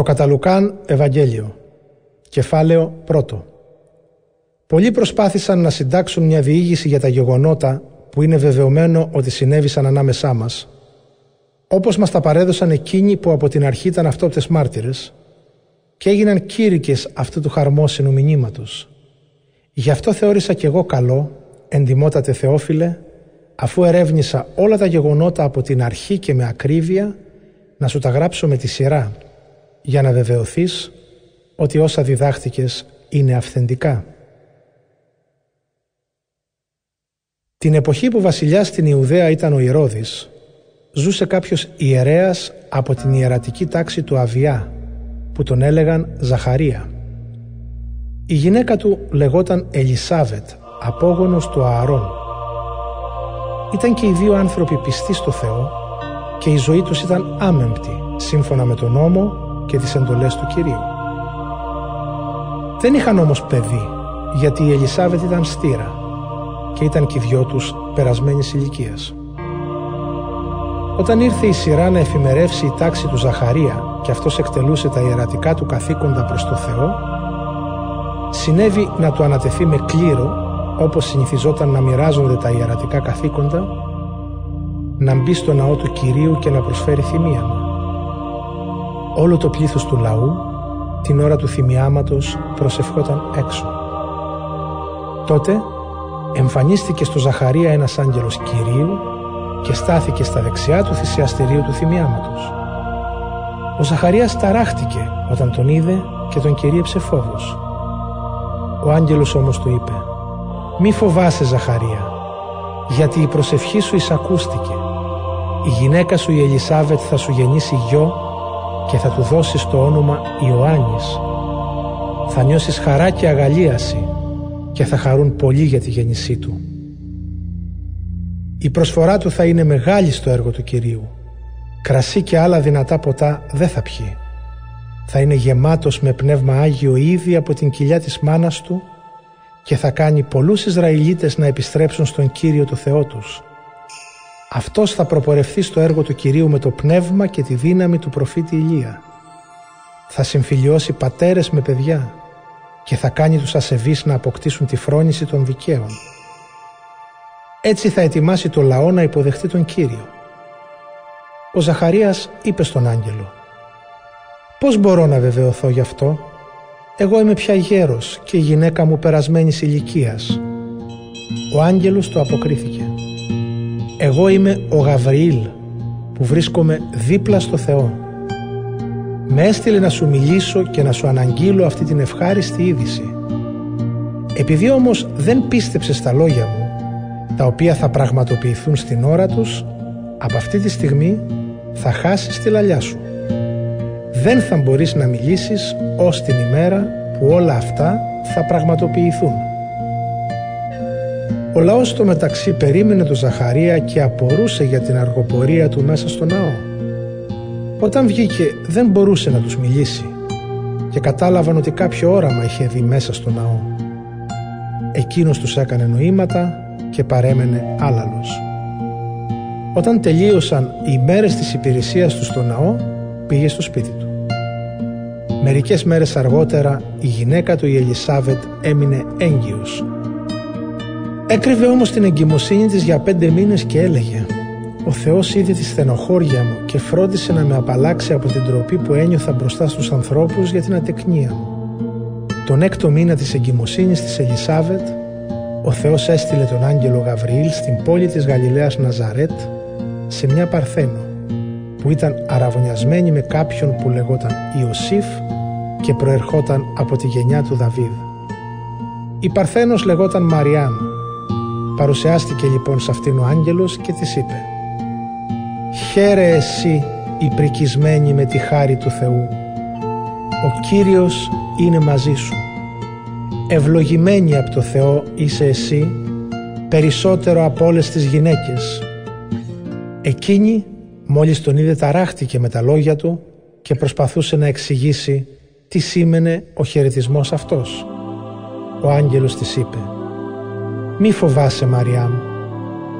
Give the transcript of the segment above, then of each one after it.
Το Καταλουκάν Ευαγγέλιο Κεφάλαιο 1 Πολλοί προσπάθησαν να συντάξουν μια διήγηση για τα γεγονότα που είναι βεβαιωμένο ότι συνέβησαν ανάμεσά μας. Όπως μας τα παρέδωσαν εκείνοι που από την αρχή ήταν αυτόπτες μάρτυρες και έγιναν κήρυκες αυτού του χαρμόσυνου μηνύματος. Γι' αυτό θεώρησα κι εγώ καλό, εντιμότατε Θεόφιλε, αφού ερεύνησα όλα τα γεγονότα από την αρχή και με ακρίβεια, να σου τα γράψω με τη σειρά, για να βεβαιωθείς ότι όσα διδάχτηκες είναι αυθεντικά. Την εποχή που βασιλιάς στην Ιουδαία ήταν ο Ηρώδης, ζούσε κάποιος ιερέας από την ιερατική τάξη του Αβιά, που τον έλεγαν Ζαχαρία. Η γυναίκα του λεγόταν Ελισάβετ, απόγονος του Ααρών. Ήταν και οι δύο άνθρωποι πιστοί στο Θεό και η ζωή τους ήταν άμεμπτη, σύμφωνα με τον νόμο και τις εντολές του Κυρίου. Δεν είχαν όμως παιδί, γιατί η Ελισάβετ ήταν στήρα και ήταν και οι δυο τους περασμένης ηλικίας. Όταν ήρθε η σειρά να εφημερεύσει η τάξη του Ζαχαρία και αυτός εκτελούσε τα ιερατικά του καθήκοντα προς το Θεό, συνέβη να του ανατεθεί με κλήρο, όπως συνηθιζόταν να μοιράζονται τα ιερατικά καθήκοντα, να μπει στο ναό του Κυρίου και να προσφέρει θυμίαμα. Όλο το πλήθος του λαού, την ώρα του θυμιάματος, προσευχόταν έξω. Τότε εμφανίστηκε στο Ζαχαρία ένας άγγελος Κυρίου και στάθηκε στα δεξιά του θυσιαστηρίου του θυμιάματος. Ο Ζαχαρίας ταράχτηκε όταν τον είδε και τον κυρίεψε φόβος. Ο άγγελος όμως του είπε «Μη φοβάσαι Ζαχαρία, γιατί η προσευχή σου εισακούστηκε. Η γυναίκα σου η Ελισάβετ θα σου γεννήσει γιο και θα του δώσεις το όνομα Ιωάννης. Θα νιώσεις χαρά και αγαλίαση και θα χαρούν πολύ για τη γέννησή του. Η προσφορά του θα είναι μεγάλη στο έργο του Κυρίου. Κρασί και άλλα δυνατά ποτά δεν θα πιει. Θα είναι γεμάτος με πνεύμα Άγιο ήδη από την κοιλιά της μάνας του και θα κάνει πολλούς Ισραηλίτες να επιστρέψουν στον Κύριο το Θεό τους. Αυτός θα προπορευθεί στο έργο του Κυρίου με το πνεύμα και τη δύναμη του προφήτη Ηλία. Θα συμφιλιώσει πατέρες με παιδιά και θα κάνει τους ασεβείς να αποκτήσουν τη φρόνηση των δικαίων έτσι θα ετοιμάσει το λαό να υποδεχτεί τον Κύριο. Ο Ζαχαρίας είπε στον άγγελο «Πώς μπορώ να βεβαιωθώ γι' αυτό, εγώ είμαι πια γέρος και η γυναίκα μου περασμένης ηλικίας. Ο άγγελος του αποκρίθηκε «Εγώ είμαι ο Γαβριήλ που βρίσκομαι δίπλα στο Θεό. Με έστειλε να σου μιλήσω και να σου αναγγείλω αυτή την ευχάριστη είδηση. Επειδή όμως δεν πίστεψες στα λόγια μου τα οποία θα πραγματοποιηθούν στην ώρα τους, από αυτή τη στιγμή θα χάσεις τη λαλιά σου. Δεν θα μπορείς να μιλήσεις ως την ημέρα που όλα αυτά θα πραγματοποιηθούν. Ο λαός στο μεταξύ περίμενε τον Ζαχαρία και απορούσε για την αργοπορία του μέσα στο ναό. Όταν βγήκε δεν μπορούσε να τους μιλήσει και κατάλαβαν ότι κάποιο όραμα είχε δει μέσα στο ναό. Εκείνος τους έκανε νοήματα και παρέμενε άλαλος. Όταν τελείωσαν οι μέρες της υπηρεσίας τους στο ναό, πήγε στο σπίτι του. Μερικές μέρες αργότερα η γυναίκα του η Ελισάβετ έμεινε έγκυος. Έκρυβε όμως την εγκυμοσύνη της για πέντε μήνες και έλεγε «Ο Θεός είδε τη στενοχώρια μου και φρόντισε να με απαλλάξει από την τροπή που ένιωθα μπροστά στους ανθρώπους για την ατεκνία μου». Τον έκτο μήνα της εγκυμοσύνης της Ελισάβετ ο Θεός έστειλε τον άγγελο Γαβριήλ στην πόλη της Γαλιλαίας Ναζαρέτ σε μια παρθένο που ήταν αραβωνιασμένη με κάποιον που λεγόταν Ιωσήφ και προερχόταν από τη γενιά του Δαβίδ. Η Παρθένος λεγόταν Μαριάμ. Παρουσιάστηκε λοιπόν σε αυτήν ο άγγελος και της είπε «Χαίρε εσύ η πρικισμένη με τη χάρη του Θεού. Ο Κύριος είναι μαζί σου ευλογημένη από το Θεό είσαι εσύ περισσότερο από όλες τις γυναίκες. Εκείνη μόλις τον είδε ταράχτηκε με τα λόγια του και προσπαθούσε να εξηγήσει τι σήμαινε ο χαιρετισμός αυτός. Ο άγγελος της είπε «Μη φοβάσαι Μαριάμ,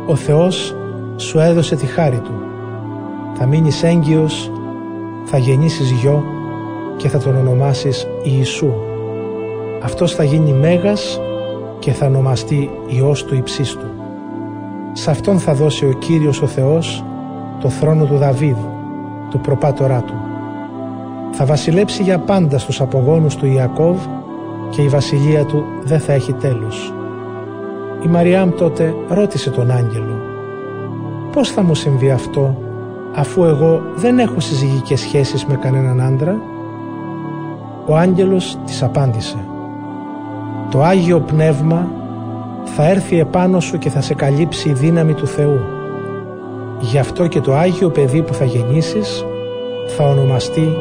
ο Θεός σου έδωσε τη χάρη Του. Θα μείνεις έγκυος, θα γεννήσεις γιο και θα τον ονομάσεις Ιησού. Αυτός θα γίνει Μέγας και θα ονομαστεί Υιός του Υψίστου. Σε αυτόν θα δώσει ο Κύριος ο Θεός το θρόνο του Δαβίδ, του προπάτορά του. Θα βασιλέψει για πάντα στους απογόνους του Ιακώβ και η βασιλεία του δεν θα έχει τέλος. Η Μαριάμ τότε ρώτησε τον άγγελο «Πώς θα μου συμβεί αυτό αφού εγώ δεν έχω συζυγικές σχέσεις με κανέναν άντρα» Ο άγγελος της απάντησε «Το Άγιο Πνεύμα θα έρθει επάνω σου και θα σε καλύψει η δύναμη του Θεού. Γι' αυτό και το Άγιο παιδί που θα γεννήσεις θα ονομαστεί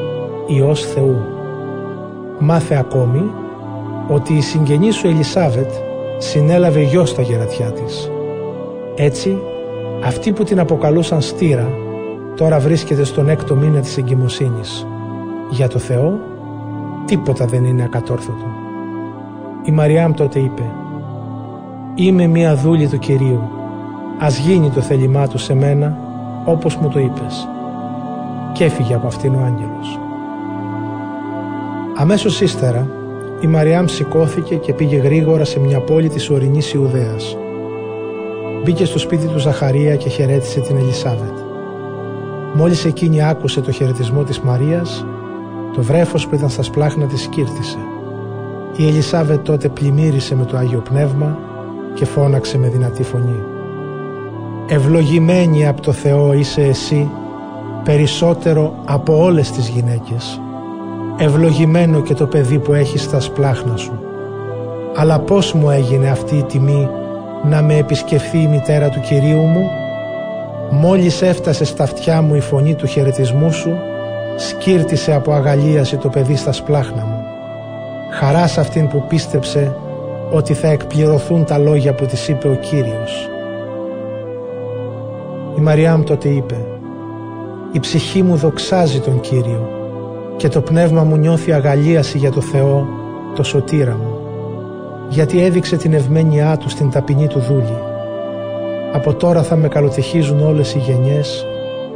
Υιός Θεού. Μάθε ακόμη ότι η συγγενή σου Ελισάβετ συνέλαβε γιο στα γερατιά της. Έτσι, αυτή που την αποκαλούσαν στήρα, τώρα βρίσκεται στον έκτο μήνα της εγκυμοσύνης. Για το Θεό, τίποτα δεν είναι ακατόρθωτο. Η Μαριάμ τότε είπε «Είμαι μία δούλη του Κυρίου, ας γίνει το θέλημά του σε μένα όπως μου το είπες». Και έφυγε από αυτήν ο άγγελος. Αμέσως ύστερα, η Μαριάμ σηκώθηκε και πήγε γρήγορα σε μια πόλη της ορεινής Ιουδαίας. Μπήκε στο σπίτι του Ζαχαρία και χαιρέτησε την Ελισάβετ. Μόλις εκείνη άκουσε το χαιρετισμό της Μαρίας, το βρέφος που ήταν στα σπλάχνα της σκύρτησε. Η Ελισάβετ τότε πλημμύρισε με το Άγιο Πνεύμα και φώναξε με δυνατή φωνή. «Ευλογημένη από το Θεό είσαι εσύ, περισσότερο από όλες τις γυναίκες ευλογημένο και το παιδί που έχεις στα σπλάχνα σου. Αλλά πώς μου έγινε αυτή η τιμή να με επισκεφθεί η μητέρα του Κυρίου μου; Μόλις έφτασε στα αυτιά μου η φωνή του χαιρετισμού σου, σκύρτησε από αγαλίαση το παιδί στα σπλάχνα μου. Χαράς σε αυτήν που πίστεψε ότι θα εκπληρωθούν τα λόγια που της είπε ο Κύριος. Η Μαριάμ τότε είπε «Η ψυχή μου δοξάζει τον Κύριο και το πνεύμα μου νιώθει αγαλίαση για το Θεό, το σωτήρα μου, γιατί έδειξε την ευμένειά Του στην ταπεινή Του δούλη. Από τώρα θα με καλοτυχίζουν όλες οι γενιές,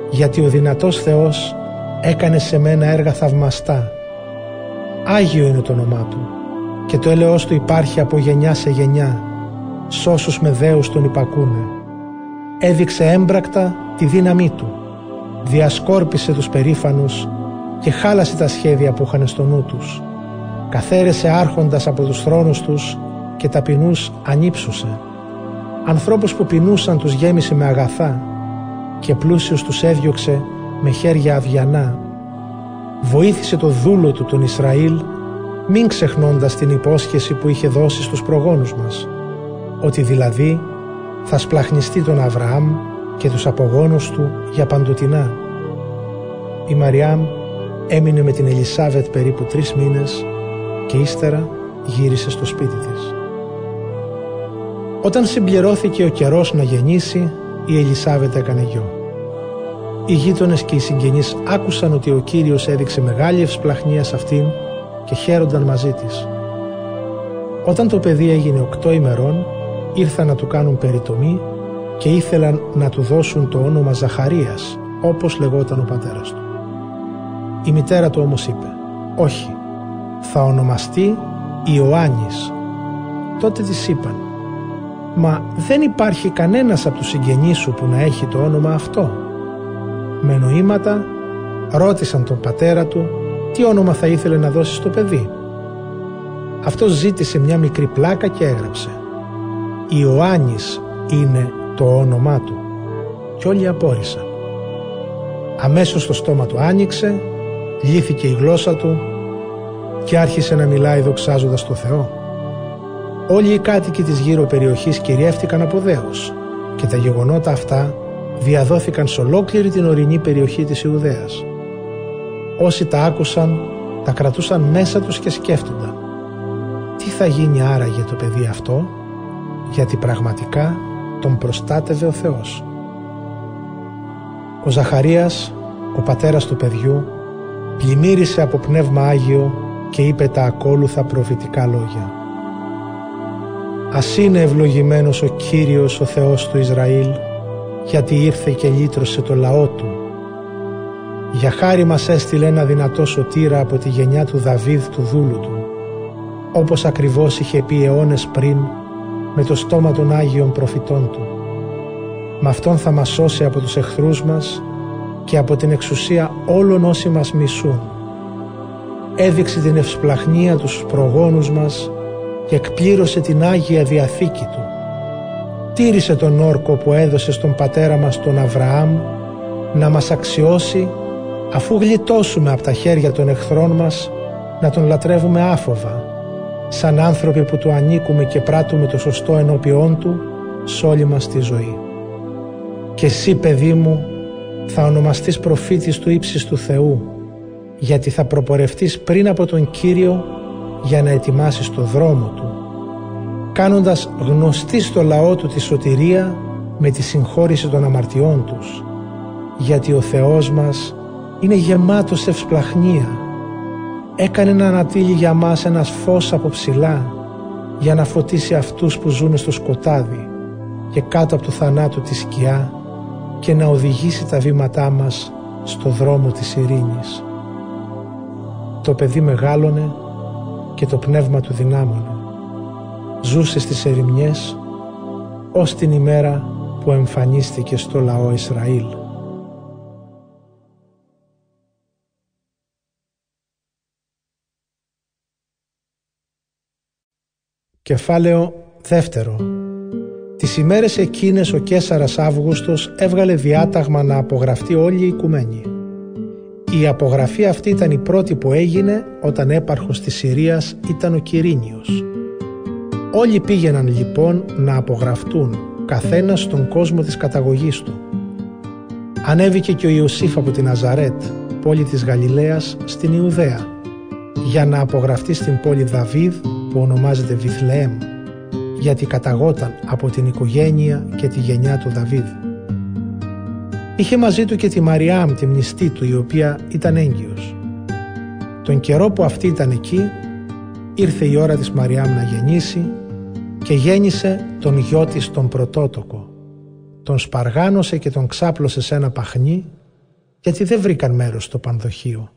γιατί ο δυνατός Θεός έκανε σε μένα έργα θαυμαστά. Άγιο είναι το όνομά Του και το έλεος Του υπάρχει από γενιά σε γενιά, σ' όσους με δέους Τον υπακούνε. Έδειξε έμπρακτα τη δύναμή Του, διασκόρπισε τους περήφανους και χάλασε τα σχέδια που είχαν στο νου τους. Καθαίρεσε άρχοντας από τους θρόνους τους και ταπεινούς ανύψουσε. Ανθρώπους που πεινούσαν τους γέμισε με αγαθά και πλούσιους τους έδιωξε με χέρια αδιανά. Βοήθησε το δούλο του τον Ισραήλ μην ξεχνώντας την υπόσχεση που είχε δώσει στους προγόνους μας ότι δηλαδή θα σπλαχνιστεί τον Αβραάμ και τους απογόνους του για παντοτινά. Η Μαριάμ Έμεινε με την Ελισάβετ περίπου τρεις μήνες και ύστερα γύρισε στο σπίτι της. Όταν συμπληρώθηκε ο καιρός να γεννήσει, η Ελισάβετ έκανε γιο. Οι γείτονες και οι συγγενείς άκουσαν ότι ο Κύριος έδειξε μεγάλη ευσπλαχνία σε αυτήν και χαίρονταν μαζί της. Όταν το παιδί έγινε οκτώ ημερών, ήρθαν να του κάνουν περιτομή και ήθελαν να του δώσουν το όνομα Ζαχαρίας, όπως λεγόταν ο πατέρας του. Η μητέρα του όμως είπε «Όχι, θα ονομαστεί Ιωάννης». Τότε της είπαν «Μα δεν υπάρχει κανένας από τους συγγενείς σου που να έχει το όνομα αυτό». Με νοήματα ρώτησαν τον πατέρα του τι όνομα θα ήθελε να δώσεις στο παιδί; Αυτός ζήτησε μια μικρή πλάκα και έγραψε «Ιωάννης είναι το όνομά του» και όλοι απόρρισαν. Αμέσως το στόμα του άνοιξε λύθηκε η γλώσσα του και άρχισε να μιλάει δοξάζοντας το Θεό. Όλοι οι κάτοικοι της γύρω περιοχής κυριεύτηκαν από δέος και τα γεγονότα αυτά διαδόθηκαν σε ολόκληρη την ορεινή περιοχή της Ιουδαίας. Όσοι τα άκουσαν, τα κρατούσαν μέσα τους και σκέφτονταν. Τι θα γίνει άραγε το παιδί αυτό, γιατί πραγματικά τον προστάτευε ο Θεός. Ο Ζαχαρίας, ο πατέρας του παιδιού, πλημμύρισε από πνεύμα Άγιο και είπε τα ακόλουθα προφητικά λόγια. Ας είναι ευλογημένος ο Κύριος ο Θεός του Ισραήλ, γιατί ήρθε και λύτρωσε το λαό του. Για χάρη μας έστειλε ένα δυνατό σωτήρα από τη γενιά του Δαβίδ του δούλου του, όπως ακριβώς είχε πει αιώνες πριν με το στόμα των Άγιων προφητών του. Με αυτόν θα μας σώσει από τους εχθρούς μας και από την εξουσία όλων όσοι μας μισούν. Έδειξε την ευσπλαχνία τους στους προγόνους μας και εκπλήρωσε την Άγια Διαθήκη του. Τήρησε τον όρκο που έδωσε στον πατέρα μας τον Αβραάμ να μας αξιώσει αφού γλιτώσουμε από τα χέρια των εχθρών μας να τον λατρεύουμε άφοβα σαν άνθρωποι που του ανήκουμε και πράττουμε το σωστό ενώπιόν του σε όλη μας τη ζωή. Και εσύ παιδί μου θα ονομαστείς προφήτης του ύψης του Θεού γιατί θα προπορευτείς πριν από τον Κύριο για να ετοιμάσεις το δρόμο Του κάνοντας γνωστή στο λαό Του τη σωτηρία με τη συγχώρηση των αμαρτιών τους γιατί ο Θεός μας είναι γεμάτος ευσπλαχνία. Έκανε να ανατύλει για μας ένας φως από ψηλά για να φωτίσει αυτούς που ζουν στο σκοτάδι και κάτω από το θανάτου της σκιά και να οδηγήσει τα βήματά μας στο δρόμο της ειρήνης. Το παιδί μεγάλωνε και το πνεύμα του δυνάμωνε. Ζούσε στις ερημιές ως την ημέρα που εμφανίστηκε στο λαό Ισραήλ. Κεφάλαιο δεύτερο Τις ημέρες εκείνες ο Κέσαρας Αύγουστος έβγαλε διάταγμα να απογραφτεί όλη η οικουμένη. Η απογραφή αυτή ήταν η πρώτη που έγινε όταν έπαρχος της Συρίας ήταν ο Κυρίνιος. Όλοι πήγαιναν λοιπόν να απογραφτούν καθένας στον κόσμο της καταγωγής του. Ανέβηκε και ο Ιωσήφ από την Αζαρέτ, πόλη της Γαλιλαίας, στην Ιουδαία, για να απογραφτεί στην πόλη Δαβίδ που ονομάζεται Βιθλεέμ, γιατί καταγόταν από την οικογένεια και τη γενιά του Δαβίδ. Είχε μαζί του και τη Μαριάμ, τη μνηστή του, η οποία ήταν έγκυος. Τον καιρό που αυτή ήταν εκεί, ήρθε η ώρα της Μαριάμ να γεννήσει και γέννησε τον γιο της τον πρωτότοκο. Τον σπαργάνωσε και τον ξάπλωσε σε ένα παχνί, γιατί δεν βρήκαν μέρος στο πανδοχείο.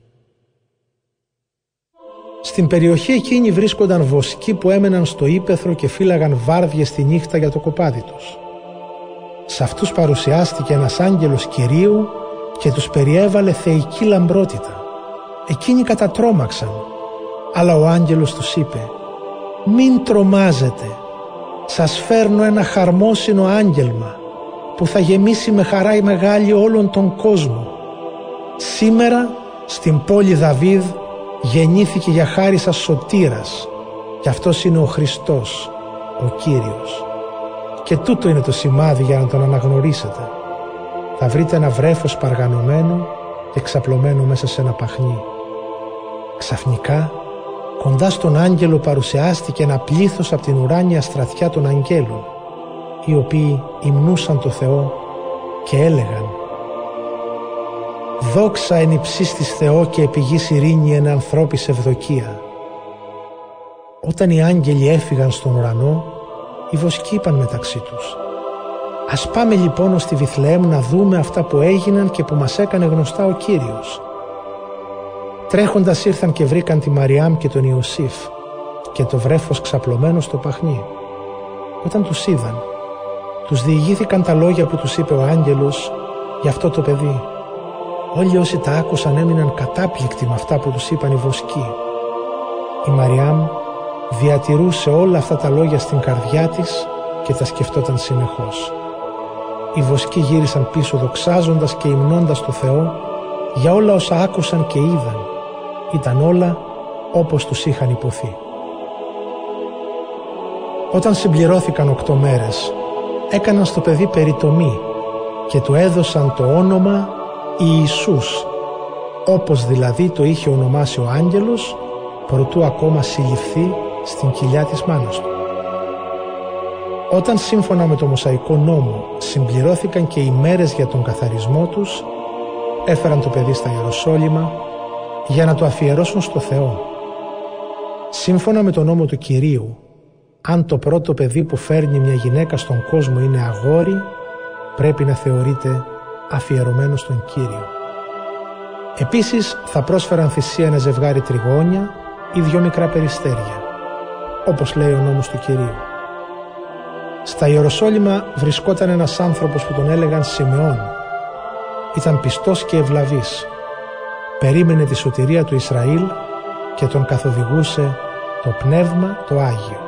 Στην περιοχή εκείνη βρίσκονταν βοσκοί που έμεναν στο ύπεθρο και φύλαγαν βάρδιες τη νύχτα για το κοπάδι τους. Σε αυτούς παρουσιάστηκε ένας άγγελος Κυρίου και τους περιέβαλε θεϊκή λαμπρότητα. Εκείνοι κατατρώμαξαν, αλλά ο άγγελος τους είπε «Μην τρομάζετε, σας φέρνω ένα χαρμόσυνο άγγελμα που θα γεμίσει με χαρά η μεγάλη όλον τον κόσμο. Σήμερα στην πόλη Δαβίδ γεννήθηκε για χάρη σας σωτήρας και αυτός είναι ο Χριστός, ο Κύριος. Και τούτο είναι το σημάδι για να τον αναγνωρίσετε. Θα βρείτε ένα βρέφος παργανωμένο και ξαπλωμένο μέσα σε ένα παχνί. Ξαφνικά, κοντά στον άγγελο παρουσιάστηκε ένα πλήθος από την ουράνια στρατιά των αγγέλων, οι οποίοι υμνούσαν το Θεό και έλεγαν Δόξα εν υψίστης Θεό και επιγής ειρήνη εν ανθρώπης ευδοκία. Όταν οι άγγελοι έφυγαν στον ουρανό, οι βοσκοί είπαν μεταξύ τους «Ας πάμε λοιπόν ως τη Βιθλεέμ να δούμε αυτά που έγιναν και που μας έκανε γνωστά ο Κύριος». Τρέχοντας ήρθαν και βρήκαν τη Μαριάμ και τον Ιωσήφ και το βρέφος ξαπλωμένο στο παχνί. Όταν τους είδαν, τους διηγήθηκαν τα λόγια που τους είπε ο άγγελος για αυτό το παιδί Όλοι όσοι τα άκουσαν έμειναν κατάπληκτοι με αυτά που τους είπαν οι βοσκοί. Η Μαριάμ διατηρούσε όλα αυτά τα λόγια στην καρδιά της και τα σκεφτόταν συνεχώς. Οι βοσκοί γύρισαν πίσω δοξάζοντας και υμνώντας το Θεό για όλα όσα άκουσαν και είδαν. Ήταν όλα όπως τους είχαν υποθεί. Όταν συμπληρώθηκαν οκτώ μέρες, έκαναν στο παιδί περιτομή και του έδωσαν το όνομα Ιησούς, όπως δηλαδή το είχε ονομάσει ο άγγελος, προτού ακόμα συλληφθεί στην κοιλιά της μάνας του. Όταν σύμφωνα με το Μοσαϊκό νόμο συμπληρώθηκαν και οι μέρες για τον καθαρισμό τους, έφεραν το παιδί στα Ιεροσόλυμα για να το αφιερώσουν στο Θεό. Σύμφωνα με τον νόμο του Κυρίου, αν το πρώτο παιδί που φέρνει μια γυναίκα στον κόσμο είναι αγόρι, πρέπει να θεωρείται αφιερωμένο στον Κύριο. Επίσης θα πρόσφεραν θυσία ένα ζευγάρι τριγώνια ή δυο μικρά περιστέρια, όπως λέει ο νόμος του Κυρίου. Στα Ιεροσόλυμα βρισκόταν ένας άνθρωπος που τον έλεγαν Σιμεών. Ήταν πιστός και ευλαβής. Περίμενε τη σωτηρία του Ισραήλ και τον καθοδηγούσε το Πνεύμα το Άγιο.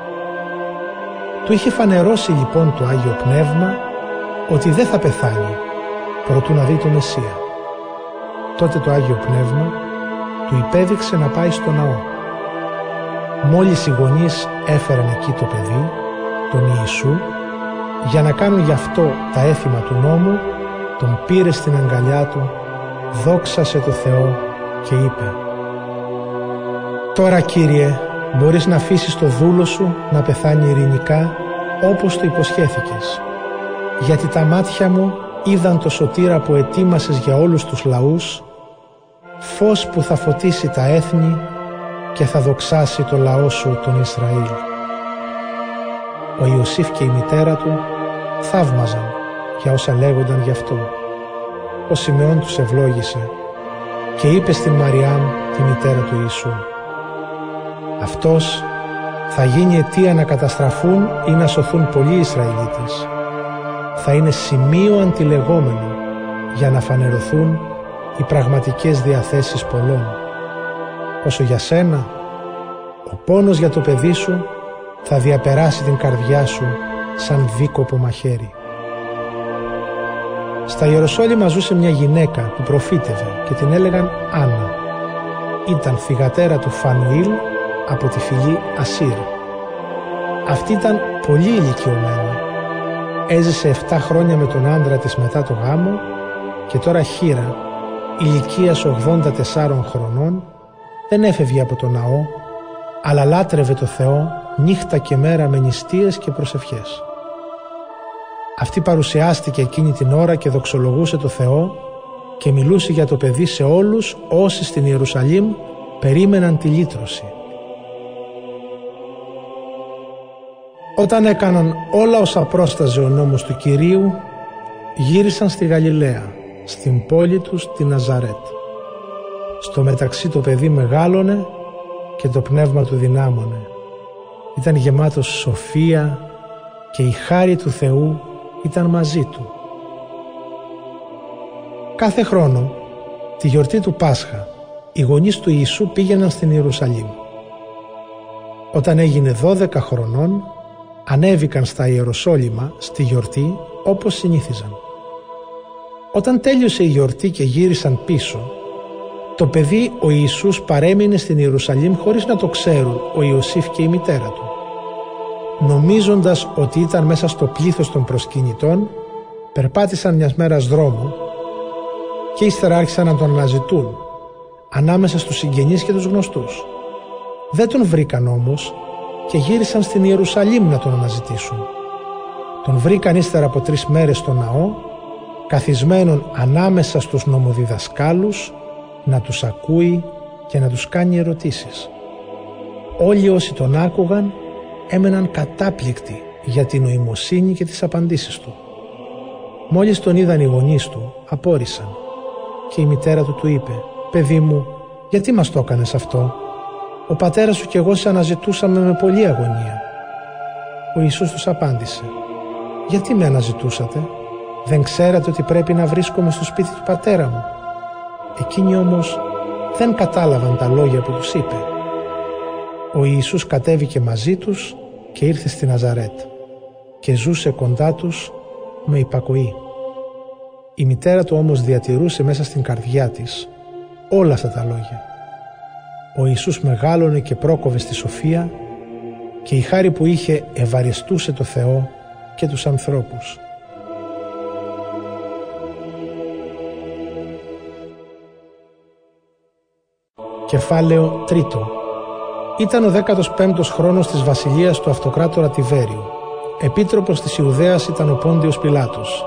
Του είχε φανερώσει λοιπόν το Άγιο Πνεύμα ότι δεν θα πεθάνει προτού να δει το Μεσσία. Τότε το Άγιο Πνεύμα του υπέδειξε να πάει στο ναό. Μόλις οι γονείς έφεραν εκεί το παιδί, τον Ιησού, για να κάνουν γι' αυτό τα έθιμα του νόμου, τον πήρε στην αγκαλιά του, δόξασε το Θεό και είπε «Τώρα Κύριε, μπορείς να αφήσεις το δούλο σου να πεθάνει ειρηνικά όπως το υποσχέθηκες, γιατί τα μάτια μου είδαν το σωτήρα που ετοίμασες για όλους τους λαούς, φως που θα φωτίσει τα έθνη και θα δοξάσει το λαό σου τον Ισραήλ. Ο Ιωσήφ και η μητέρα του θαύμαζαν για όσα λέγονταν γι' αυτό. Ο Σιμεών τους ευλόγησε και είπε στην Μαριάμ τη μητέρα του Ιησού «Αυτός θα γίνει αιτία να καταστραφούν ή να σωθούν πολλοί Ισραηλίτες. Θα είναι σημείο αντιλεγόμενο για να φανερωθούν οι πραγματικές διαθέσεις πολλών. Όσο για σένα, ο πόνος για το παιδί σου θα διαπεράσει την καρδιά σου σαν δίκοπο μαχαίρι. Στα Ιεροσόλυμα ζούσε μια γυναίκα που προφήτευε και την έλεγαν Άννα. Ήταν φυγατέρα του Φανουήλ από τη φυλή Ασύρ. Αυτή ήταν πολύ ηλικιωμένη. Έζησε 7 χρόνια με τον άντρα της μετά το γάμο και τώρα χείρα, ηλικίας 84 χρονών, δεν έφευγε από το ναό, αλλά λάτρευε το Θεό νύχτα και μέρα με νηστείες και προσευχές. Αυτή παρουσιάστηκε εκείνη την ώρα και δοξολογούσε το Θεό και μιλούσε για το παιδί σε όλους όσοι στην Ιερουσαλήμ περίμεναν τη λύτρωση. Όταν έκαναν όλα όσα πρόσταζε ο νόμος του Κυρίου, γύρισαν στη Γαλιλαία, στην πόλη τους τη Ναζαρέτ. Στο μεταξύ το παιδί μεγάλωνε και το πνεύμα του δυνάμωνε. Ήταν γεμάτος σοφία και η χάρη του Θεού ήταν μαζί του. Κάθε χρόνο, τη γιορτή του Πάσχα, οι γονείς του Ιησού πήγαιναν στην Ιερουσαλήμ. Όταν έγινε 12 χρονών, ανέβηκαν στα Ιεροσόλυμα στη γιορτή όπως συνήθιζαν. Όταν τέλειωσε η γιορτή και γύρισαν πίσω, το παιδί ο Ιησούς παρέμεινε στην Ιερουσαλήμ χωρίς να το ξέρουν ο Ιωσήφ και η μητέρα του. Νομίζοντας ότι ήταν μέσα στο πλήθος των προσκυνητών, περπάτησαν μιας μέρας δρόμο και ύστερα άρχισαν να τον αναζητούν ανάμεσα στους συγγενείς και τους γνωστούς. Δεν τον βρήκαν όμως και γύρισαν στην Ιερουσαλήμ να τον αναζητήσουν. Τον βρήκαν ύστερα από τρεις μέρες στο ναό, καθισμένον ανάμεσα στους νομοδιδασκάλους, να τους ακούει και να τους κάνει ερωτήσεις. Όλοι όσοι τον άκουγαν έμεναν κατάπληκτοι για την νοημοσύνη και τις απαντήσεις του. Μόλις τον είδαν οι γονείς του, απόρρισαν και η μητέρα του του είπε «Παιδί μου, γιατί μας το έκανες αυτό» Ο πατέρας σου και εγώ σε αναζητούσαμε με πολλή αγωνία. Ο Ιησούς τους απάντησε «Γιατί με αναζητούσατε, δεν ξέρατε ότι πρέπει να βρίσκομαι στο σπίτι του πατέρα μου». Εκείνοι όμως δεν κατάλαβαν τα λόγια που τους είπε. Ο Ιησούς κατέβηκε μαζί τους και ήρθε στη Ναζαρέτ και ζούσε κοντά τους με υπακοή. Η μητέρα του όμως διατηρούσε μέσα στην καρδιά της όλα αυτά τα λόγια ο Ιησούς μεγάλωνε και πρόκοβε στη σοφία και η χάρη που είχε ευαριστούσε το Θεό και τους ανθρώπους. Κεφάλαιο τρίτο Ήταν ο 15ος χρόνος της βασιλείας του αυτοκράτορα Τιβέριου. Επίτροπος της Ιουδαίας ήταν ο Πόντιος Πιλάτος.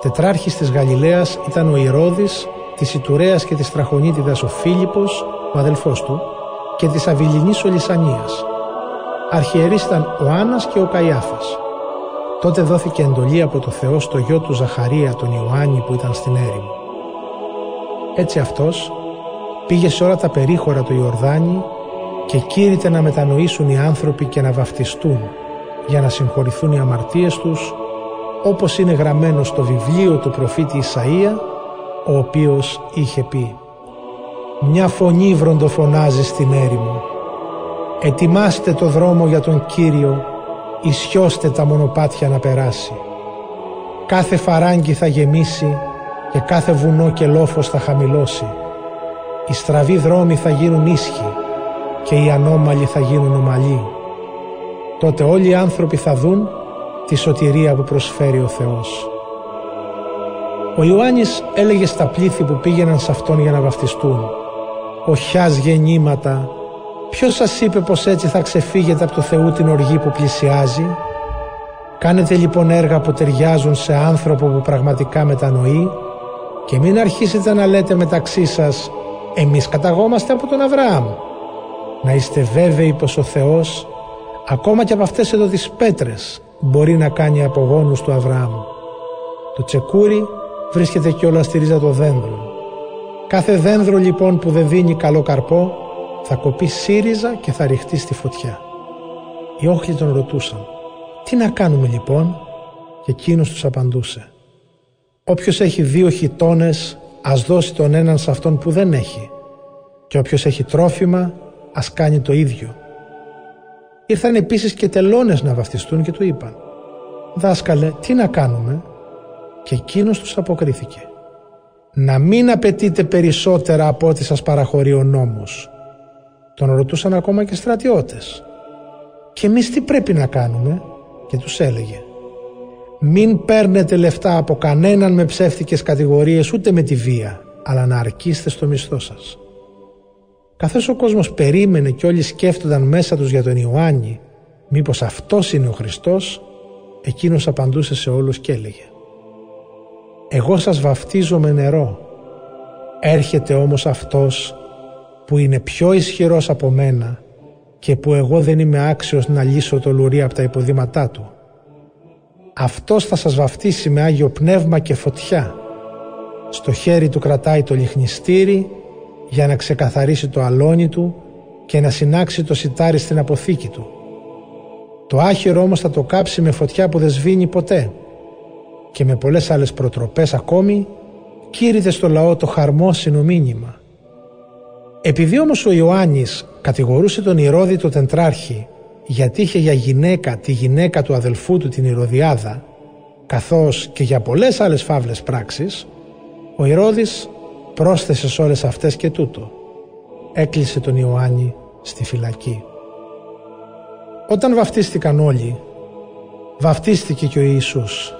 Τετράρχης της Γαλιλαίας ήταν ο Ηρώδης, της Ιτουρέας και της Τραχονίτιδας ο Φίλιππος, ο αδελφός του, και της Αβυλινής Ολυσανίας. Αρχιερείς ήταν ο Άννας και ο Καϊάφας. Τότε δόθηκε εντολή από το Θεό στο γιο του Ζαχαρία τον Ιωάννη που ήταν στην έρημο. Έτσι αυτός, πήγε σε όλα τα περίχωρα του Ιορδάνη και κήρυτε να μετανοήσουν οι άνθρωποι και να βαφτιστούν για να συγχωρηθούν οι αμαρτίες τους όπως είναι γραμμένο στο βιβλίο του προφήτη Ισαΐα ο οποίος είχε πει «Μια φωνή βροντοφωνάζει στην έρημο. Ετοιμάστε το δρόμο για τον Κύριο, ισιώστε τα μονοπάτια να περάσει. Κάθε φαράγγι θα γεμίσει και κάθε βουνό και λόφος θα χαμηλώσει. Οι στραβοί δρόμοι θα γίνουν ίσχυοι και οι ανώμαλοι θα γίνουν ομαλοί. Τότε όλοι οι άνθρωποι θα δουν τη σωτηρία που προσφέρει ο Θεός. Ο Ιωάννης έλεγε στα πλήθη που πήγαιναν σε αυτόν για να βαφτιστούν «Οχιάς γεννήματα, ποιος σας είπε πως έτσι θα ξεφύγετε από το Θεού την οργή που πλησιάζει» Κάνετε λοιπόν έργα που ταιριάζουν σε άνθρωπο που πραγματικά μετανοεί και μην αρχίσετε να λέτε μεταξύ σας «Εμείς καταγόμαστε από τον Αβραάμ». Να είστε βέβαιοι πως ο Θεός ακόμα και από αυτές εδώ τις πέτρες μπορεί να κάνει απογόνους του Αβραάμ. Το τσεκούρι βρίσκεται κιόλας στη ρίζα των δέντρων. Κάθε δένδρο λοιπόν που δεν δίνει καλό καρπό θα κοπεί σύριζα και θα ρηχτεί στη φωτιά. Οι όχλοι τον ρωτούσαν «Τι να κάνουμε λοιπόν» και εκείνος τους απαντούσε «Όποιος έχει δύο χιτώνες ας δώσει τον έναν σε αυτόν που δεν έχει και όποιος έχει τρόφιμα ας κάνει το ίδιο». Ήρθαν επίσης και τελώνες να βαφτιστούν και του είπαν «Δάσκαλε, τι να κάνουμε» και εκείνος τους αποκρίθηκε «Να μην απαιτείτε περισσότερα από ό,τι σας παραχωρεί ο νόμος». Τον ρωτούσαν ακόμα και στρατιώτες. «Και εμείς τι πρέπει να κάνουμε» και τους έλεγε «Μην παίρνετε λεφτά από κανέναν με ψεύτικες κατηγορίες ούτε με τη βία, αλλά να αρκείστε στο μισθό σας». Καθώς ο κόσμος περίμενε και όλοι σκέφτονταν μέσα τους για τον Ιωάννη μήπως αυτός είναι ο Χριστός, εκείνος απαντούσε σε όλους και έλεγε «Εγώ σας βαφτίζω με νερό, έρχεται όμως αυτός που είναι πιο ισχυρός από μένα και που εγώ δεν είμαι άξιος να λύσω το λουρί από τα υποδήματά του. Αυτός θα σας βαφτίσει με Άγιο Πνεύμα και φωτιά. Στο χέρι του κρατάει το λιχνιστήρι για να ξεκαθαρίσει το αλόνι του και να συνάξει το σιτάρι στην αποθήκη του. Το άχυρο όμως θα το κάψει με φωτιά που δεν σβήνει ποτέ και με πολλές άλλες προτροπές ακόμη κήρυτε στο λαό το χαρμόσυνο μήνυμα. Επειδή όμως ο Ιωάννης κατηγορούσε τον Ηρώδη το τεντράρχη γιατί είχε για γυναίκα τη γυναίκα του αδελφού του την Ηρωδιάδα καθώς και για πολλές άλλες φαύλες πράξεις ο Ηρώδης πρόσθεσε σε όλες αυτές και τούτο. Έκλεισε τον Ιωάννη στη φυλακή. Όταν βαφτίστηκαν όλοι, βαφτίστηκε και ο Ιησούς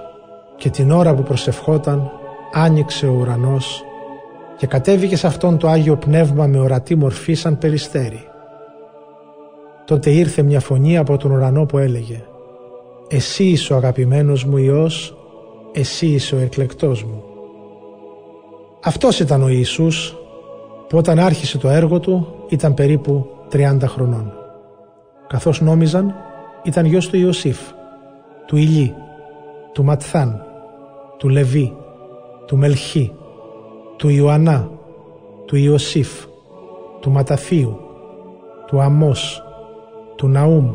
και την ώρα που προσευχόταν άνοιξε ο ουρανός και κατέβηκε σε αυτόν το Άγιο Πνεύμα με ορατή μορφή σαν περιστέρι. Τότε ήρθε μια φωνή από τον ουρανό που έλεγε «Εσύ είσαι ο αγαπημένος μου Υιός, εσύ είσαι ο εκλεκτός μου». Αυτός ήταν ο Ιησούς που όταν άρχισε το έργο του ήταν περίπου 30 χρονών. Καθώς νόμιζαν ήταν γιος του Ιωσήφ, του Ηλί, του Ματθάν, του Λεβί, του Μελχή, του Ιωαννά, του Ιωσήφ, του Ματαθίου, του Αμός, του Ναούμ,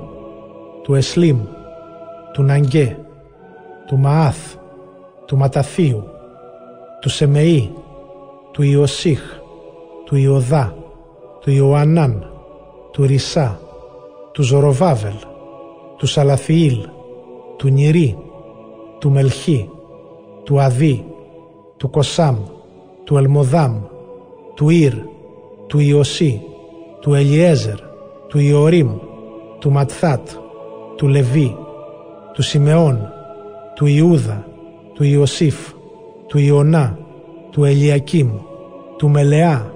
του Εσλίμ, του Ναγκέ, του Μαάθ, του Ματαθίου, του Σεμεή, του Ιωσήχ, του Ιωδά, του Ιωαννάν, του Ρισά, του Ζωροβάβελ, του Σαλαθιήλ, του Νιρί, του Μελχή, του Αδί, του Κοσάμ, του Ελμοδάμ, του Ήρ, του Ιωσή, του Ελιέζερ, του Ιωρίμ, του Ματθάτ, του Λεβί, του Σιμεών, του Ιούδα, του Ιωσήφ, του Ιωνά, του Ελιακίμ, του Μελεά,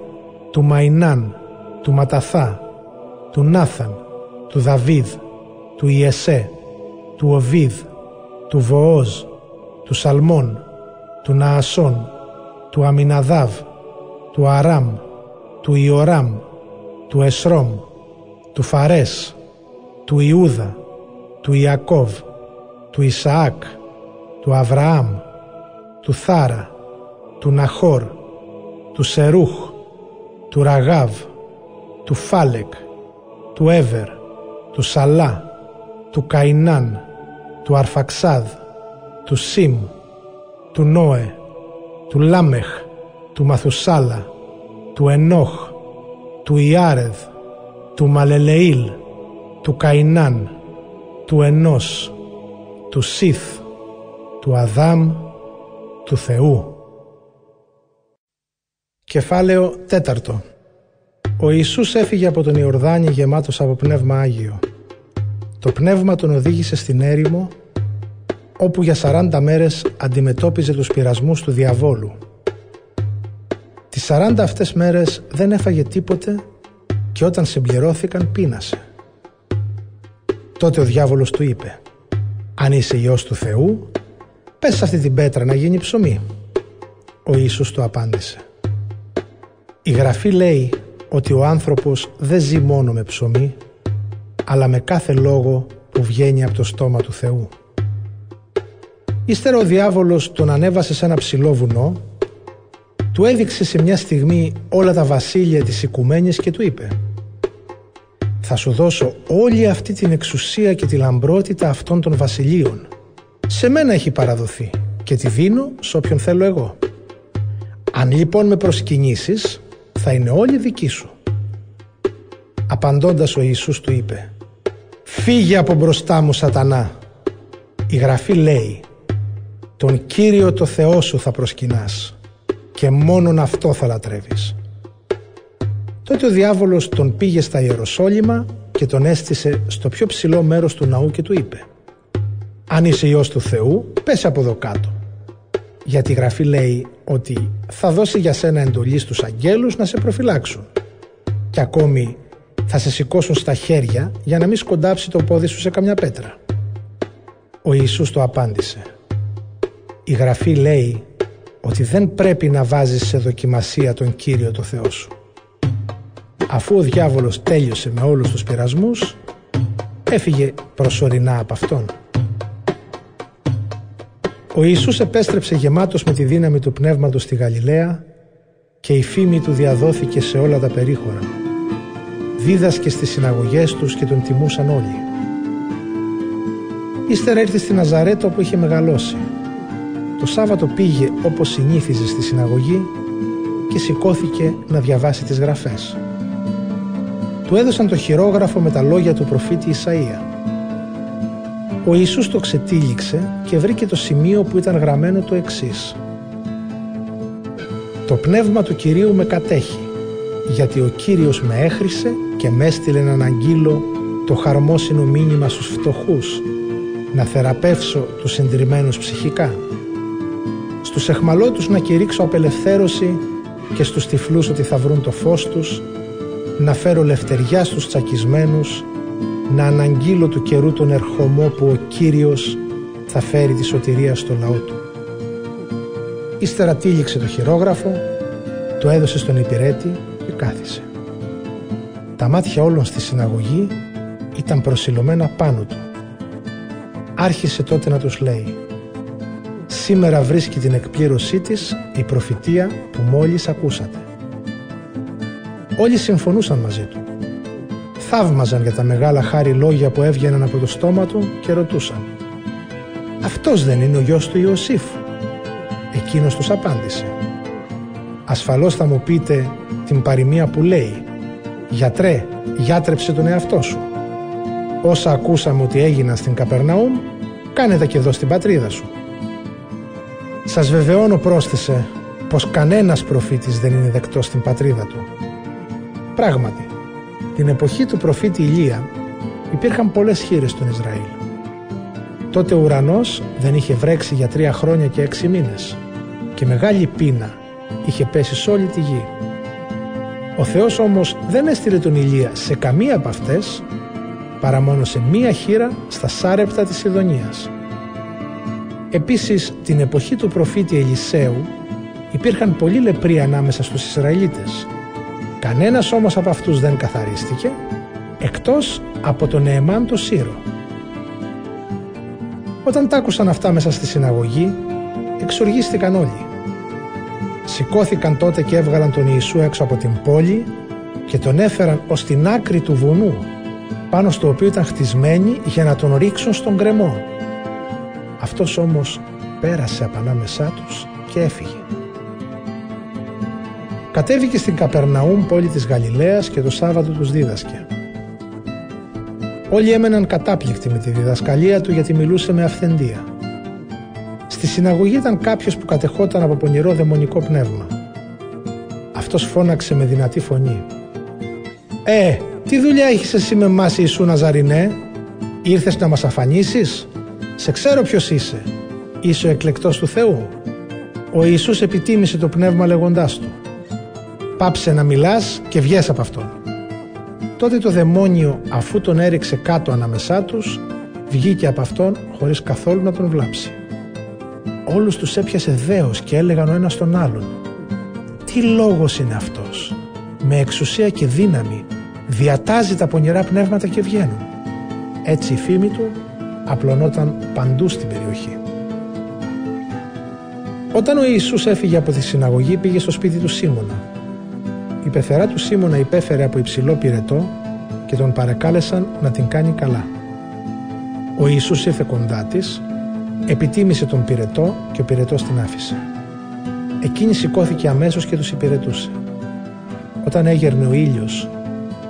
του Μαϊνάν, του Ματαθά, του Νάθαν, του Δαβίδ, του Ιεσέ, του Οβίδ, του Βοόζ, του Σαλμών, του Ναασών, του Αμιναδάβ, του Αράμ, του Ιωράμ, του Εσρόμ, του Φαρές, του Ιούδα, του Ιακώβ, του Ισαάκ, του Αβραάμ, του Θάρα, του Ναχόρ, του Σερούχ, του Ραγάβ, του Φάλεκ, του Εύερ, του Σαλά, του Καϊνάν, του Αρφαξάδ, του Σιμ, του Νόε, του Λάμεχ, του Μαθουσάλα, του Ενόχ, του Ιάρεδ, του Μαλελεήλ, του Καϊνάν, του Ενός, του Σιθ, του Αδάμ, του Θεού. Κεφάλαιο τέταρτο Ο Ιησούς έφυγε από τον Ιορδάνη γεμάτος από Πνεύμα Άγιο. Το Πνεύμα τον οδήγησε στην έρημο όπου για 40 μέρες αντιμετώπιζε τους πειρασμούς του διαβόλου. Τις 40 αυτές μέρες δεν έφαγε τίποτε και όταν συμπληρώθηκαν πείνασε. Τότε ο διάβολος του είπε «Αν είσαι Υιός του Θεού, πες σε αυτή την πέτρα να γίνει ψωμί». Ο Ιησούς του απάντησε «Η Γραφή λέει ότι ο άνθρωπος δεν ζει μόνο με ψωμί, αλλά με κάθε λόγο που βγαίνει από το στόμα του Θεού». Ύστερα ο διάβολος τον ανέβασε σε ένα ψηλό βουνό, του έδειξε σε μια στιγμή όλα τα βασίλεια της οικουμένης και του είπε «Θα σου δώσω όλη αυτή την εξουσία και τη λαμπρότητα αυτών των βασιλείων. Σε μένα έχει παραδοθεί και τη δίνω σε όποιον θέλω εγώ. Αν λοιπόν με προσκυνήσεις, θα είναι όλη δική σου». Απαντώντας ο Ιησούς του είπε «Φύγε από μπροστά μου σατανά». Η Γραφή λέει τον Κύριο το Θεό σου θα προσκυνάς και μόνον αυτό θα λατρεύεις. Τότε ο διάβολος τον πήγε στα Ιεροσόλυμα και τον έστησε στο πιο ψηλό μέρος του ναού και του είπε «Αν είσαι Υιός του Θεού, πέσει από εδώ κάτω». Γιατί η Γραφή λέει ότι θα δώσει για σένα εντολή στους αγγέλους να σε προφυλάξουν και ακόμη θα σε σηκώσουν στα χέρια για να μην σκοντάψει το πόδι σου σε καμιά πέτρα. Ο Ιησούς το απάντησε η Γραφή λέει ότι δεν πρέπει να βάζεις σε δοκιμασία τον Κύριο το Θεό σου. Αφού ο διάβολος τέλειωσε με όλους τους πειρασμούς, έφυγε προσωρινά από Αυτόν. Ο Ιησούς επέστρεψε γεμάτος με τη δύναμη του Πνεύματος στη Γαλιλαία και η φήμη του διαδόθηκε σε όλα τα περίχωρα. Δίδασκε στις συναγωγές τους και τον τιμούσαν όλοι. Ύστερα ήρθε στη Ναζαρέτο που είχε μεγαλώσει το Σάββατο πήγε όπως συνήθιζε στη συναγωγή και σηκώθηκε να διαβάσει τις γραφές. Του έδωσαν το χειρόγραφο με τα λόγια του προφήτη Ισαΐα. Ο Ιησούς το ξετύλιξε και βρήκε το σημείο που ήταν γραμμένο το εξής. «Το πνεύμα του Κυρίου με κατέχει, γιατί ο Κύριος με έχρισε και με έστειλε να αναγγείλω το χαρμόσυνο μήνυμα στους φτωχούς, να θεραπεύσω τους συντριμμένους ψυχικά, στους εχμαλώτους να κηρύξω απελευθέρωση και στους τυφλούς ότι θα βρουν το φως τους, να φέρω λευτεριά στους τσακισμένους, να αναγγείλω του καιρού τον ερχομό που ο Κύριος θα φέρει τη σωτηρία στο λαό του. Ύστερα τύλιξε το χειρόγραφο, το έδωσε στον υπηρέτη και κάθισε. Τα μάτια όλων στη συναγωγή ήταν προσιλωμένα πάνω του. Άρχισε τότε να τους λέει σήμερα βρίσκει την εκπλήρωσή της η προφητεία που μόλις ακούσατε. Όλοι συμφωνούσαν μαζί του. Θαύμαζαν για τα μεγάλα χάρη λόγια που έβγαιναν από το στόμα του και ρωτούσαν «Αυτός δεν είναι ο γιος του Ιωσήφ» Εκείνος τους απάντησε «Ασφαλώς θα μου πείτε την παροιμία που λέει «Γιατρέ, γιάτρεψε τον εαυτό σου». Όσα ακούσαμε ότι έγιναν στην Καπερναούμ, κάνε τα και εδώ στην πατρίδα σου. Σας βεβαιώνω πρόσθεσε πως κανένας προφήτης δεν είναι δεκτός στην πατρίδα του. Πράγματι, την εποχή του προφήτη Ηλία υπήρχαν πολλές χείρες στον Ισραήλ. Τότε ο ουρανός δεν είχε βρέξει για τρία χρόνια και έξι μήνες και μεγάλη πείνα είχε πέσει σε όλη τη γη. Ο Θεός όμως δεν έστειλε τον Ηλία σε καμία από αυτές παρά μόνο σε μία χείρα στα σάρεπτα της Ιδονίας. Επίσης, την εποχή του προφήτη Ελισέου υπήρχαν πολλοί λεπροί ανάμεσα στους Ισραηλίτες. Κανένας όμως από αυτούς δεν καθαρίστηκε, εκτός από τον Νεεμάν το Σύρο. Όταν τ' άκουσαν αυτά μέσα στη συναγωγή, εξοργίστηκαν όλοι. Σηκώθηκαν τότε και έβγαλαν τον Ιησού έξω από την πόλη και τον έφεραν ως την άκρη του βουνού πάνω στο οποίο ήταν χτισμένοι για να τον ρίξουν στον κρεμό. Αυτός όμως πέρασε από ανάμεσά τους και έφυγε. Κατέβηκε στην Καπερναούμ πόλη της Γαλιλαίας και το Σάββατο τους δίδασκε. Όλοι έμεναν κατάπληκτοι με τη διδασκαλία του γιατί μιλούσε με αυθεντία. Στη συναγωγή ήταν κάποιος που κατεχόταν από πονηρό δαιμονικό πνεύμα. Αυτός φώναξε με δυνατή φωνή. «Ε, τι δουλειά έχεις εσύ με εμάς Ιησού Ναζαρινέ, ήρθες να μας αφανίσεις, σε ξέρω ποιος είσαι, είσαι ο εκλεκτός του Θεού». Ο Ιησούς επιτίμησε το πνεύμα λέγοντάς του «Πάψε να μιλάς και βγες από αυτόν». Τότε το δαιμόνιο αφού τον έριξε κάτω ανάμεσά τους βγήκε από αυτόν χωρίς καθόλου να τον βλάψει. Όλους τους έπιασε δέος και έλεγαν ο ένας τον άλλον «Τι λόγος είναι αυτός» με εξουσία και δύναμη διατάζει τα πονηρά πνεύματα και βγαίνουν. Έτσι η φήμη του απλωνόταν παντού στην περιοχή. Όταν ο Ιησούς έφυγε από τη συναγωγή πήγε στο σπίτι του Σίμωνα. Η πεθερά του Σίμωνα υπέφερε από υψηλό πυρετό και τον παρακάλεσαν να την κάνει καλά. Ο Ιησούς ήρθε κοντά της, επιτίμησε τον πυρετό και ο πυρετός την άφησε. Εκείνη σηκώθηκε αμέσως και τους υπηρετούσε. Όταν έγερνε ο ήλιος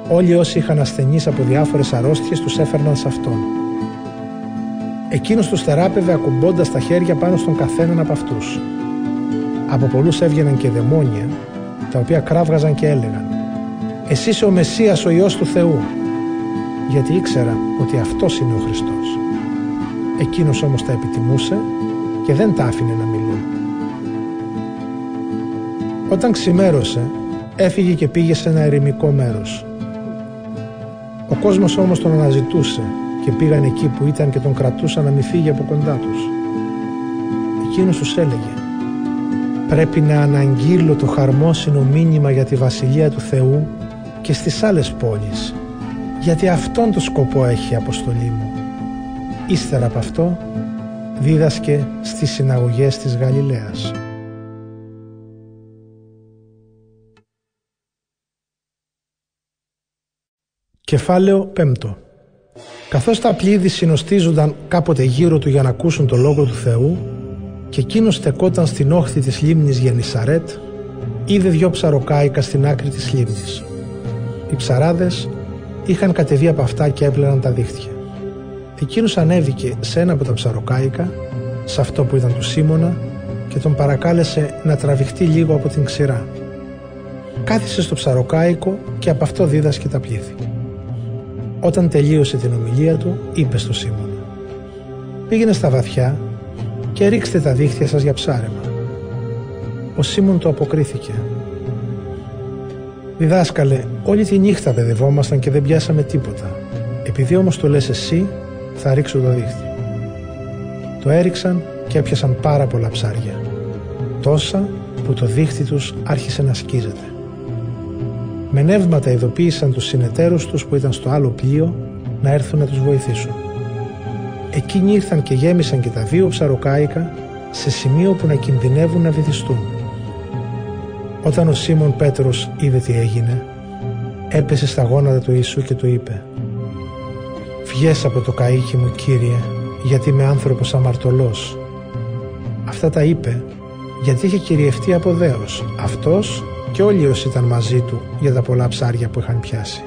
Όλοι όσοι είχαν ασθενείς από διάφορες αρρώστιες τους έφερναν σε αυτόν. Εκείνος τους θεράπευε ακουμπώντας τα χέρια πάνω στον καθέναν από αυτούς. Από πολλούς έβγαιναν και δαιμόνια, τα οποία κράβγαζαν και έλεγαν «Εσύ είσαι ο Μεσσίας, ο Υιός του Θεού», γιατί ήξερα ότι αυτός είναι ο Χριστός. Εκείνος όμως τα επιτιμούσε και δεν τα άφηνε να μιλούν. Όταν ξημέρωσε, έφυγε και πήγε σε ένα ερημικό μέρος. Ο κόσμος όμως τον αναζητούσε και πήγαν εκεί που ήταν και τον κρατούσαν να μην φύγει από κοντά τους. Εκείνος τους έλεγε «Πρέπει να αναγγείλω το χαρμόσυνο μήνυμα για τη Βασιλεία του Θεού και στις άλλες πόλεις, γιατί αυτόν το σκοπό έχει η αποστολή μου». Ύστερα από αυτό δίδασκε στις συναγωγές της Γαλιλαίας. Κεφάλαιο 5 Καθώς τα πλήδη συνοστίζονταν κάποτε γύρω του για να ακούσουν το Λόγο του Θεού και εκείνος στεκόταν στην όχθη της λίμνης Γενισαρέτ είδε δυο ψαροκάικα στην άκρη της λίμνης. Οι ψαράδες είχαν κατεβεί από αυτά και έπλαιναν τα δίχτυα. Εκείνος ανέβηκε σε ένα από τα ψαροκάικα, σε αυτό που ήταν του Σίμωνα και τον παρακάλεσε να τραβηχτεί λίγο από την ξηρά. Κάθισε στο ψαροκάικο και από αυτό δίδασκε τα πλήθη. Όταν τελείωσε την ομιλία του, είπε στο Σίμωνα «Πήγαινε στα βαθιά και ρίξτε τα δίχτυα σας για ψάρεμα». Ο Σίμων το αποκρίθηκε. «Διδάσκαλε, όλη τη νύχτα παιδευόμασταν και δεν πιάσαμε τίποτα. Επειδή όμως το λες εσύ, θα ρίξω το δίχτυ». Το έριξαν και έπιασαν πάρα πολλά ψάρια. Τόσα που το δίχτυ τους άρχισε να σκίζεται. Με νεύματα ειδοποίησαν τους συνεταίρους τους που ήταν στο άλλο πλοίο να έρθουν να τους βοηθήσουν. Εκείνοι ήρθαν και γέμισαν και τα δύο ψαροκάικα σε σημείο που να κινδυνεύουν να βυθιστούν. Όταν ο Σίμων Πέτρος είδε τι έγινε, έπεσε στα γόνατα του Ιησού και του είπε «Βγες από το καΐκι μου Κύριε, γιατί είμαι άνθρωπος αμαρτωλός». Αυτά τα είπε γιατί είχε κυριευτεί από δέος αυτός και όλοι όσοι ήταν μαζί του για τα πολλά ψάρια που είχαν πιάσει.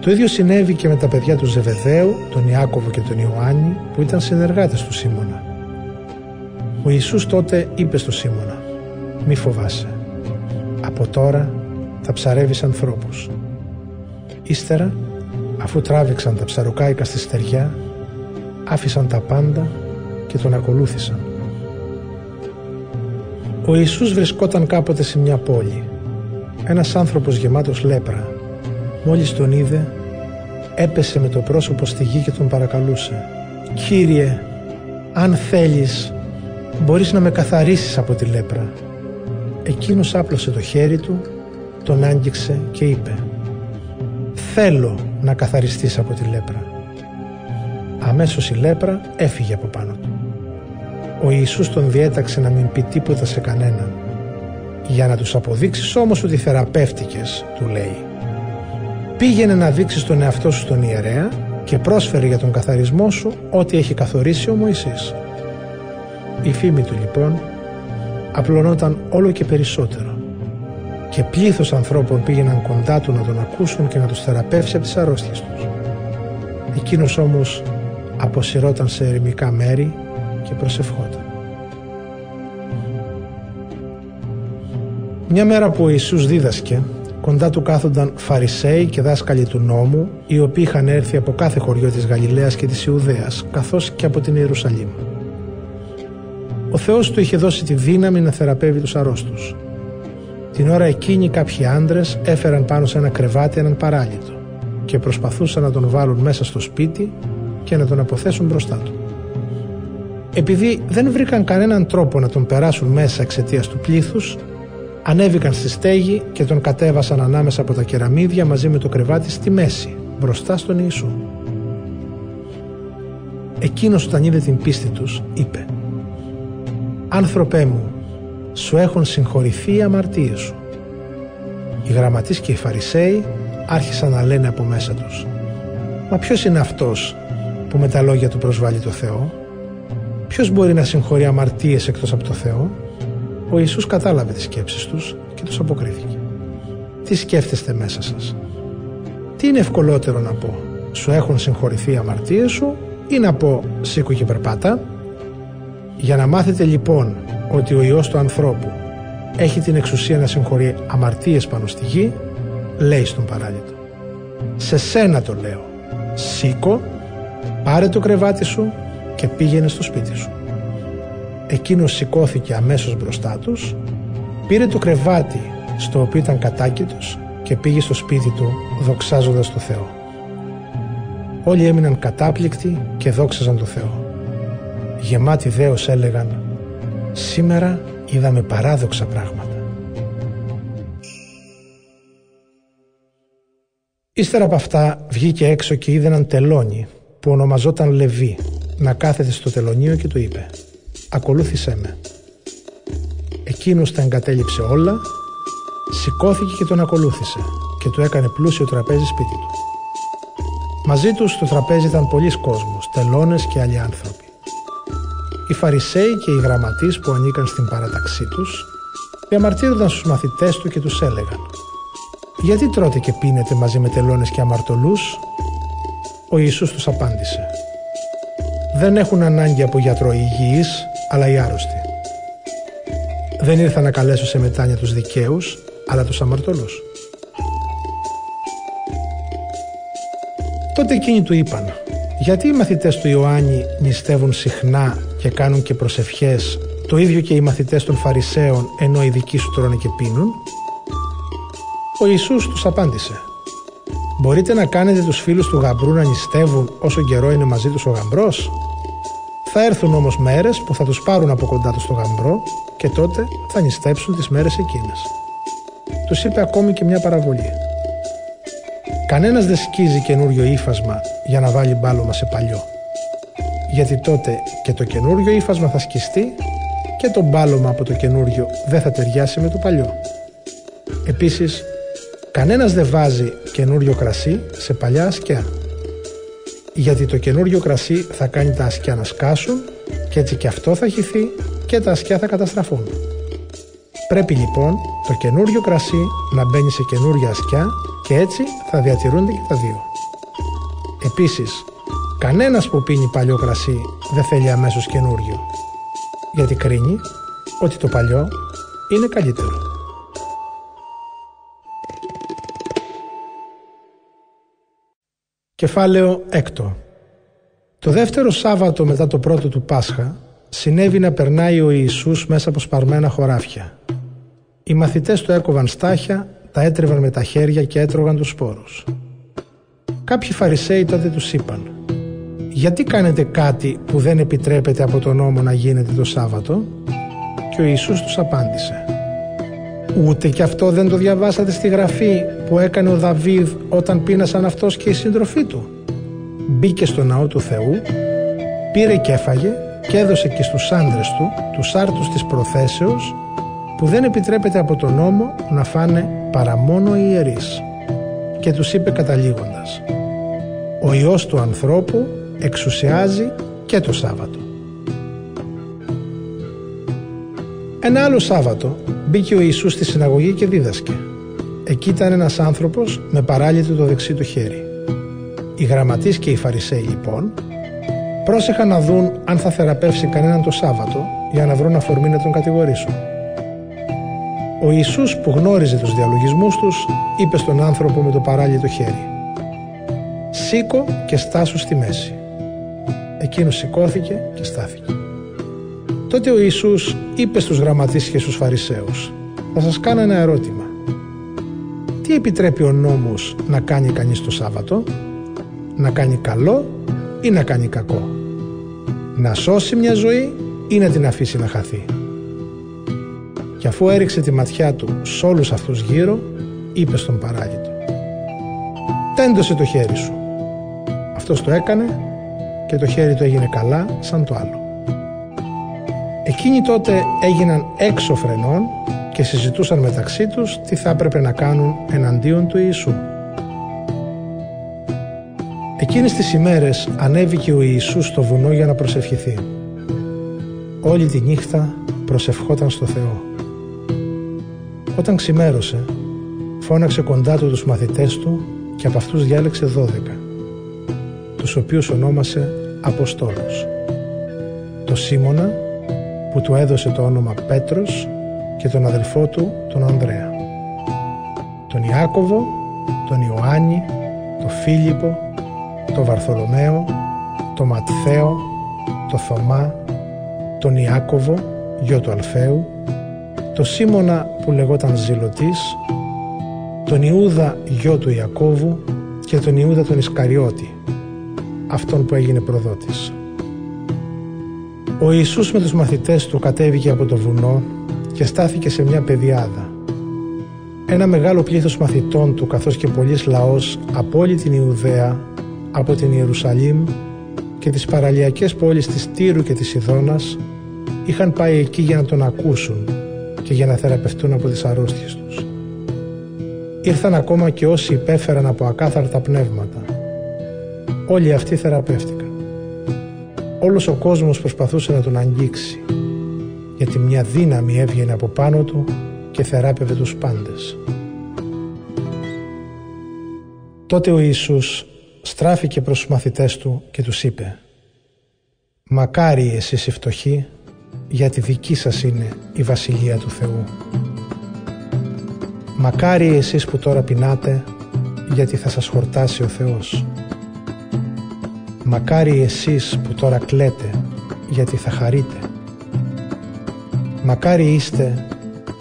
Το ίδιο συνέβη και με τα παιδιά του Ζεβεδαίου, τον Ιάκωβο και τον Ιωάννη που ήταν συνεργάτες του Σίμωνα. Ο Ιησούς τότε είπε στο Σίμωνα «Μη φοβάσαι, από τώρα θα ψαρεύεις ανθρώπους». Ύστερα, αφού τράβηξαν τα ψαροκάικα στη στεριά, άφησαν τα πάντα και τον ακολούθησαν. Ο Ιησούς βρισκόταν κάποτε σε μια πόλη. Ένας άνθρωπος γεμάτος λέπρα. Μόλις τον είδε, έπεσε με το πρόσωπο στη γη και τον παρακαλούσε. «Κύριε, αν θέλεις, μπορείς να με καθαρίσεις από τη λέπρα». Εκείνος άπλωσε το χέρι του, τον άγγιξε και είπε «Θέλω να καθαριστείς από τη λέπρα». Αμέσως η λέπρα έφυγε από πάνω του. Ο Ιησούς τον διέταξε να μην πει τίποτα σε κανέναν. Για να τους αποδείξεις όμως ότι θεραπεύτηκες, του λέει. Πήγαινε να δείξεις τον εαυτό σου στον ιερέα και πρόσφερε για τον καθαρισμό σου ό,τι έχει καθορίσει ο Μωυσής. Η φήμη του λοιπόν απλωνόταν όλο και περισσότερο και πλήθος ανθρώπων πήγαιναν κοντά του να τον ακούσουν και να τους θεραπεύσει από τις αρρώστιες τους. Εκείνος όμως αποσυρώταν σε ερημικά μέρη και προσευχόταν. Μια μέρα που ο Ιησούς δίδασκε, κοντά του κάθονταν Φαρισαίοι και δάσκαλοι του νόμου, οι οποίοι είχαν έρθει από κάθε χωριό της Γαλιλαίας και της Ιουδαίας, καθώς και από την Ιερουσαλήμ. Ο Θεός του είχε δώσει τη δύναμη να θεραπεύει τους αρρώστους. Την ώρα εκείνη κάποιοι άντρες έφεραν πάνω σε ένα κρεβάτι έναν παράλυτο και προσπαθούσαν να τον βάλουν μέσα στο σπίτι και να τον αποθέσουν μπροστά του. Επειδή δεν βρήκαν κανέναν τρόπο να τον περάσουν μέσα εξαιτίας του πλήθους, ανέβηκαν στη στέγη και τον κατέβασαν ανάμεσα από τα κεραμίδια μαζί με το κρεβάτι στη μέση, μπροστά στον Ιησού. Εκείνος όταν είδε την πίστη τους είπε «Άνθρωπέ μου, σου έχουν συγχωρηθεί οι αμαρτίες σου». Οι γραμματείς και οι φαρισαίοι άρχισαν να λένε από μέσα τους «Μα ποιος είναι αυτός που με τα λόγια του προσβάλλει το Θεό» Ποιος μπορεί να συγχωρεί αμαρτίες εκτός από το Θεό; Ο Ιησούς κατάλαβε τις σκέψεις τους και τους αποκρίθηκε. Τι σκέφτεστε μέσα σας; Τι είναι ευκολότερο να πω; Σου έχουν συγχωρηθεί οι αμαρτίες σου ή να πω σήκω και περπάτα. Για να μάθετε λοιπόν ότι ο Υιός του ανθρώπου έχει την εξουσία να συγχωρεί αμαρτίες πάνω στη γη, λέει στον παράλυτο. Σε σένα το λέω. Σήκω, πάρε το κρεβάτι σου και πήγαινε στο σπίτι σου. Εκείνος σηκώθηκε αμέσως μπροστά τους, πήρε το κρεβάτι στο οποίο ήταν κατάκητος και πήγε στο σπίτι του δοξάζοντας το Θεό. Όλοι έμειναν κατάπληκτοι και δόξαζαν το Θεό. Γεμάτοι δέος έλεγαν «Σήμερα είδαμε παράδοξα πράγματα». Ύστερα από αυτά βγήκε έξω και είδε έναν τελώνι που ονομαζόταν Λεβί να κάθεται στο τελωνίο και του είπε «Ακολούθησέ με». Εκείνος τα εγκατέλειψε όλα, σηκώθηκε και τον ακολούθησε και του έκανε πλούσιο τραπέζι σπίτι του. Μαζί τους στο τραπέζι ήταν πολλοί κόσμος, τελώνες και άλλοι άνθρωποι. Οι Φαρισαίοι και οι γραμματείς που ανήκαν στην παραταξή τους διαμαρτύρονταν στους μαθητές του και τους έλεγαν «Γιατί τρώτε και πίνετε μαζί με τελώνες και αμαρτωλούς» Ο Ιησούς τους απάντησε δεν έχουν ανάγκη από γιατρό υγιείς, αλλά οι άρρωστοι. Δεν ήρθα να καλέσω σε μετάνοια τους δικαίους, αλλά τους αμαρτωλούς. Τότε εκείνοι του είπαν «Γιατί οι μαθητές του Ιωάννη νηστεύουν συχνά και κάνουν και προσευχές, το ίδιο και οι μαθητές των Φαρισαίων, ενώ οι δικοί σου τρώνε και πίνουν» Ο Ιησούς τους απάντησε Μπορείτε να κάνετε τους φίλους του γαμπρού να νηστεύουν όσο καιρό είναι μαζί τους ο γαμπρός; Θα έρθουν όμως μέρες που θα τους πάρουν από κοντά τους το γαμπρό και τότε θα νηστέψουν τις μέρες εκείνες. Τους είπε ακόμη και μια παραβολή. Κανένας δεν σκίζει καινούριο ύφασμα για να βάλει μπάλωμα σε παλιό. Γιατί τότε και το καινούριο ύφασμα θα σκιστεί και το μπάλωμα από το καινούριο δεν θα ταιριάσει με το παλιό. Επίσης, κανένας δεν βάζει καινούριο κρασί σε παλιά ασκιά. Γιατί το καινούριο κρασί θα κάνει τα ασκιά να σκάσουν και έτσι και αυτό θα χυθεί και τα ασκιά θα καταστραφούν. Πρέπει λοιπόν το καινούριο κρασί να μπαίνει σε καινούρια ασκιά και έτσι θα διατηρούνται και τα δύο. Επίσης, κανένας που πίνει παλιό κρασί δεν θέλει αμέσως καινούριο, γιατί κρίνει ότι το παλιό είναι καλύτερο. Κεφάλαιο 6 Το δεύτερο Σάββατο μετά το πρώτο του Πάσχα συνέβη να περνάει ο Ιησούς μέσα από σπαρμένα χωράφια. Οι μαθητές του έκοβαν στάχια, τα έτρεβαν με τα χέρια και έτρωγαν τους σπόρους. Κάποιοι Φαρισαίοι τότε τους είπαν «Γιατί κάνετε κάτι που δεν επιτρέπεται από τον νόμο να γίνεται το Σάββατο» και ο Ιησούς τους απάντησε Ούτε και αυτό δεν το διαβάσατε στη γραφή που έκανε ο Δαβίδ όταν πείνασαν αυτός και η σύντροφή του. Μπήκε στο ναό του Θεού, πήρε και έφαγε και έδωσε και στους άντρες του τους άρτους της προθέσεως που δεν επιτρέπεται από τον νόμο να φάνε παρά μόνο οι ιερείς και τους είπε καταλήγοντας «Ο Υιός του ανθρώπου εξουσιάζει και το Σάββατο». Ένα άλλο Σάββατο μπήκε ο Ιησούς στη συναγωγή και δίδασκε. Εκεί ήταν ένας άνθρωπος με παράλυτο το δεξί του χέρι. Οι γραμματείς και οι φαρισαίοι λοιπόν πρόσεχαν να δουν αν θα θεραπεύσει κανέναν το Σάββατο για να βρουν αφορμή να τον κατηγορήσουν. Ο Ιησούς που γνώριζε τους διαλογισμούς τους είπε στον άνθρωπο με το παράλυτο χέρι «Σήκω και στάσου στη μέση». Εκείνος σηκώθηκε και στάθηκε. Τότε ο Ιησούς είπε στους γραμματείς και στους φαρισαίους «Θα σας κάνω ένα ερώτημα. Τι επιτρέπει ο νόμος να κάνει κανείς το Σάββατο, να κάνει καλό ή να κάνει κακό, να σώσει μια ζωή ή να την αφήσει να χαθεί» και αφού έριξε τη ματιά του σε όλους αυτούς γύρω, είπε στον παράλυτο «Τέντωσε το χέρι σου». Αυτός το έκανε και το χέρι του έγινε καλά σαν το άλλο. Εκείνοι τότε έγιναν έξω φρενών και συζητούσαν μεταξύ τους τι θα έπρεπε να κάνουν εναντίον του Ιησού. Εκείνες τις ημέρες ανέβηκε ο Ιησούς στο βουνό για να προσευχηθεί. Όλη τη νύχτα προσευχόταν στο Θεό. Όταν ξημέρωσε, φώναξε κοντά του τους μαθητές του και από αυτούς διάλεξε δώδεκα, τους οποίους ονόμασε Αποστόλους. Το Σίμωνα, που του έδωσε το όνομα Πέτρος και τον αδελφό του τον Ανδρέα. Τον Ιάκωβο, τον Ιωάννη, τον Φίλιππο, τον Βαρθολομαίο, τον Ματθαίο, τον Θωμά, τον Ιάκωβο, γιο του Αλφαίου, το Σίμωνα που λεγόταν Ζηλωτής, τον Ιούδα γιο του Ιακώβου και τον Ιούδα τον Ισκαριώτη, αυτόν που έγινε προδότης. Ο Ιησούς με τους μαθητές του κατέβηκε από το βουνό και στάθηκε σε μια πεδιάδα. Ένα μεγάλο πλήθος μαθητών του καθώς και πολλής λαός από όλη την Ιουδαία, από την Ιερουσαλήμ και τις παραλιακές πόλεις της Τύρου και της Ιδώνας είχαν πάει εκεί για να τον ακούσουν και για να θεραπευτούν από τις αρρώστιες τους. Ήρθαν ακόμα και όσοι υπέφεραν από ακάθαρτα πνεύματα. Όλοι αυτοί θεραπεύτηκαν. Όλος ο κόσμος προσπαθούσε να τον αγγίξει, γιατί μια δύναμη έβγαινε από πάνω του και θεράπευε τους πάντες. Τότε ο Ιησούς στράφηκε προς τους μαθητές του και τους είπε «Μακάρι εσείς οι φτωχοί γιατί δική σας είναι η Βασιλεία του Θεού. Μακάρι εσείς που τώρα πεινάτε, γιατί θα σας χορτάσει ο Θεός. Μακάρι εσείς που τώρα κλαίτε, γιατί θα χαρείτε. Μακάρι είστε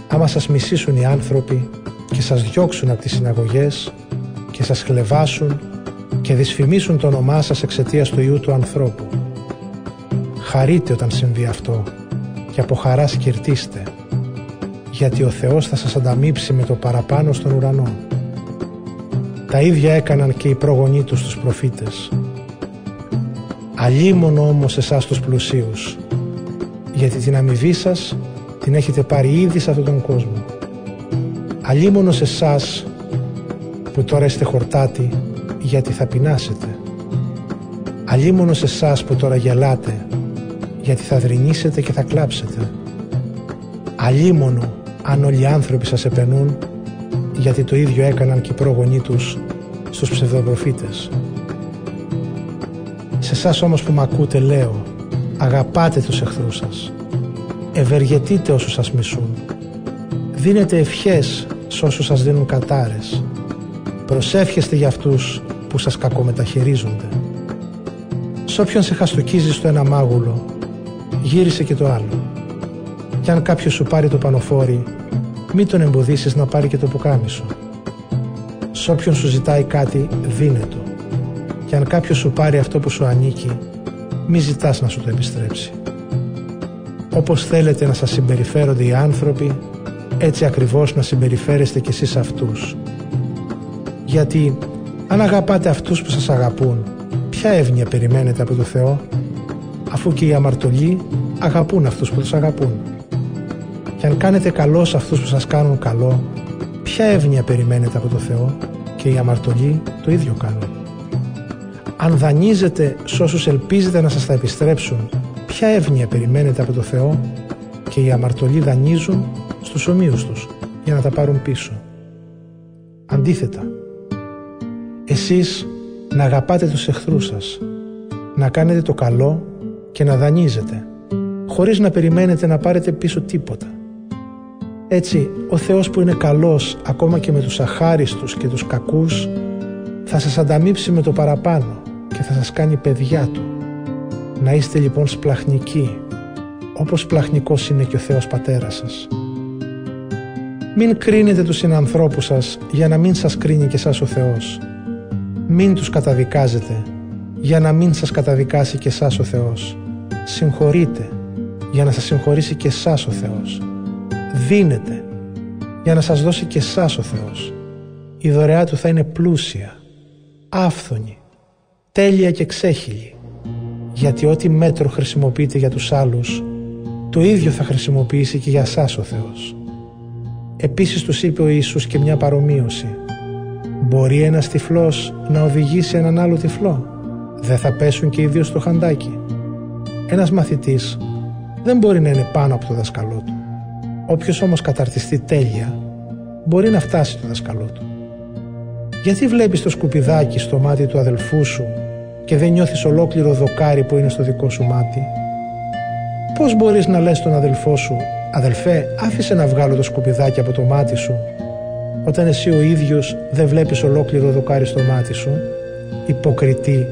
άμα σας μισήσουν οι άνθρωποι και σας διώξουν από τις συναγωγές και σας χλεβάσουν και δυσφημίσουν το όνομά σας εξαιτίας του Ιού του ανθρώπου. Χαρείτε όταν συμβεί αυτό και από χαράς σκυρτήστε, γιατί ο Θεός θα σας ανταμείψει με το παραπάνω στον ουρανό. Τα ίδια έκαναν και οι προγονείς τους τους προφήτες. Αλίμονο όμως εσάς τους πλουσίους, γιατί την αμοιβή σας την έχετε πάρει ήδη σε αυτόν τον κόσμο. Αλίμονο σε εσάς που τώρα είστε χορτάτοι, γιατί θα πεινάσετε. Αλίμονο σε εσάς που τώρα γελάτε, γιατί θα δρυνήσετε και θα κλάψετε. Αλίμονο αν όλοι οι άνθρωποι σας επενούν, γιατί το ίδιο έκαναν και οι πρόγονοί τους στους ψευδοπροφήτες. Σε εσάς όμως που μ' ακούτε λέω, αγαπάτε τους εχθρούς σας, ευεργετείτε όσους σας μισούν, δίνετε ευχές σε όσους σας δίνουν κατάρες, προσεύχεστε για αυτούς που σας κακομεταχειρίζονται. Σ' όποιον σε χαστοκίζει στο ένα μάγουλο, γύρισε και το άλλο. Κι αν κάποιος σου πάρει το πανοφόρι, μη τον εμποδίσεις να πάρει και το πουκάμισο. Σ' όποιον σου ζητάει κάτι, δίνε το. Κι αν κάποιος σου πάρει αυτό που σου ανήκει, μη ζητάς να σου το επιστρέψει. Όπως θέλετε να σας συμπεριφέρονται οι άνθρωποι, έτσι ακριβώς να συμπεριφέρεστε κι εσείς αυτούς. Γιατί αν αγαπάτε αυτούς που σας αγαπούν, ποια εύνοια περιμένετε από το Θεό. αφού και οι αμαρτωλοί αγαπούν αυτούς που τους αγαπούν. Και αν κάνετε καλό σε αυτούς που σας κάνουν καλό, ποια εύνοια περιμένετε από το Θεό και οι αμαρτωλοί το ίδιο κάνουν. Αν δανείζετε σε όσους ελπίζετε να σας τα επιστρέψουν, ποια εύνοια περιμένετε από το Θεό και οι αμαρτωλοί δανείζουν στους ομοίους τους για να τα πάρουν πίσω. Αντίθετα, εσείς να αγαπάτε τους εχθρούς σας, να κάνετε το καλό και να δανείζετε, χωρίς να περιμένετε να πάρετε πίσω τίποτα. Έτσι, ο Θεός που είναι καλός ακόμα και με τους αχάριστους και τους κακούς, θα σας ανταμείψει με το παραπάνω και θα σας κάνει παιδιά Του. Να είστε λοιπόν σπλαχνικοί, όπως σπλαχνικός είναι και ο Θεός Πατέρας σας. Μην κρίνετε τους συνανθρώπους σας για να μην σας κρίνει και σας ο Θεός. Μην τους καταδικάζετε για να μην σας καταδικάσει και σας ο Θεός. Συγχωρείτε για να σας συγχωρήσει και σας ο Θεός. Δίνετε για να σας δώσει και σας ο Θεός. Η δωρεά Του θα είναι πλούσια, άφθονη, τέλεια και ξέχυλη. Γιατί ό,τι μέτρο χρησιμοποιείτε για τους άλλους, το ίδιο θα χρησιμοποιήσει και για σας ο Θεός. Επίσης τους είπε ο Ιησούς και μια παρομοίωση. Μπορεί ένας τυφλός να οδηγήσει έναν άλλο τυφλό. Δεν θα πέσουν και οι δύο στο χαντάκι. Ένας μαθητής δεν μπορεί να είναι πάνω από το δασκαλό του. Όποιος όμως καταρτιστεί τέλεια, μπορεί να φτάσει το δασκαλό του. Γιατί βλέπεις το σκουπιδάκι στο μάτι του αδελφού σου και δεν νιώθεις ολόκληρο δοκάρι που είναι στο δικό σου μάτι. Πώς μπορείς να λες τον αδελφό σου «Αδελφέ, άφησε να βγάλω το σκουπιδάκι από το μάτι σου» όταν εσύ ο ίδιος δεν βλέπεις ολόκληρο δοκάρι στο μάτι σου. Υποκριτή,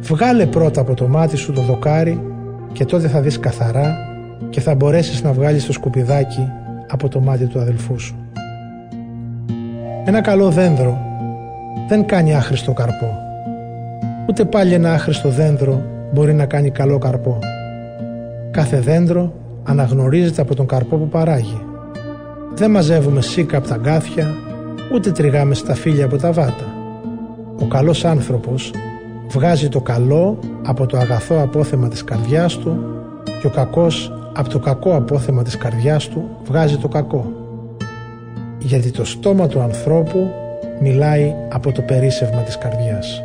βγάλε πρώτα από το μάτι σου το δοκάρι και τότε θα δεις καθαρά και θα μπορέσεις να βγάλεις το σκουπιδάκι από το μάτι του αδελφού σου. Ένα καλό δένδρο δεν κάνει άχρηστο καρπό. Ούτε πάλι ένα άχρηστο δένδρο μπορεί να κάνει καλό καρπό. Κάθε δέντρο αναγνωρίζεται από τον καρπό που παράγει. Δεν μαζεύουμε σίκα από τα γκάθια, ούτε τριγάμε στα φύλλα από τα βάτα. Ο καλός άνθρωπος βγάζει το καλό από το αγαθό απόθεμα της καρδιάς του και ο κακός από το κακό απόθεμα της καρδιάς του βγάζει το κακό. Γιατί το στόμα του ανθρώπου μιλάει από το περίσευμα της καρδιάς.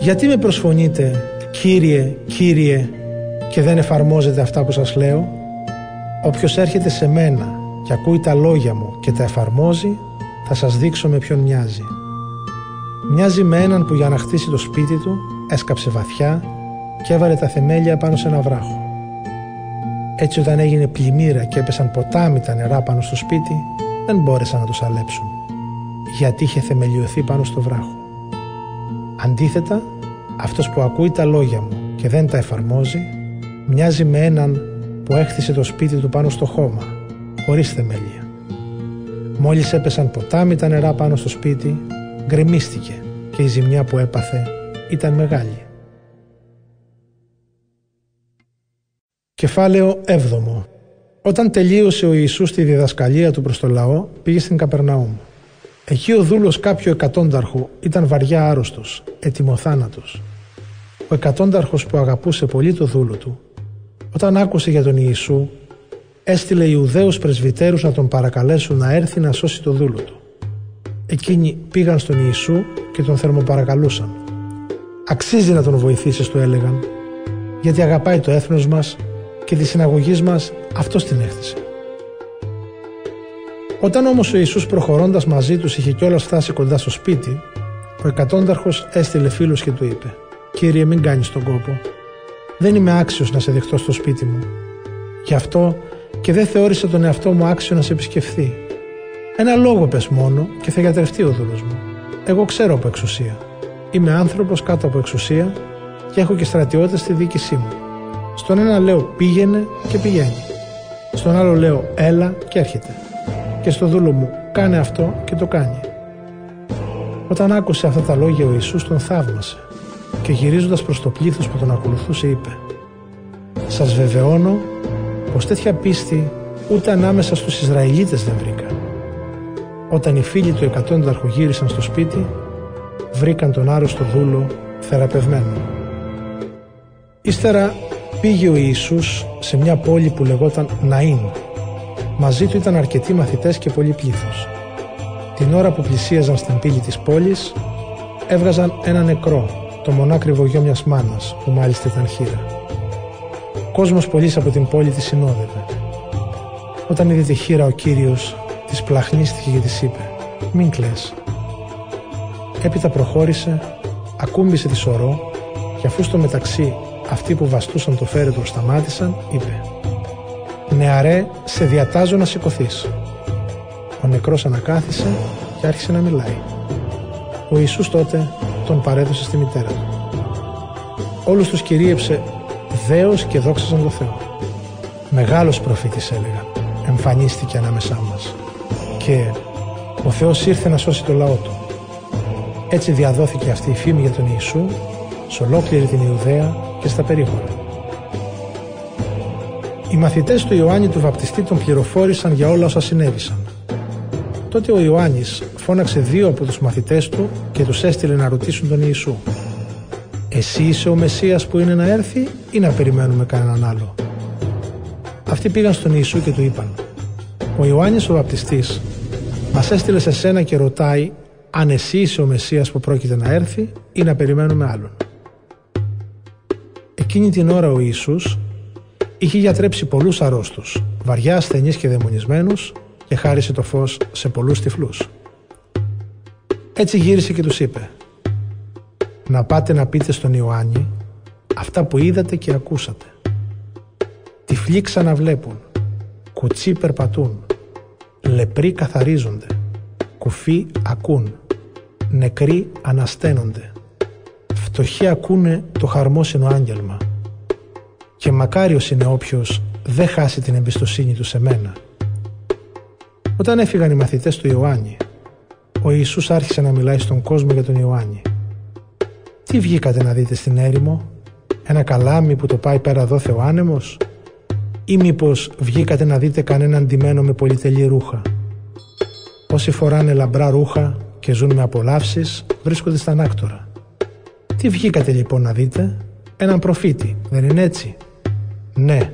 Γιατί με προσφωνείτε «Κύριε, Κύριε» και δεν εφαρμόζετε αυτά που σας λέω; Όποιος έρχεται σε μένα και ακούει τα λόγια μου και τα εφαρμόζει θα σας δείξω με ποιον μοιάζει. Μοιάζει με έναν που για να χτίσει το σπίτι του έσκαψε βαθιά και έβαλε τα θεμέλια πάνω σε ένα βράχο. Έτσι όταν έγινε πλημμύρα και έπεσαν ποτάμι τα νερά πάνω στο σπίτι δεν μπόρεσαν να τους αλέψουν γιατί είχε θεμελιωθεί πάνω στο βράχο Αντίθετα, αυτός που ακούει τα λόγια μου και δεν τα εφαρμόζει μοιάζει με έναν που έχτισε το σπίτι του πάνω στο χώμα, χωρίς θεμέλια. Μόλις έπεσαν ποτάμι τα νερά πάνω στο σπίτι, γκρεμίστηκε και η ζημιά που έπαθε ήταν μεγάλη. Κεφάλαιο 7 Όταν τελείωσε ο Ιησούς τη διδασκαλία του προς το λαό, πήγε στην Καπερναούμ. Εκεί ο δούλος κάποιου εκατόνταρχου ήταν βαριά άρρωστος, ετοιμοθάνατος. Ο εκατόνταρχος που αγαπούσε πολύ το δούλο του, όταν άκουσε για τον Ιησού, έστειλε Ιουδαίους πρεσβυτέρους να τον παρακαλέσουν να έρθει να σώσει το δούλο του. Εκείνοι πήγαν στον Ιησού και τον θερμοπαρακαλούσαν. «Αξίζει να τον βοηθήσεις», του έλεγαν, «γιατί αγαπάει το έθνος μας και τη συναγωγή μας αυτός την έχτισε». Όταν όμως ο Ιησούς προχωρώντας μαζί τους είχε κιόλας φτάσει κοντά στο σπίτι, ο εκατόνταρχος έστειλε φίλους και του είπε «Κύριε μην κάνεις τον κόπο, δεν είμαι άξιος να σε δεχτώ στο σπίτι μου. Γι' αυτό και δεν θεώρησα τον εαυτό μου άξιο να σε επισκεφθεί. Ένα λόγο πες μόνο και θα γιατρευτεί ο δούλος μου. Εγώ ξέρω από εξουσία. Είμαι άνθρωπος κάτω από εξουσία και έχω και στρατιώτες στη διοίκησή μου. Στον ένα λέω πήγαινε και πηγαίνει. Στον άλλο λέω έλα και έρχεται. Και στο δούλο μου κάνε αυτό και το κάνει. Όταν άκουσε αυτά τα λόγια ο Ιησούς τον θαύμασε και γυρίζοντας προς το πλήθος που τον ακολουθούσε είπε «Σας βεβαιώνω πως τέτοια πίστη ούτε ανάμεσα στους Ισραηλίτες δεν βρήκα». Όταν οι φίλοι του εκατόνταρχου γύρισαν στο σπίτι βρήκαν τον άρρωστο δούλο θεραπευμένο. Ύστερα πήγε ο Ιησούς σε μια πόλη που λεγόταν Ναΐν. Μαζί του ήταν αρκετοί μαθητές και πολύ πλήθος. Την ώρα που πλησίαζαν στην πύλη της πόλης, έβγαζαν ένα νεκρό, το μονάκριβο γιο μιας μάνας, που μάλιστα ήταν χείρα. Κόσμος πολλής από την πόλη τη συνόδευε. Όταν είδε τη χείρα ο Κύριος, της πλαχνίστηκε και της είπε «Μην κλαις». Έπειτα προχώρησε, ακούμπησε τη σωρό και αφού στο μεταξύ αυτοί που βαστούσαν το φέρετρο σταμάτησαν, είπε «Νεαρέ, σε διατάζω να σηκωθείς. Ο νεκρός ανακάθισε και άρχισε να μιλάει. Ο Ιησούς τότε τον παρέδωσε στη μητέρα του. Όλους τους κυρίεψε δέος και δόξαζαν το Θεό. Μεγάλος προφήτης έλεγαν, εμφανίστηκε ανάμεσά μας. Και ο Θεός ήρθε να σώσει το λαό του. Έτσι διαδόθηκε αυτή η φήμη για τον Ιησού σε ολόκληρη την Ιουδαία και στα περίχωρα. Οι μαθητές του Ιωάννη του Βαπτιστή τον πληροφόρησαν για όλα όσα συνέβησαν. Τότε ο Ιωάννης φώναξε δύο από τους μαθητές του και τους έστειλε να ρωτήσουν τον Ιησού «Εσύ είσαι ο Μεσσίας που είναι να έρθει ή να περιμένουμε κανέναν άλλο» Αυτοί πήγαν στον Ιησού και του είπαν «Ο Ιωάννης ο Βαπτιστής μας έστειλε σε σένα και ρωτάει αν εσύ είσαι ο Μεσσίας που πρόκειται να έρθει ή να περιμένουμε άλλον». Εκείνη την ώρα ο Ιησούς είχε γιατρέψει πολλούς αρρώστους, βαριά ασθενείς και δαιμονισμένους και χάρισε το φως σε πολλούς τυφλούς. Έτσι γύρισε και τους είπε «Να πάτε να πείτε στον Ιωάννη αυτά που είδατε και ακούσατε. Τυφλοί ξαναβλέπουν, κουτσί περπατούν, λεπροί καθαρίζονται, κουφοί ακούν, νεκροί ανασταίνονται, φτωχοί ακούνε το χαρμόσυνο άγγελμα και μακάριος είναι όποιος δεν χάσει την εμπιστοσύνη του σε μένα. Όταν έφυγαν οι μαθητές του Ιωάννη, ο Ιησούς άρχισε να μιλάει στον κόσμο για τον Ιωάννη. Τι βγήκατε να δείτε στην έρημο, ένα καλάμι που το πάει πέρα δόθε ο άνεμος ή μήπως βγήκατε να δείτε κανέναν ντυμένο με πολυτελή ρούχα; Όσοι φοράνε λαμπρά ρούχα και ζουν με απολαύσεις βρίσκονται στα ανάκτορα. Τι βγήκατε λοιπόν να δείτε, έναν προφήτη, δεν είναι έτσι; Ναι,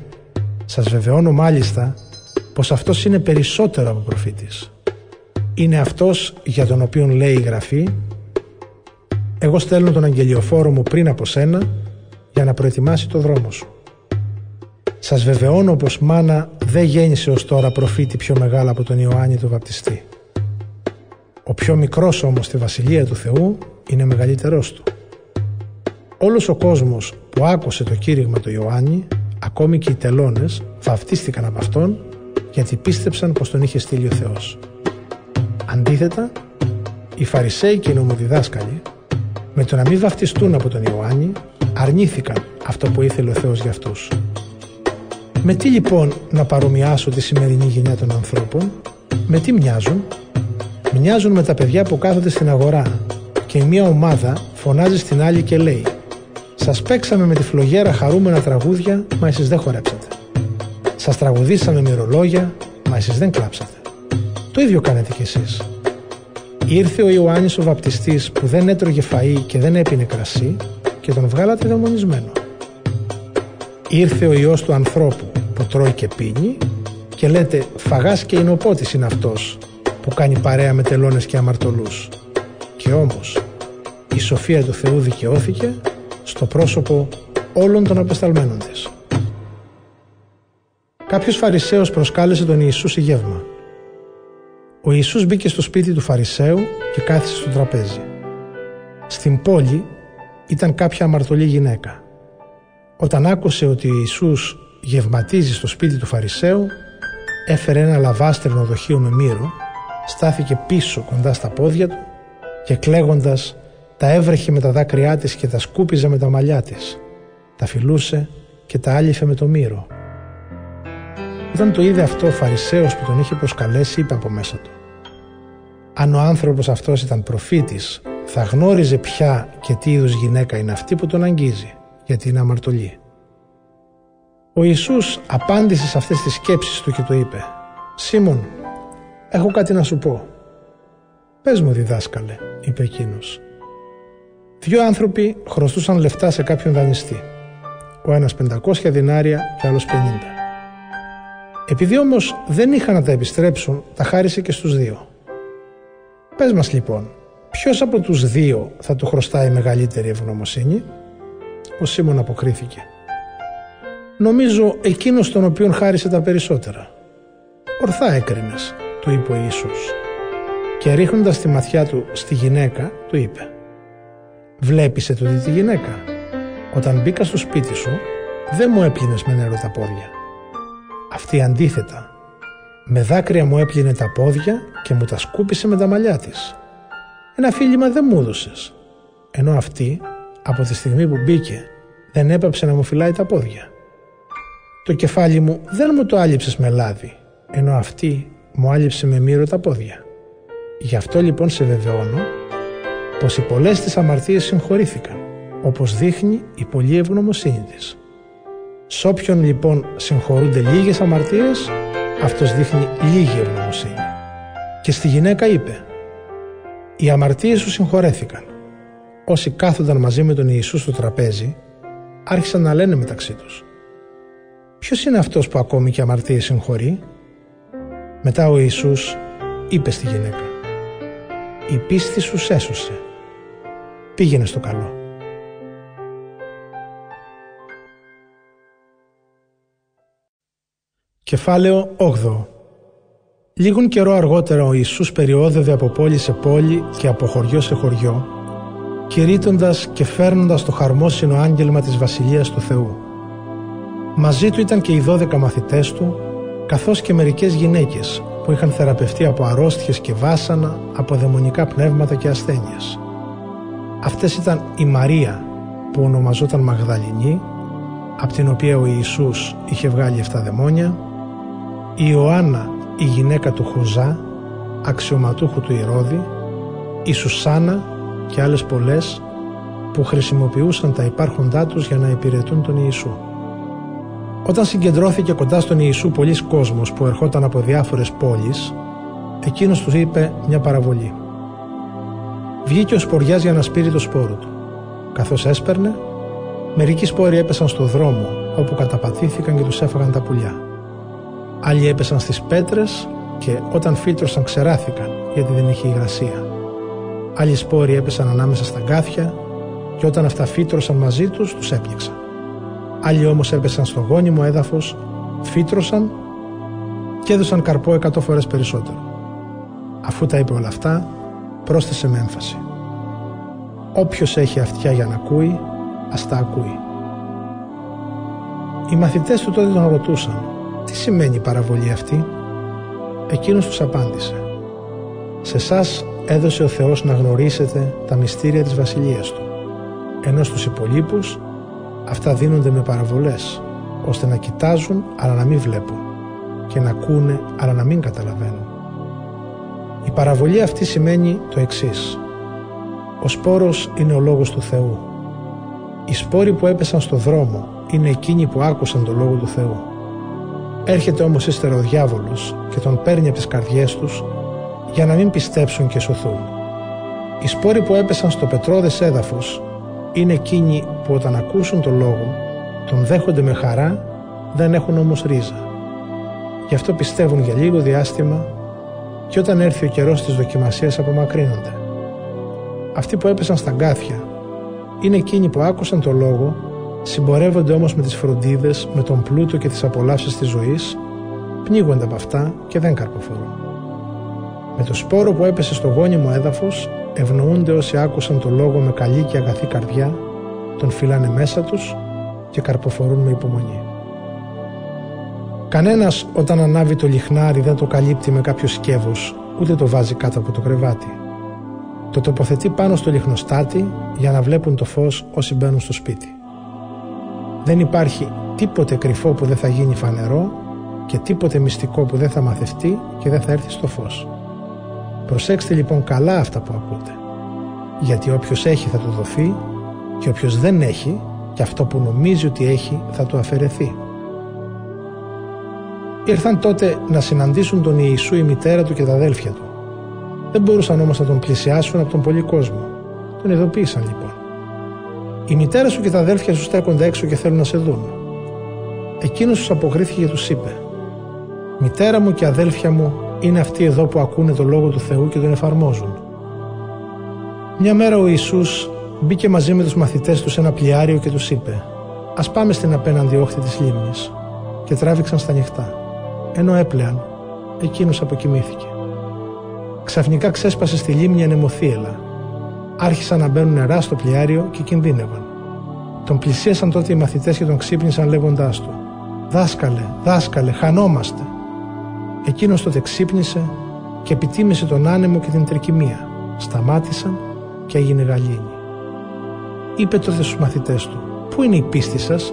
σας βεβαιώνω μάλιστα πως αυτός είναι περισσότερο από προφήτης. Είναι αυτός για τον οποίο λέει η Γραφή «Εγώ στέλνω τον αγγελιοφόρο μου πριν από σένα για να προετοιμάσει το δρόμο σου». Σας βεβαιώνω πως μάνα δεν γέννησε ως τώρα προφήτη πιο μεγάλα από τον Ιωάννη του Βαπτιστή. Ο πιο μικρός όμως στη Βασιλεία του Θεού είναι μεγαλύτερός του. Όλος ο κόσμος που άκουσε το κήρυγμα του Ιωάννη, ακόμη και οι τελώνες, βαφτίστηκαν από αυτόν γιατί πίστεψαν πως τον είχε στείλει ο Θεός. Αντίθετα, οι Φαρισαίοι και οι νομοδιδάσκαλοι, με το να μην βαφτιστούν από τον Ιωάννη, αρνήθηκαν αυτό που ήθελε ο Θεός για αυτούς. Με τι λοιπόν να παρομοιάσω τη σημερινή γενιά των ανθρώπων, με τι μοιάζουν, μοιάζουν με τα παιδιά που κάθονται στην αγορά και μία ομάδα φωνάζει στην άλλη και λέει «Σας παίξαμε με τη φλογέρα χαρούμενα τραγούδια, μα εσείς δεν χορέψατε. Σας τραγουδήσαμε μυρολόγια, μα εσείς δεν κλάψατε. Το ίδιο κάνετε κι εσείς. Ήρθε ο Ιωάννης ο βαπτιστής που δεν έτρωγε φαΐ και δεν έπινε κρασί και τον βγάλατε δαιμονισμένο. Ήρθε ο Υιός του ανθρώπου που τρώει και πίνει και λέτε φαγάς και είναι ο πότης είναι αυτός που κάνει παρέα με τελώνες και αμαρτωλούς. Και όμως η σοφία του Θεού δικαιώθηκε στο πρόσωπο όλων των απεσταλμένων της. Κάποιος Φαρισαίος προσκάλεσε τον Ιησούς σε γεύμα. Ο Ιησούς μπήκε στο σπίτι του Φαρισαίου και κάθισε στο τραπέζι. Στην πόλη ήταν κάποια αμαρτωλή γυναίκα. Όταν άκουσε ότι ο Ιησούς γευματίζει στο σπίτι του Φαρισαίου, έφερε ένα λαβάστρινο δοχείο με μύρο, στάθηκε πίσω κοντά στα πόδια του και κλαίγοντας τα έβρεχε με τα δάκρυά της και τα σκούπιζε με τα μαλλιά της. Τα φιλούσε και τα άλυφε με το μύρο. Όταν το είδε αυτό ο Φαρισαίος που τον είχε προσκαλέσει είπε από μέσα του αν ο άνθρωπος αυτός ήταν προφήτης θα γνώριζε ποια και τι είδους γυναίκα είναι αυτή που τον αγγίζει γιατί είναι αμαρτωλή. Ο Ιησούς απάντησε σε αυτές τις σκέψεις του και του είπε «Σίμων, έχω κάτι να σου πω». «Πες μου διδάσκαλε», είπε εκείνος. Δύο άνθρωποι χρωστούσαν λεφτά σε κάποιον δανειστή. ο ένας 500 δινάρια και άλλος 50. Επειδή όμως δεν είχαν να τα επιστρέψουν, τα χάρισε και στους δύο. Πες μας λοιπόν, ποιος από τους δύο θα του χρωστάει μεγαλύτερη ευγνωμοσύνη; Ο Σίμων αποκρίθηκε. Νομίζω εκείνος τον οποίον χάρισε τα περισσότερα. Ορθά έκρινες, του είπε ο Ιησούς. Και ρίχνοντας τη ματιά του στη γυναίκα, του είπε «Βλέπεις το τη γυναίκα. Όταν μπήκα στο σπίτι σου, δεν μου έπλυνες με νερό τα πόδια. Αυτή αντίθετα, με δάκρυα μου έπλυνε τα πόδια και μου τα σκούπισε με τα μαλλιά της. Ένα φίλημα δεν μου έδωσες. Ενώ αυτή, από τη στιγμή που μπήκε, δεν έπαψε να μου φυλάει τα πόδια. Το κεφάλι μου δεν μου το άλυψες με λάδι, ενώ αυτή μου άλυψε με μύρο τα πόδια. Γι' αυτό λοιπόν σε βεβαιώνω πως οι πολλές της αμαρτίες συγχωρήθηκαν, όπως δείχνει η πολλή ευγνωμοσύνη της. Σ' όποιον λοιπόν συγχωρούνται λίγες αμαρτίες, αυτός δείχνει λίγη ευγνωμοσύνη. Και στη γυναίκα είπε «Οι αμαρτίες σου συγχωρέθηκαν». Όσοι κάθονταν μαζί με τον Ιησού στο τραπέζι, άρχισαν να λένε μεταξύ τους «Ποιος είναι αυτός που ακόμη και αμαρτίες συγχωρεί» Μετά ο Ιησούς είπε στη γυναίκα «Η πίστη σου σέσωσε. Πήγαινε στο καλό». Κεφάλαιο 8 Λίγον καιρό αργότερα ο Ιησούς περιόδευε από πόλη σε πόλη και από χωριό σε χωριό, κηρύττοντας και φέρνοντας το χαρμόσυνο άγγελμα της Βασιλείας του Θεού. Μαζί του ήταν και οι δώδεκα μαθητές του, καθώς και μερικές γυναίκες που είχαν θεραπευτεί από αρρώστιες και βάσανα, από δαιμονικά πνεύματα και ασθένειες. Αυτές ήταν η Μαρία που ονομαζόταν Μαγδαληνή, από την οποία ο Ιησούς είχε βγάλει 7 δαιμόνια, η Ιωάννα η γυναίκα του Χουζά, αξιωματούχου του Ηρώδη, η Σουσάνα και άλλες πολλές που χρησιμοποιούσαν τα υπάρχοντά τους για να υπηρετούν τον Ιησού. Όταν συγκεντρώθηκε κοντά στον Ιησού πολλοί κόσμος που ερχόταν από διάφορες πόλεις, εκείνος τους είπε μια παραβολή. Βγήκε ο σποριάς για να σπείρει το σπόρο του. Καθώς έσπερνε, μερικοί σπόροι έπεσαν στο δρόμο, όπου καταπατήθηκαν και τους έφαγαν τα πουλιά. Άλλοι έπεσαν στις πέτρες και όταν φίλτρωσαν ξεράθηκαν γιατί δεν είχε υγρασία. Άλλοι σπόροι έπεσαν ανάμεσα στα γκάθια και όταν αυτά φύτρωσαν μαζί τους, τους έπληξαν. Άλλοι όμως έπεσαν στο γόνιμο έδαφος, φύτρωσαν και έδωσαν καρπό εκατό φορές περισσότερο. Αφού τα είπε όλα αυτά, πρόσθεσε με έμφαση. Όποιος έχει αυτιά για να ακούει, ας τα ακούει. Οι μαθητές του τότε τον ρωτούσαν «Τι σημαίνει η παραβολή αυτή» Εκείνος τους απάντησε «Σε εσάς έδωσε ο Θεός να γνωρίσετε τα μυστήρια της Βασιλείας Του, ενώ στους υπολείπους αυτά δίνονται με παραβολές, ώστε να κοιτάζουν αλλά να μην βλέπουν και να ακούνε αλλά να μην καταλαβαίνουν. Η παραβολή αυτή σημαίνει το εξής. Ο σπόρος είναι ο λόγος του Θεού. Οι σπόροι που έπεσαν στο δρόμο είναι εκείνοι που άκουσαν το λόγο του Θεού. Έρχεται όμως ύστερα ο διάβολος και τον παίρνει από τις καρδιές τους για να μην πιστέψουν και σωθούν. Οι σπόροι που έπεσαν στο πετρώδες έδαφος είναι εκείνοι που όταν ακούσουν τον λόγο τον δέχονται με χαρά, δεν έχουν όμως ρίζα. Γι' αυτό πιστεύουν για λίγο διάστημα και όταν έρθει ο καιρός της δοκιμασίας απομακρύνονται. Αυτοί που έπεσαν στα γκάθια είναι εκείνοι που άκουσαν τον λόγο Συμπορεύονται όμως με τις φροντίδες, με τον πλούτο και τις απολαύσεις της ζωής, πνίγονται από αυτά και δεν καρποφορούν. Με το σπόρο που έπεσε στο γόνιμο έδαφος, ευνοούνται όσοι άκουσαν το λόγο με καλή και αγαθή καρδιά, τον φυλάνε μέσα τους και καρποφορούν με υπομονή. Κανένας όταν ανάβει το λιχνάρι δεν το καλύπτει με κάποιο σκεύος, ούτε το βάζει κάτω από το κρεβάτι. Το τοποθετεί πάνω στο λιχνοστάτη για να βλέπουν το φως όσοι μπαίνουν στο σπίτι. Δεν υπάρχει τίποτε κρυφό που δεν θα γίνει φανερό και τίποτε μυστικό που δεν θα μαθευτεί και δεν θα έρθει στο φως. Προσέξτε λοιπόν καλά αυτά που ακούτε. Γιατί όποιος έχει θα του δοθεί και όποιος δεν έχει και αυτό που νομίζει ότι έχει θα του αφαιρεθεί. Ήρθαν τότε να συναντήσουν τον Ιησού η μητέρα του και τα αδέλφια του. Δεν μπορούσαν όμως να τον πλησιάσουν από τον πολύ κόσμο. Τον ειδοποίησαν λοιπόν. Η μητέρα σου και τα αδέλφια σου στέκονται έξω και θέλουν να σε δουν. Εκείνος τους αποκρίθηκε και τους είπε: Μητέρα μου και αδέλφια μου είναι αυτοί εδώ που ακούνε το λόγο του Θεού και τον εφαρμόζουν. Μια μέρα ο Ιησούς μπήκε μαζί με τους μαθητές του σε ένα πλοιάριο και τους είπε «Ας πάμε στην απέναντι όχθη της λίμνης» και τράβηξαν στα νυχτά. Ενώ έπλεαν, εκείνος αποκοιμήθηκε. Ξαφνικά ξέσπασε στη λίμνη ανεμοθύελα. Άρχισαν να μπαίνουν νερά στο πλοιάριο και κινδύνευαν. Τον πλησίασαν τότε οι μαθητές και τον ξύπνησαν λέγοντάς του «Δάσκαλε, δάσκαλε, χανόμαστε». Εκείνος τότε ξύπνησε και επιτίμησε τον άνεμο και την τρικυμία. Σταμάτησαν και έγινε γαλήνη. Είπε τότε στους μαθητές του «Πού είναι η πίστη σας»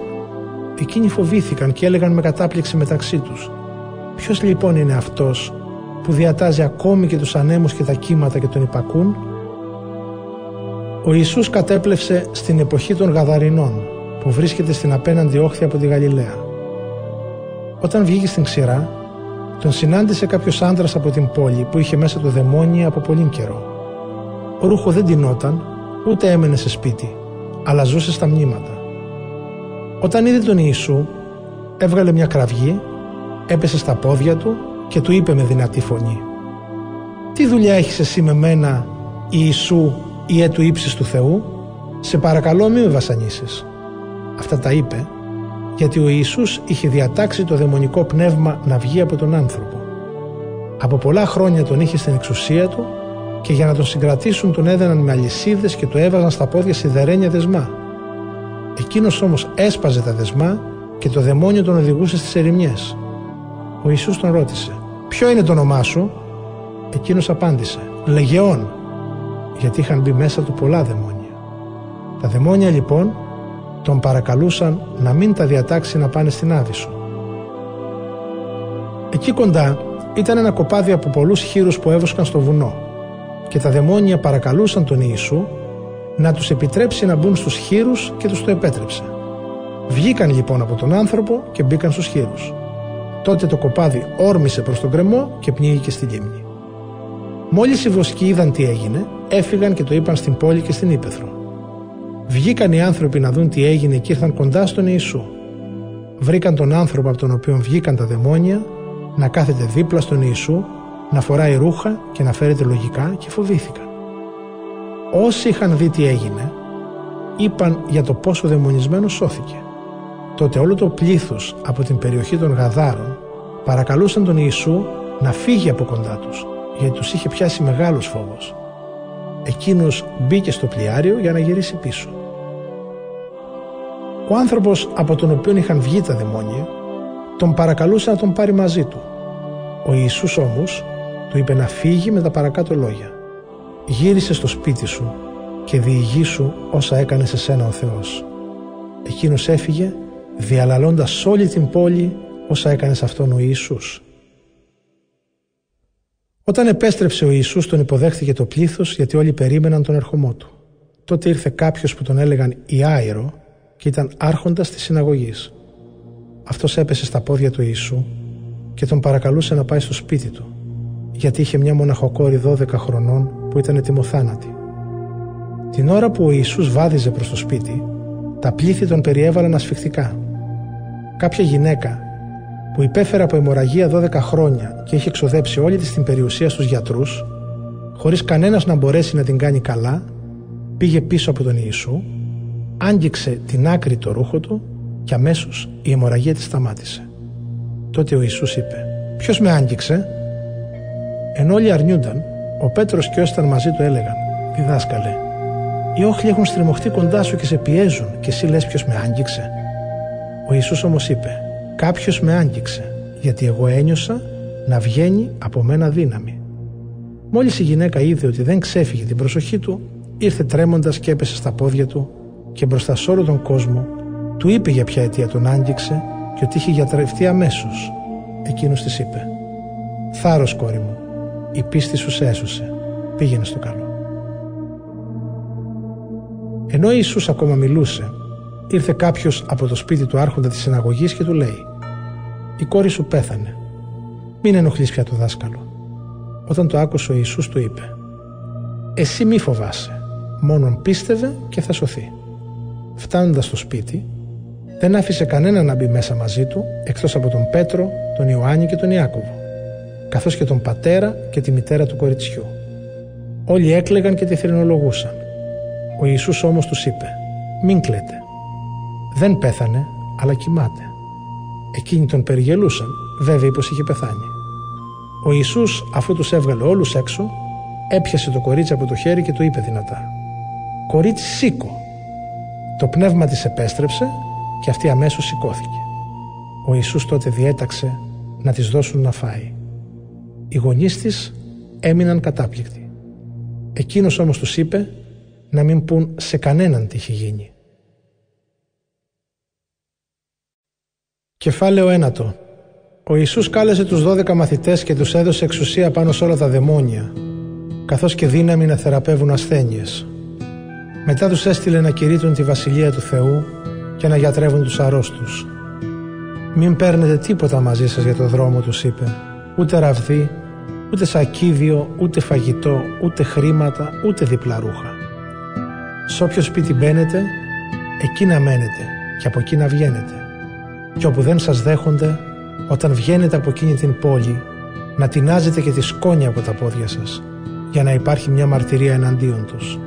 Εκείνοι φοβήθηκαν και έλεγαν με κατάπληξη μεταξύ τους Ποιος λοιπόν είναι αυτός που διατάζει ακόμη και τους ανέμους και τα κύματα και τον υπακούν; Ο Ιησούς κατέπλευσε στην εποχή των Γαδαρινών που βρίσκεται στην απέναντι όχθη από τη Γαλιλαία Όταν βγήκε στην ξηρά τον συνάντησε κάποιος άντρας από την πόλη που είχε μέσα το δαιμόνι από πολύ καιρό. Ο ρούχο δεν τεινόταν, ούτε έμενε σε σπίτι, αλλά ζούσε στα μνήματα. Όταν είδε τον Ιησού, έβγαλε μια κραυγή, έπεσε στα πόδια του και του είπε με δυνατή φωνή «Τι δουλειά έχεις εσύ με μένα, Ιησού, ιέ του ύψης του Θεού, σε παρακαλώ μη με βασανίσεις». Αυτά τα είπε γιατί ο Ιησούς είχε διατάξει το δαιμονικό πνεύμα να βγει από τον άνθρωπο. Από πολλά χρόνια τον είχε στην εξουσία του και για να τον συγκρατήσουν τον έδαιναν με αλυσίδες και του έβαζαν στα πόδια σιδερένια δεσμά. Εκείνος όμως έσπαζε τα δεσμά και το δαιμόνιο τον οδηγούσε στις ερημιές. Ο Ιησούς τον ρώτησε: Ποιο είναι το όνομά σου, Εκείνος απάντησε: Λεγεών, γιατί είχαν μπει μέσα του πολλά δαιμόνια. Τα δαιμόνια λοιπόν τον παρακαλούσαν να μην τα διατάξει να πάνε στην Άβυσσο. Εκεί κοντά ήταν ένα κοπάδι από πολλούς χείρους που έβοσκαν στο βουνό και τα δαιμόνια παρακαλούσαν τον Ιησού να τους επιτρέψει να μπουν στους χείρους και τους το επέτρεψε. Βγήκαν λοιπόν από τον άνθρωπο και μπήκαν στους χείρους. Τότε το κοπάδι όρμησε προς τον κρεμό και πνίγηκε στη λίμνη. Μόλις οι βοσκοί είδαν τι έγινε, έφυγαν και το είπαν στην πόλη και στην Ήπεθρο. Βγήκαν οι άνθρωποι να δουν τι έγινε και ήρθαν κοντά στον Ιησού. Βρήκαν τον άνθρωπο από τον οποίο βγήκαν τα δαιμόνια να κάθεται δίπλα στον Ιησού, να φοράει ρούχα και να φέρεται λογικά και φοβήθηκαν. Όσοι είχαν δει τι έγινε, είπαν για το πόσο δαιμονισμένος σώθηκε. Τότε όλο το πλήθος από την περιοχή των Γαδάρων παρακαλούσαν τον Ιησού να φύγει από κοντά τους, γιατί τους είχε πιάσει μεγάλος φόβος. Εκείνος μπήκε στο πλοιάριο για να γυρίσει πίσω. Ο άνθρωπος από τον οποίο είχαν βγει τα δαιμόνια τον παρακαλούσε να τον πάρει μαζί του. Ο Ιησούς όμως του είπε να φύγει με τα παρακάτω λόγια. Γύρισε στο σπίτι σου και διηγήσου όσα έκανε σε σένα ο Θεός. Εκείνος έφυγε διαλαλώντας όλη την πόλη όσα έκανε σε αυτόν ο Ιησούς. Όταν επέστρεψε ο Ιησούς τον υποδέχθηκε το πλήθος γιατί όλοι περίμεναν τον ερχομό του. Τότε ήρθε κάποιος που τον έλεγαν Ιάιρο και ήταν άρχοντας της συναγωγής. Αυτός έπεσε στα πόδια του Ιησού και τον παρακαλούσε να πάει στο σπίτι του γιατί είχε μια μοναχοκόρη 12 χρονών που ήταν ετοιμοθάνατη. Την ώρα που ο Ιησούς βάδιζε προς το σπίτι, τα πλήθη τον περιέβαλαν ασφιχτικά. Κάποια γυναίκα που υπέφερε από αιμορραγία 12 χρόνια και είχε εξοδέψει όλη της την περιουσία στους γιατρούς, χωρίς κανένας να μπορέσει να την κάνει καλά, πήγε πίσω από τον Ιησού, άγγιξε την άκρη το ρούχο του και αμέσως η αιμορραγία της σταμάτησε. Τότε ο Ιησούς είπε «Ποιος με άγγιξε» Ενώ όλοι αρνιούνταν, ο Πέτρος και όσοι ήταν μαζί του έλεγαν «Διδάσκαλε, οι όχλοι έχουν στριμωχτεί κοντά σου και σε πιέζουν και εσύ λες ποιος με άγγιξε» Ο Ιησούς όμως είπε Κάποιος με άγγιξε, γιατί εγώ ένιωσα να βγαίνει από μένα δύναμη. Μόλις η γυναίκα είδε ότι δεν ξέφυγε την προσοχή του, ήρθε τρέμοντας και έπεσε στα πόδια του και μπροστά σε όλο τον κόσμο του είπε για ποια αιτία τον άγγιξε και ότι είχε γιατρευτεί αμέσως. Εκείνος της είπε «Θάρρος κόρη μου, η πίστη σου σε έσωσε, πήγαινε στο καλό». Ενώ Ιησούς ακόμα μιλούσε ήρθε κάποιος από το σπίτι του άρχοντα της συναγωγής και του λέει: Η κόρη σου πέθανε. Μην ενοχλείς πια το δάσκαλο. Όταν το άκουσε ο Ιησούς του είπε: Εσύ μη φοβάσαι, μόνον πίστευε και θα σωθεί. φτάνοντας στο σπίτι, δεν άφησε κανένα να μπει μέσα μαζί του εκτός από τον Πέτρο, τον Ιωάννη και τον Ιάκωβο, καθώς και τον πατέρα και τη μητέρα του κοριτσιού. Όλοι έκλεγαν και τη θρηνολογούσαν. Ο Ιησούς όμως τους είπε «Μην κλαίτε. Δεν πέθανε, αλλά κοιμάται». Εκείνοι τον περιγελούσαν, βέβαια πως είχε πεθάνει. Ο Ιησούς αφού τους έβγαλε όλους έξω, έπιασε το κορίτσι από το χέρι και του είπε δυνατά «Κορίτσι σήκω». Το πνεύμα της επέστρεψε και αυτή αμέσως σηκώθηκε. Ο Ιησούς τότε διέταξε να της δώσουν να φάει. Οι γονείς της έμειναν κατάπληκτοι. Εκείνος όμως τους είπε να μην πούν σε κανέναν τι είχε γίνει. Κεφάλαιο ένατο Ο Ιησούς κάλεσε τους δώδεκα μαθητές και τους έδωσε εξουσία πάνω σε όλα τα δαιμόνια, καθώς και δύναμη να θεραπεύουν ασθένειες. Μετά τους έστειλε να κηρύττουν τη Βασιλεία του Θεού και να γιατρεύουν τους αρρώστους. «Μην παίρνετε τίποτα μαζί σας για το δρόμο», τους είπε, «ούτε ραβδί, ούτε σακίδιο, ούτε φαγητό, ούτε χρήματα, ούτε διπλά ρούχα. Σ' όποιος σπίτι μπαίνετε, εκεί να μένετε και από εκεί να βγαίνετε. Και όπου δεν σας δέχονται, όταν βγαίνετε από εκείνη την πόλη, να τεινάζετε και τη σκόνη από τα πόδια σας, για να υπάρχει μια μαρτυρία εναντίον τους.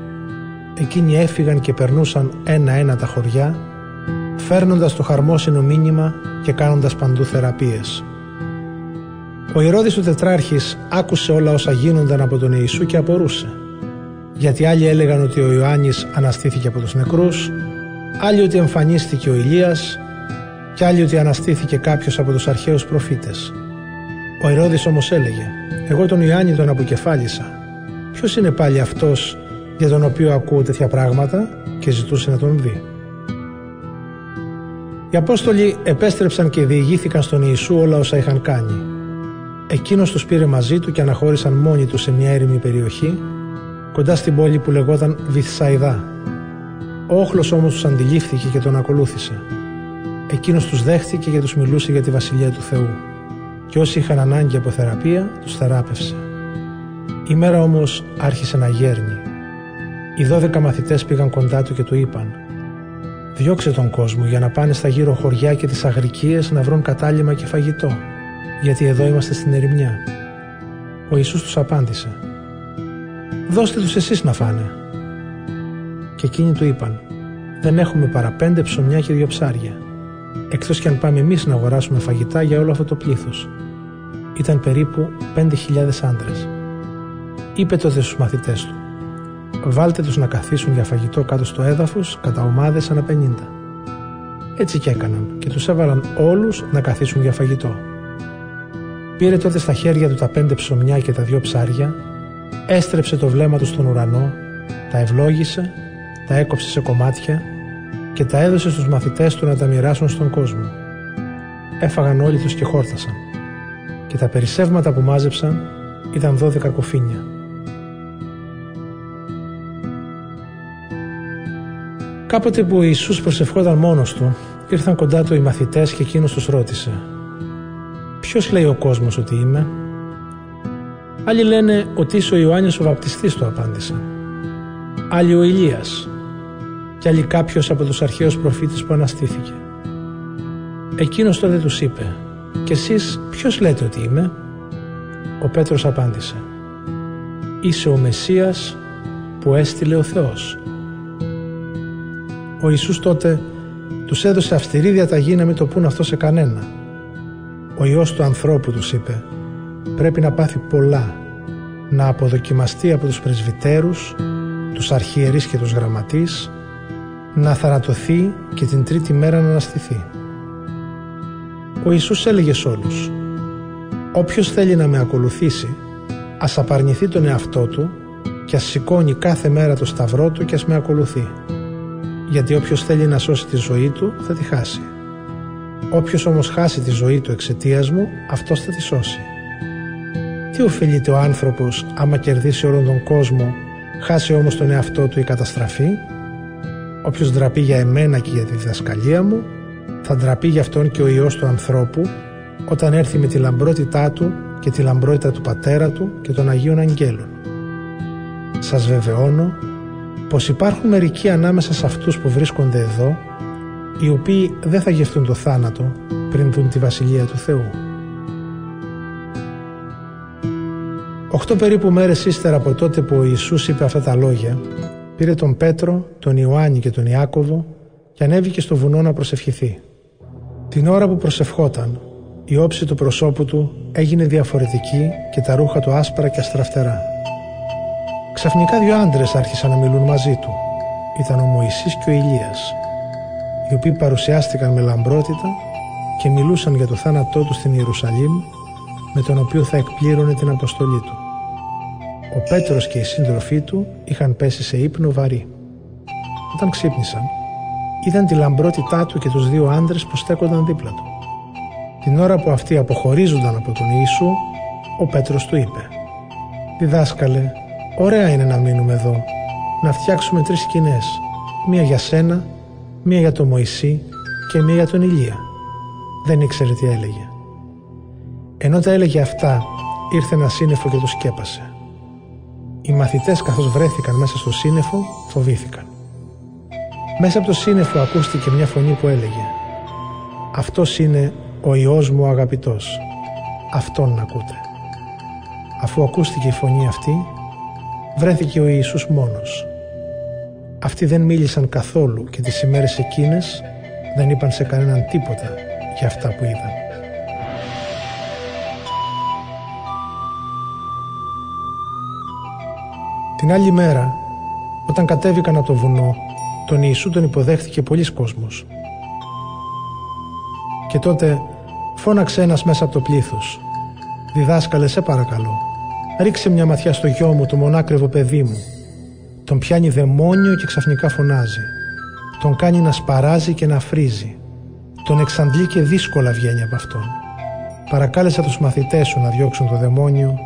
Εκείνοι έφυγαν και περνούσαν ένα-ένα τα χωριά, φέρνοντας το χαρμόσυνο μήνυμα και κάνοντας παντού θεραπείες. Ο Ηρώδης του Τετράρχης άκουσε όλα όσα γίνονταν από τον Ιησού και απορούσε. Γιατί άλλοι έλεγαν ότι ο Ιωάννης αναστήθηκε από τους νεκρούς, άλλοι ότι εμφανίστηκε ο Ηλίας και άλλοι ότι αναστήθηκε κάποιος από τους αρχαίους προφήτες. Ο Ηρώδης όμως έλεγε «Εγώ τον Ιωάννη τον αποκεφάλισα. Ποιος είναι πάλι αυτός για τον οποίο ακούω τέτοια πράγματα» και ζητούσε να τον δει; Οι Απόστολοι επέστρεψαν και διηγήθηκαν στον Ιησού όλα όσα είχαν κάνει. Εκείνος τους πήρε μαζί του και αναχώρησαν μόνοι τους σε μια έρημη περιοχή, κοντά στην πόλη που λεγόταν Βυθσαϊδά. Ο όχλος όμως τους αντιλήφθηκε και τον ακολούθησε. Εκείνος τους δέχτηκε και τους μιλούσε για τη βασιλεία του Θεού. Και όσοι είχαν ανάγκη από θεραπεία, τους θεράπευσε. Η μέρα όμως άρχισε να γέρνει. Οι δώδεκα μαθητές πήγαν κοντά του και του είπαν: Διώξε τον κόσμο για να πάνε στα γύρω χωριά και τις αγρικίες να βρουν κατάλημα και φαγητό, γιατί εδώ είμαστε στην ερημιά. Ο Ιησούς τους απάντησε «Δώστε τους εσείς να φάνε». Και εκείνοι του είπαν «Δεν έχουμε παρά πέντε ψωμιά και δύο ψάρια, εκτός κι αν πάμε εμείς να αγοράσουμε φαγητά για όλο αυτό το πλήθος». Ήταν περίπου πέντε χιλιάδες άντρες. Είπε τότε στους μαθητές του Βάλτε τους να καθίσουν για φαγητό κάτω στο έδαφος κατά ομάδες ανά 50. Έτσι και έκαναν και τους έβαλαν όλους να καθίσουν για φαγητό. Πήρε τότε στα χέρια του τα πέντε ψωμιά και τα δυο ψάρια, έστρεψε το βλέμμα του στον ουρανό, τα ευλόγησε, τα έκοψε σε κομμάτια και τα έδωσε στους μαθητές του να τα μοιράσουν στον κόσμο. Έφαγαν όλοι τους και χόρτασαν. Και τα περισσεύματα που μάζεψαν ήταν δώδεκα κοφίνια. Κάποτε που ο Ιησούς προσευχόταν μόνος του, ήρθαν κοντά του οι μαθητές και εκείνος τους ρώτησε «Ποιος λέει ο κόσμος ότι είμαι» Άλλοι λένε ότι είσαι ο Ιωάννης ο βαπτιστής του απάντησαν. Άλλοι ο Ηλίας και άλλοι κάποιος από τους αρχαίους προφήτες που αναστήθηκε. Εκείνος τότε τους είπε «Και εσείς ποιος λέτε ότι είμαι» Ο Πέτρος απάντησε «Είσαι ο Μεσσίας που έστειλε ο Θεός». Ο Ιησούς τότε τους έδωσε αυστηρή διαταγή να μην το πούν αυτό σε κανένα. Ο Υιός του ανθρώπου τους είπε πρέπει να πάθει πολλά, να αποδοκιμαστεί από τους πρεσβυτέρους, τους αρχιερείς και τους γραμματείς, να θαρατωθεί και την τρίτη μέρα να αναστηθεί. Ο Ιησούς έλεγε σε όλους «Όποιος θέλει να με ακολουθήσει, ας απαρνηθεί τον εαυτό του και ας σηκώνει κάθε μέρα το σταυρό του και ας με ακολουθεί γιατί όποιος θέλει να σώσει τη ζωή του θα τη χάσει. Όποιος όμως χάσει τη ζωή του εξαιτίας μου, αυτός θα τη σώσει. Τι ωφελείται ο άνθρωπος άμα κερδίσει όλον τον κόσμο, χάσει όμως τον εαυτό του η καταστραφή; Όποιος ντραπεί για εμένα και για τη διδασκαλία μου, θα ντραπεί για αυτόν και ο Υιός του ανθρώπου, όταν έρθει με τη λαμπρότητά του και τη λαμπρότητα του πατέρα του και των Αγίων Αγγέλων. Σας βεβαιώνω πως υπάρχουν μερικοί ανάμεσα σε αυτούς που βρίσκονται εδώ οι οποίοι δεν θα γευτούν το θάνατο πριν δουν τη Βασιλεία του Θεού. Οχτώ περίπου μέρες ύστερα από τότε που ο Ιησούς είπε αυτά τα λόγια, πήρε τον Πέτρο, τον Ιωάννη και τον Ιάκωβο και ανέβηκε στο βουνό να προσευχηθεί. Την ώρα που προσευχόταν, η όψη του προσώπου του έγινε διαφορετική και τα ρούχα του άσπρα και αστραφτερά. Ξαφνικά δύο άντρες άρχισαν να μιλούν μαζί του. Ήταν ο Μωυσής και ο Ηλίας, οι οποίοι παρουσιάστηκαν με λαμπρότητα και μιλούσαν για το θάνατό τους στην Ιερουσαλήμ με τον οποίο θα εκπλήρωνε την αποστολή του. Ο Πέτρος και οι σύντροφοί του είχαν πέσει σε ύπνο βαρύ. Όταν ξύπνησαν, είδαν τη λαμπρότητά του και τους δύο άντρες που στέκονταν δίπλα του. Την ώρα που αυτοί αποχωρίζονταν από τον Ιησού, ο Πέτρος του είπε «Διδάσκαλε, ωραία είναι να μείνουμε εδώ, να φτιάξουμε τρεις σκηνές, μία για σένα, μία για τον Μωυσή και μία για τον Ηλία». Δεν ήξερε τι έλεγε. Ενώ τα έλεγε αυτά, ήρθε ένα σύννεφο και το σκέπασε. Οι μαθητές καθώς βρέθηκαν μέσα στο σύννεφο, φοβήθηκαν. Μέσα από το σύννεφο ακούστηκε μια φωνή που έλεγε «Αυτός είναι ο Υιός μου ο αγαπητός, Αυτόν να ακούτε». Αφού ακούστηκε η φωνή αυτή, βρέθηκε ο Ιησούς μόνος. Αυτοί δεν μίλησαν καθόλου και τις ημέρες εκείνες δεν είπαν σε κανέναν τίποτα για αυτά που είδαν. Την άλλη μέρα, όταν κατέβηκαν από το βουνό, τον Ιησού τον υποδέχθηκε πολλοί κόσμος. Και τότε φώναξε ένας μέσα από το πλήθος. «Διδάσκαλε, σε παρακαλώ, ρίξε μια ματιά στο γιο μου, το μονάκριβο παιδί μου. Τον πιάνει δαιμόνιο και ξαφνικά φωνάζει. Τον κάνει να σπαράζει και να φρίζει. Τον εξαντλεί και δύσκολα βγαίνει από αυτόν. Παρακάλεσα τους μαθητές σου να διώξουν το δαιμόνιο,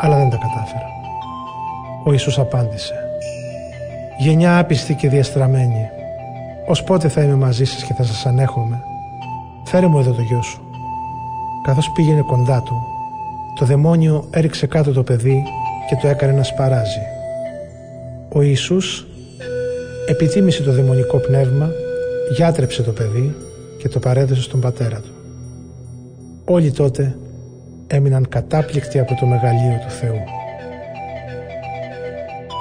αλλά δεν τα κατάφερα. Ο Ιησούς απάντησε «Γενιά άπιστη και διαστραμμένη, ως πότε θα είμαι μαζί σας και θα σας ανέχομαι; Φέρε μου εδώ το γιο σου». Καθώς πήγαινε κοντά του, το δαιμόνιο έριξε κάτω το παιδί και το έκανε να σπαράζει. Ο Ιησούς επιτίμησε το δαιμονικό πνεύμα, γιάτρεψε το παιδί και το παρέδωσε στον πατέρα του. Όλοι τότε έμειναν κατάπληκτοι από το μεγαλείο του Θεού.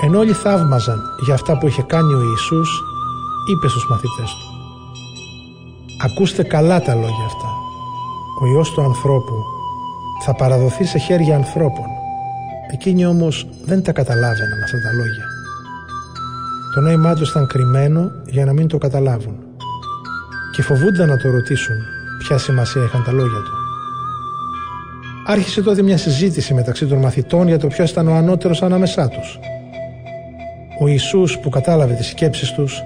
Ενώ όλοι θαύμαζαν για αυτά που είχε κάνει ο Ιησούς, είπε στους μαθητές του «Ακούστε καλά τα λόγια αυτά. Ο Υιός του ανθρώπου θα παραδοθεί σε χέρια ανθρώπων. Εκείνοι όμως δεν τα καταλάβαιναν αυτά τα λόγια. Το νόημά τους ήταν κρυμμένο για να μην το καταλάβουν και φοβούνταν να το ρωτήσουν ποια σημασία είχαν τα λόγια του. Άρχισε τότε μια συζήτηση μεταξύ των μαθητών για το ποιος ήταν ο ανώτερος ανάμεσά τους. Ο Ιησούς που κατάλαβε τις σκέψεις τους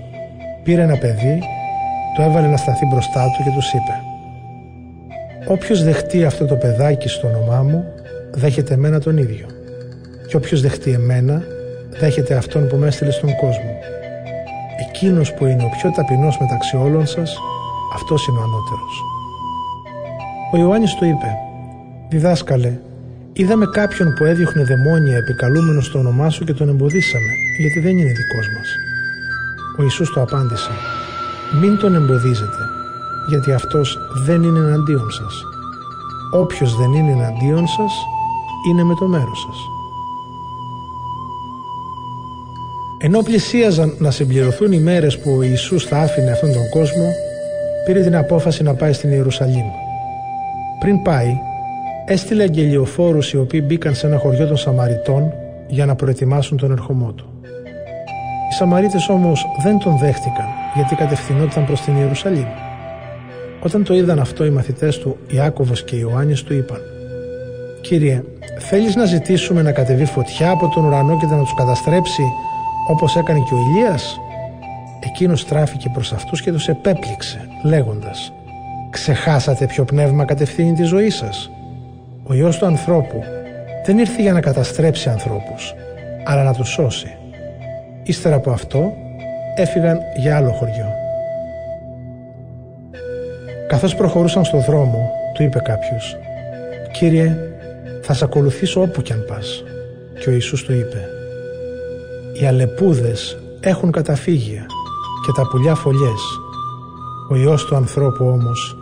πήρε ένα παιδί, το έβαλε να σταθεί μπροστά του και τους είπε «Όποιος δεχτεί αυτό το παιδάκι στο όνομά μου, δέχεται εμένα τον ίδιο. Και όποιος δεχτεί εμένα, δέχεται αυτόν που με έστειλε στον κόσμο. Εκείνος που είναι ο πιο ταπεινός μεταξύ όλων σας, αυτός είναι ο ανώτερος». Ο Ιωάννης του είπε «Διδάσκαλε, είδαμε κάποιον που έδιωχνε δαιμόνια επικαλούμενο στο όνομά σου και τον εμποδίσαμε γιατί δεν είναι δικός μας. Ο Ιησούς το απάντησε «Μην τον εμποδίζετε, γιατί αυτός δεν είναι εναντίον σας. Όποιος δεν είναι εναντίον σας, είναι με το μέρος σας». Ενώ πλησίαζαν να συμπληρωθούν οι μέρες που ο Ιησούς θα άφηνε αυτόν τον κόσμο, πήρε την απόφαση να πάει στην Ιερουσαλήμ. Πριν πάει, έστειλε αγγελιοφόρους οι οποίοι μπήκαν σε ένα χωριό των Σαμαριτών για να προετοιμάσουν τον ερχομό του. Οι Σαμαρίτες όμως δεν τον δέχτηκαν γιατί κατευθυνόταν προς την Ιερουσαλήμ. Όταν το είδαν αυτό οι μαθητές του Ιάκωβος και Ιωάννης του είπαν «Κύριε, θέλεις να ζητήσουμε να κατεβεί φωτιά από τον ουρανό και να τους καταστρέψει όπως έκανε και ο Ηλίας» Εκείνος στράφηκε προς αυτούς και τους επέπληξε λέγοντας «Ξεχάσατε ποιο πνεύμα κατευθύνει τη ζωή σας. Ο Υιός του ανθρώπου δεν ήρθε για να καταστρέψει ανθρώπους, αλλά να τους σώσει. Ύστερα από αυτό έφυγαν για άλλο χωριό. Καθώς προχωρούσαν στο δρόμο, του είπε κάποιος «Κύριε, θα σε ακολουθήσω όπου κι αν πας». Και ο Ιησούς του είπε «Οι αλεπούδες έχουν καταφύγια και τα πουλιά φωλιές. Ο Υιός του ανθρώπου όμως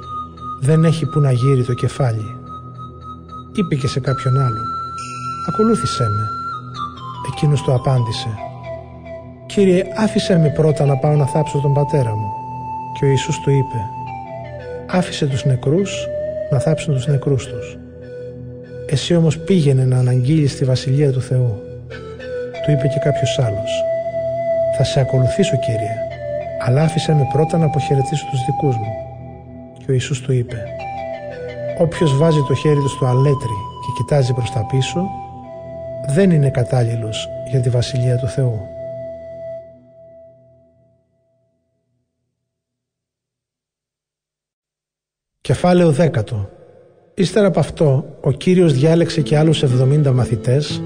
δεν έχει που να γύρει το κεφάλι. Είπε και σε κάποιον άλλον «Ακολούθησέ με». Εκείνος του απάντησε «Κύριε άφησε με πρώτα να πάω να θάψω τον πατέρα μου». Και ο Ιησούς του είπε «Άφησε τους νεκρούς να θάψουν τους νεκρούς τους. Εσύ όμως πήγαινε να αναγγείλεις τη Βασιλεία του Θεού». Του είπε και κάποιος άλλος «Θα σε ακολουθήσω Κύριε, αλλά άφησε με πρώτα να αποχαιρετήσω τους δικούς μου». Και ο Ιησούς του είπε «Όποιος βάζει το χέρι του στο αλέτρι και κοιτάζει προς τα πίσω, δεν είναι κατάλληλος για τη Βασιλεία του Θεού». Κεφάλαιο 10 Ύστερα από αυτό, ο Κύριος διάλεξε και άλλους 70 μαθητές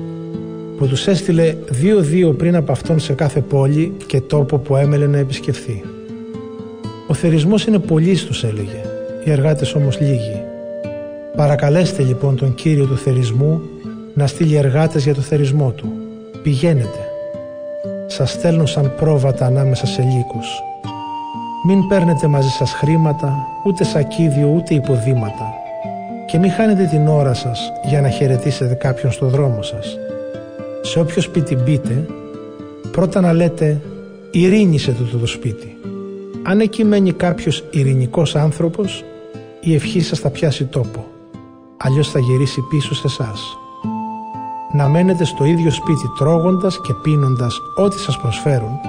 που τους έστειλε δύο-δύο πριν από αυτόν σε κάθε πόλη και τόπο που έμελε να επισκεφθεί. Ο θερισμός είναι πολύ τους έλεγε, οι εργάτες όμως λίγοι. Παρακαλέστε λοιπόν τον Κύριο του θερισμού να στείλει εργάτες για το θερισμό του. Πηγαίνετε. Σας στέλνω σαν πρόβατα ανάμεσα σε λύκους. Μην παίρνετε μαζί σας χρήματα, ούτε σακίδιο, ούτε υποδήματα και μην χάνετε την ώρα σας για να χαιρετήσετε κάποιον στο δρόμο σας. Σε όποιος σπίτι μπείτε, πρώτα να λέτε «ειρήνη σε τούτο το σπίτι». Αν εκεί μένει κάποιος ειρηνικός άνθρωπος, η ευχή σας θα πιάσει τόπο, αλλιώς θα γυρίσει πίσω σε εσάς. Να μένετε στο ίδιο σπίτι τρώγοντας και πίνοντας ό,τι σας προσφέρουν,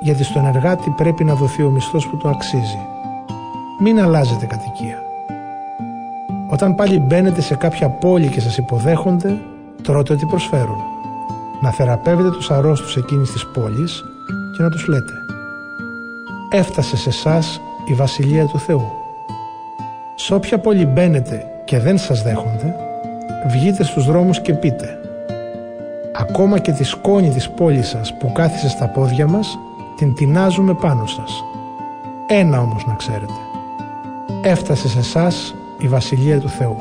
γιατί στον εργάτη πρέπει να δοθεί ο μισθός που του αξίζει. Μην αλλάζετε κατοικία. Όταν πάλι μπαίνετε σε κάποια πόλη και σας υποδέχονται, τρώτε ό,τι προσφέρουν. Να θεραπεύετε τους αρρώστους εκείνης της πόλης και να τους λέτε «Έφτασε σε εσάς η Βασιλεία του Θεού». Σε όποια πόλη μπαίνετε και δεν σας δέχονται, βγείτε στους δρόμους και πείτε «Ακόμα και τη σκόνη της πόλης σας που κάθισε στα πόδια μας, την τεινάζουμε πάνω σας. Ένα όμως να ξέρετε. Έφτασε σε εσάς η Βασιλεία του Θεού.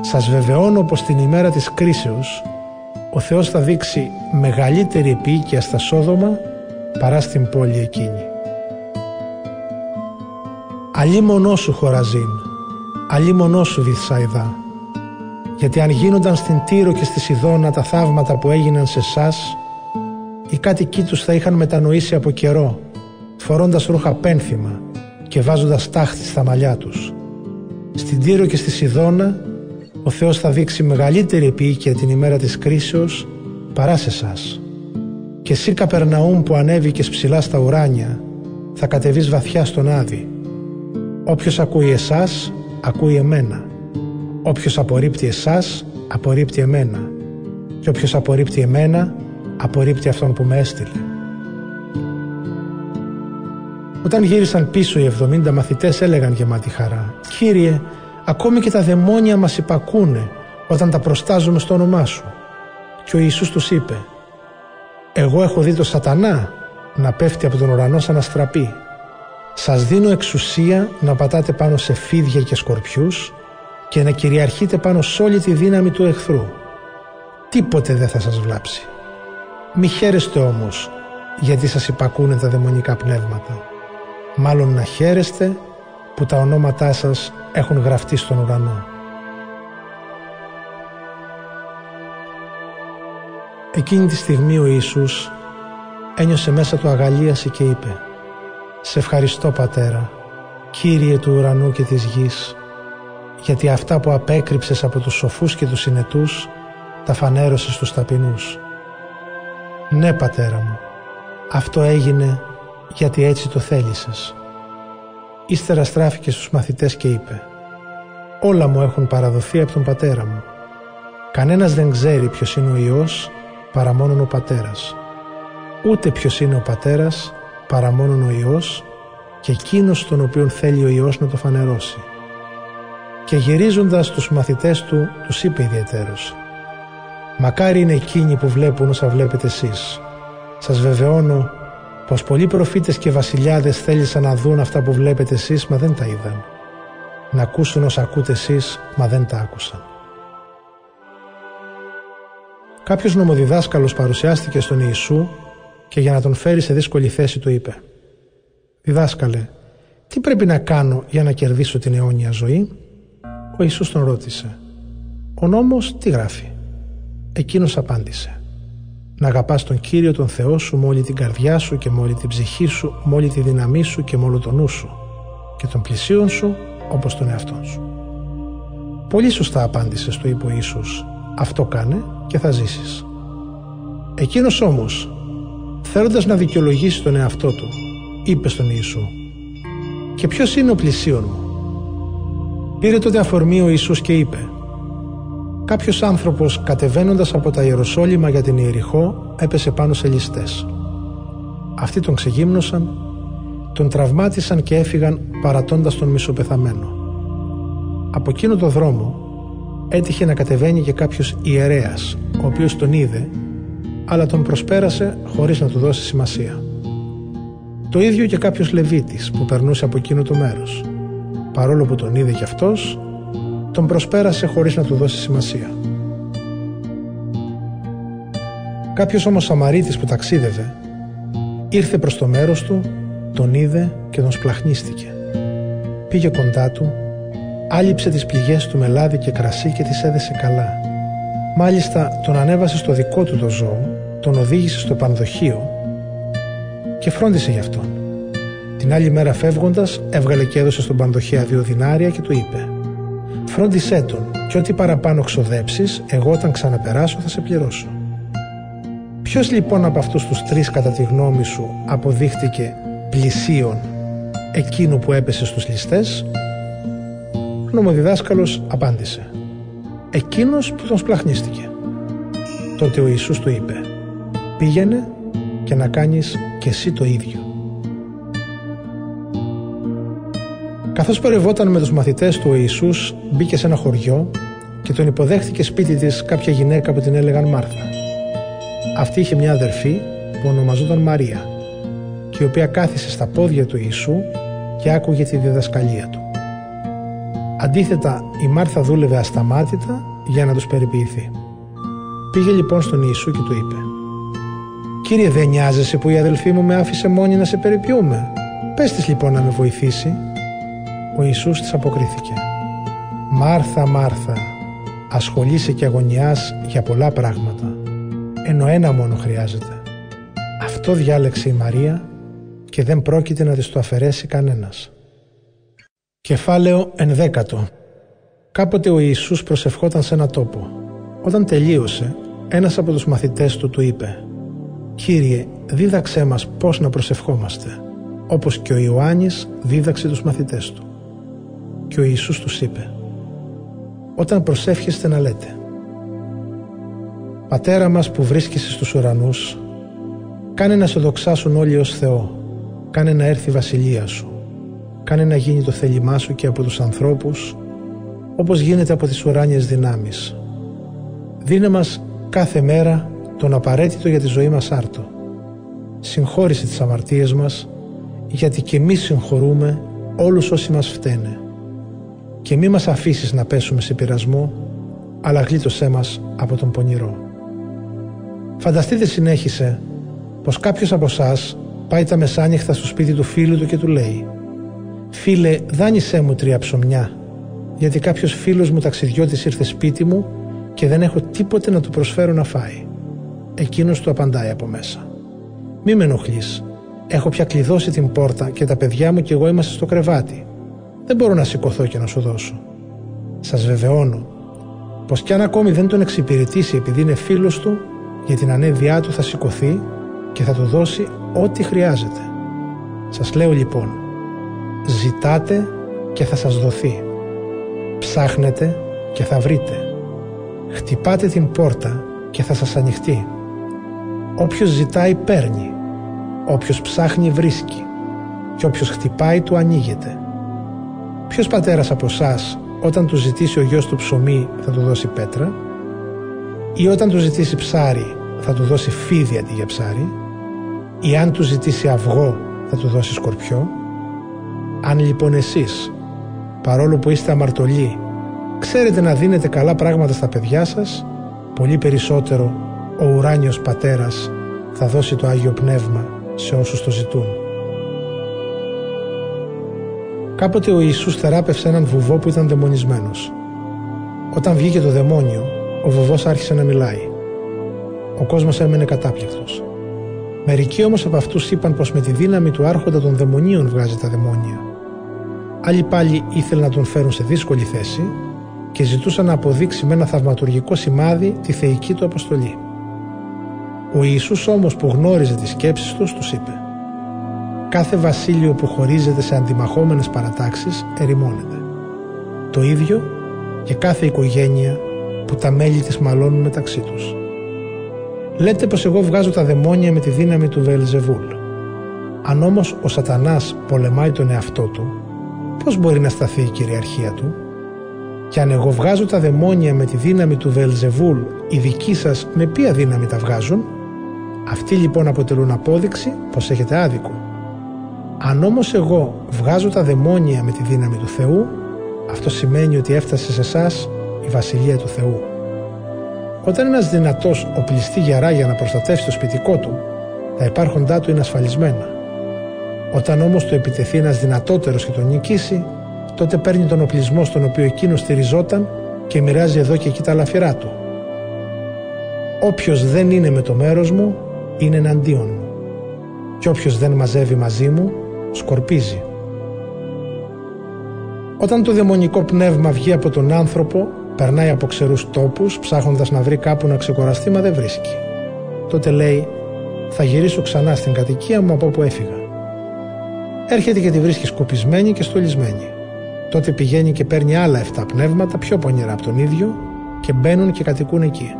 Σας βεβαιώνω πως την ημέρα της κρίσεως ο Θεός θα δείξει μεγαλύτερη επίοικια στα Σόδομα παρά στην πόλη εκείνη. Αλλή μονό σου Χωραζίν, αλλή μονός σου Βυθσαϊδά, γιατί αν γίνονταν στην Τύρο και στη Σιδώνα τα θαύματα που έγιναν σε εσάς, οι κάτοικοί τους θα είχαν μετανοήσει από καιρό, φορώντας ρούχα πένθυμα και βάζοντας τάχτη στα μαλλιά τους. Στην Τύρο και στη Σιδώνα ο Θεός θα δείξει μεγαλύτερη επίοικια την ημέρα της κρίσεως παρά σε εσάς. Και εσύ Καπερναούμ που ανέβηκες ψηλά στα ουράνια θα κατεβείς βαθιά στον Άδη. Όποιος ακούει εσάς, ακούει εμένα. Όποιος απορρίπτει εσάς, απορρίπτει εμένα. Και όποιος απορρίπτει εμένα, απορρίπτει αυτόν που με έστειλε. Όταν γύρισαν πίσω οι 70 μαθητές έλεγαν γεμάτη χαρά «Κύριε, ακόμη και τα δαιμόνια μας υπακούνε όταν τα προστάζουμε στο όνομά Σου». Και ο Ιησούς τους είπε «Εγώ έχω δει το σατανά να πέφτει από τον ουρανό σαν αστραπή. Σας δίνω εξουσία να πατάτε πάνω σε φίδια και σκορπιούς και να κυριαρχείτε πάνω σε όλη τη δύναμη του εχθρού. Τίποτε δεν θα σας βλάψει. Μη χαίρεστε όμως γιατί σας υπακούνε τα δαιμονικά πνεύματα. Μάλλον να χαίρεστε που τα ονόματά σας έχουν γραφτεί στον ουρανό. Εκείνη τη στιγμή ο Ιησούς ένιωσε μέσα του αγαλίαση και είπε «Σε ευχαριστώ Πατέρα, Κύριε του ουρανού και της γης, γιατί αυτά που απέκρυψες από τους σοφούς και τους συνετούς τα φανέρωσες στους ταπεινούς. Ναι Πατέρα μου, αυτό έγινε γιατί έτσι το θέλησες. Ύστερα στράφηκε στους μαθητές και είπε «Όλα μου έχουν παραδοθεί από τον πατέρα μου. Κανένας δεν ξέρει ποιος είναι ο Υιός παρά μόνον ο πατέρας. Ούτε ποιος είναι ο πατέρας παρά μόνον ο Υιός και εκείνος τον οποίον θέλει ο Υιός να το φανερώσει». Και γυρίζοντας τους μαθητές του, τους είπε ιδιαίτερος «Μακάρι είναι εκείνοι που βλέπουν όσα βλέπετε εσείς. Σας βεβαιώνω πως πολλοί προφήτες και βασιλιάδες θέλησαν να δουν αυτά που βλέπετε εσείς μα δεν τα είδαν. Να ακούσουν όσα ακούτε εσείς μα δεν τα άκουσαν. Κάποιος νομοδιδάσκαλος παρουσιάστηκε στον Ιησού και για να τον φέρει σε δύσκολη θέση του είπε «Διδάσκαλε, τι πρέπει να κάνω για να κερδίσω την αιώνια ζωή» Ο Ιησούς τον ρώτησε «Ο νόμος τι γράφει» Εκείνος απάντησε «Να αγαπάς τον Κύριο τον Θεό σου με όλη την καρδιά σου και με όλη την ψυχή σου, με όλη τη δύναμή σου και με όλο τον νου σου και τον πλησίον σου όπως τον εαυτόν σου». Πολύ σωστά απάντησες του είπε ο Ιησούς «Αυτό κάνε και θα ζήσεις». Εκείνος όμως, θέλοντας να δικαιολογήσει τον εαυτό του, είπε στον Ιησού «Και ποιος είναι ο πλησίον μου» Πήρε τότε αφορμή ο Ιησούς και είπε Κάποιος άνθρωπος κατεβαίνοντας από τα Ιεροσόλυμα για την Ιεριχώ έπεσε πάνω σε ληστές. Αυτοί τον ξεγύμνωσαν, τον τραυμάτισαν και έφυγαν παρατώντας τον μισοπεθαμένο. Από εκείνο το δρόμο έτυχε να κατεβαίνει και κάποιος ιερέας, ο οποίος τον είδε, αλλά τον προσπέρασε χωρίς να του δώσει σημασία. Το ίδιο και κάποιος Λεβίτης που περνούσε από εκείνο το μέρος παρόλο που τον είδε κι αυτός, τον προσπέρασε χωρίς να του δώσει σημασία. Κάποιος όμως Σαμαρίτης που ταξίδευε, ήρθε προς το μέρος του, τον είδε και τον σπλαχνίστηκε. Πήγε κοντά του, άλυψε τις πληγές του με λάδι και κρασί και τις έδεσε καλά. Μάλιστα τον ανέβασε στο δικό του το ζώο, τον οδήγησε στο πανδοχείο και φρόντισε γι' αυτόν. Την άλλη μέρα φεύγοντας, έβγαλε και έδωσε στον πανδοχέα δύο δινάρια και του είπε: Φρόντισέ τον, και ό,τι παραπάνω ξοδέψεις, εγώ όταν ξαναπεράσω θα σε πληρώσω. Ποιος λοιπόν από αυτούς τους τρεις, κατά τη γνώμη σου, αποδείχτηκε πλησίον εκείνου που έπεσε στους ληστές; Ο νομοδιδάσκαλος απάντησε εκείνος που τον σπλαχνίστηκε τότε ο Ιησούς του είπε πήγαινε και να κάνεις και εσύ το ίδιο Καθώς πορευόταν με τους μαθητές του ο Ιησούς μπήκε σε ένα χωριό και τον υποδέχθηκε σπίτι της κάποια γυναίκα που την έλεγαν Μάρθα. Αυτή είχε μια αδερφή που ονομαζόταν Μαρία και η οποία κάθισε στα πόδια του Ιησού και άκουγε τη διδασκαλία του. Αντίθετα η Μάρθα δούλευε ασταμάτητα για να τους περιποιηθεί. Πήγε λοιπόν στον Ιησού και του είπε «Κύριε δεν νοιάζεσαι που η αδελφή μου με άφησε μόνη να σε περιποιούμε. Πες της λοιπόν να με βοηθήσει ο Ιησούς της αποκρίθηκε «Μάρθα, Μάρθα, ασχολείσαι και αγωνιάς για πολλά πράγματα, ενώ ένα μόνο χρειάζεται. Αυτό διάλεξε η Μαρία και δεν πρόκειται να της το αφαιρέσει κανένας». Κεφάλαιο ενδέκατο Κάποτε ο Ιησούς προσευχόταν σε ένα τόπο. Όταν τελείωσε, ένας από τους μαθητές του του είπε «Κύριε, δίδαξέ μας πώς να προσευχόμαστε» όπως και ο Ιωάννης δίδαξε τους μαθητές του. Και ο Ιησούς τους είπε «Όταν προσεύχεστε να λέτε «Πατέρα μας που βρίσκεσαι στους ουρανούς, κάνε να σε δοξάσουν όλοι ως Θεό, κάνε να έρθει η βασιλεία Σου, κάνε να γίνει το θέλημά Σου και από τους ανθρώπους, όπως γίνεται από τις ουράνιες δυνάμεις. Δίνε μας κάθε μέρα τον απαραίτητο για τη ζωή μας άρτο. Συγχώρησε τις αμαρτίες μας, γιατί και εμείς συγχωρούμε όλους όσοι μας φταίνε και μη μας αφήσεις να πέσουμε σε πειρασμό, αλλά γλίτωσέ μας από τον πονηρό. Φανταστείτε συνέχισε πως κάποιος από εσάς πάει τα μεσάνυχτα στο σπίτι του φίλου του και του λέει «Φίλε, δάνεισέ μου τρία ψωμιά, γιατί κάποιος φίλος μου ταξιδιώτης ήρθε σπίτι μου και δεν έχω τίποτε να του προσφέρω να φάει». Εκείνος του απαντάει από μέσα «Μη με ενοχλείς, έχω πια κλειδώσει την πόρτα και τα παιδιά μου και εγώ είμαστε στο κρεβάτι δεν μπορώ να σηκωθώ και να σου δώσω. Σας βεβαιώνω πως κι αν ακόμη δεν τον εξυπηρετήσει επειδή είναι φίλος του, για την ανέδειά του θα σηκωθεί και θα του δώσει ό,τι χρειάζεται. Σας λέω λοιπόν, ζητάτε και θα σας δοθεί. Ψάχνετε και θα βρείτε. Χτυπάτε την πόρτα και θα σας ανοιχτεί. Όποιος ζητάει παίρνει. Όποιος ψάχνει βρίσκει. Και όποιος χτυπάει του ανοίγεται. Ποιος πατέρας από εσάς όταν του ζητήσει ο γιος του ψωμί θα του δώσει πέτρα; Ή όταν του ζητήσει ψάρι θα του δώσει φίδι αντί για ψάρι; Ή αν του ζητήσει αυγό θα του δώσει σκορπιό; Αν λοιπόν εσείς παρόλο που είστε αμαρτωλοί ξέρετε να δίνετε καλά πράγματα στα παιδιά σας πολύ περισσότερο ο ουράνιος πατέρας θα δώσει το Άγιο Πνεύμα σε όσους το ζητούν. Κάποτε ο Ιησούς θεράπευσε έναν βουβό που ήταν δαιμονισμένος. Όταν βγήκε το δαιμόνιο, ο βουβός άρχισε να μιλάει. Ο κόσμος έμενε κατάπληκτος. Μερικοί όμως από αυτούς είπαν πως με τη δύναμη του άρχοντα των δαιμονίων βγάζει τα δαιμόνια. Άλλοι πάλι ήθελαν να τον φέρουν σε δύσκολη θέση και ζητούσαν να αποδείξει με ένα θαυματουργικό σημάδι τη θεϊκή του αποστολή. Ο Ιησούς όμως που γνώριζε τις σκέψεις τους, τους είπε «Κάθε βασίλειο που χωρίζεται σε αντιμαχόμενες παρατάξεις ερημώνεται. Το ίδιο και κάθε οικογένεια που τα μέλη της μαλώνουν μεταξύ τους. Λέτε πως εγώ βγάζω τα δαιμόνια με τη δύναμη του Βελζεβούλ. Αν όμως ο σατανάς πολεμάει τον εαυτό του, πώς μπορεί να σταθεί η κυριαρχία του» Και αν εγώ βγάζω τα δαιμόνια με τη δύναμη του Βελζεβούλ, οι δικοί σας με ποια δύναμη τα βγάζουν; Αυτοί λοιπόν αποτελούν απόδειξη πως έχετε άδικο. Αν όμως εγώ βγάζω τα δαιμόνια με τη δύναμη του Θεού, αυτό σημαίνει ότι έφτασε σε εσάς η Βασιλεία του Θεού. Όταν ένας δυνατός οπλιστεί γερά για να προστατεύσει το σπιτικό του, τα υπάρχοντά του είναι ασφαλισμένα. Όταν όμως το επιτεθεί ένας δυνατότερος και τον νικήσει, τότε παίρνει τον οπλισμό στον οποίο εκείνο στηριζόταν και μοιράζει εδώ και εκεί τα λαφυρά του. Όποιος δεν είναι με το μέρος μου, είναι εναντίον μου. Και όποιος δεν μαζεύει μαζί μου, σκορπίζει. Όταν το δαιμονικό πνεύμα βγει από τον άνθρωπο, περνάει από ξερούς τόπους, ψάχνοντας να βρει κάπου να ξεκοραστεί, μα δεν βρίσκει. Τότε λέει, θα γυρίσω ξανά στην κατοικία μου από όπου έφυγα. Έρχεται και τη βρίσκει σκοπισμένη και στολισμένη. Τότε πηγαίνει και παίρνει άλλα 7 πνεύματα πιο πονηρά από τον ίδιο και μπαίνουν και κατοικούν εκεί.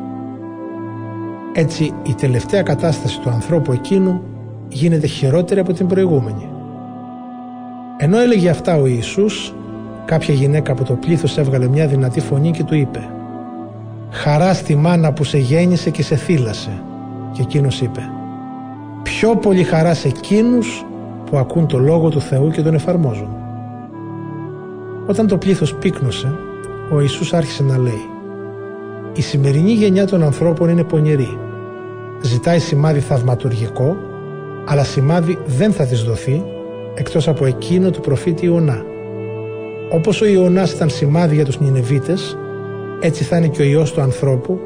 Έτσι η τελευταία κατάσταση του ανθρώπου εκείνου γίνεται χειρότερη από την προηγούμενη. Ενώ έλεγε αυτά ο Ιησούς, κάποια γυναίκα από το πλήθος έβγαλε μια δυνατή φωνή και του είπε «Χαρά στη μάνα που σε γέννησε και σε θύλασε» και εκείνος είπε «Πιο πολύ χαρά σε εκείνους που ακούν το Λόγο του Θεού και τον εφαρμόζουν». Όταν το πλήθος πύκνωσε, ο Ιησούς άρχισε να λέει «Η σημερινή γενιά των ανθρώπων είναι πονηρή. Ζητάει σημάδι θαυματουργικό, αλλά σημάδι δεν θα της δοθεί εκτός από εκείνο του προφήτη Ιωνά. Όπως ο Ιωνάς ήταν σημάδι για τους Νινεβίτες, έτσι θα είναι και ο Υιός του ανθρώπου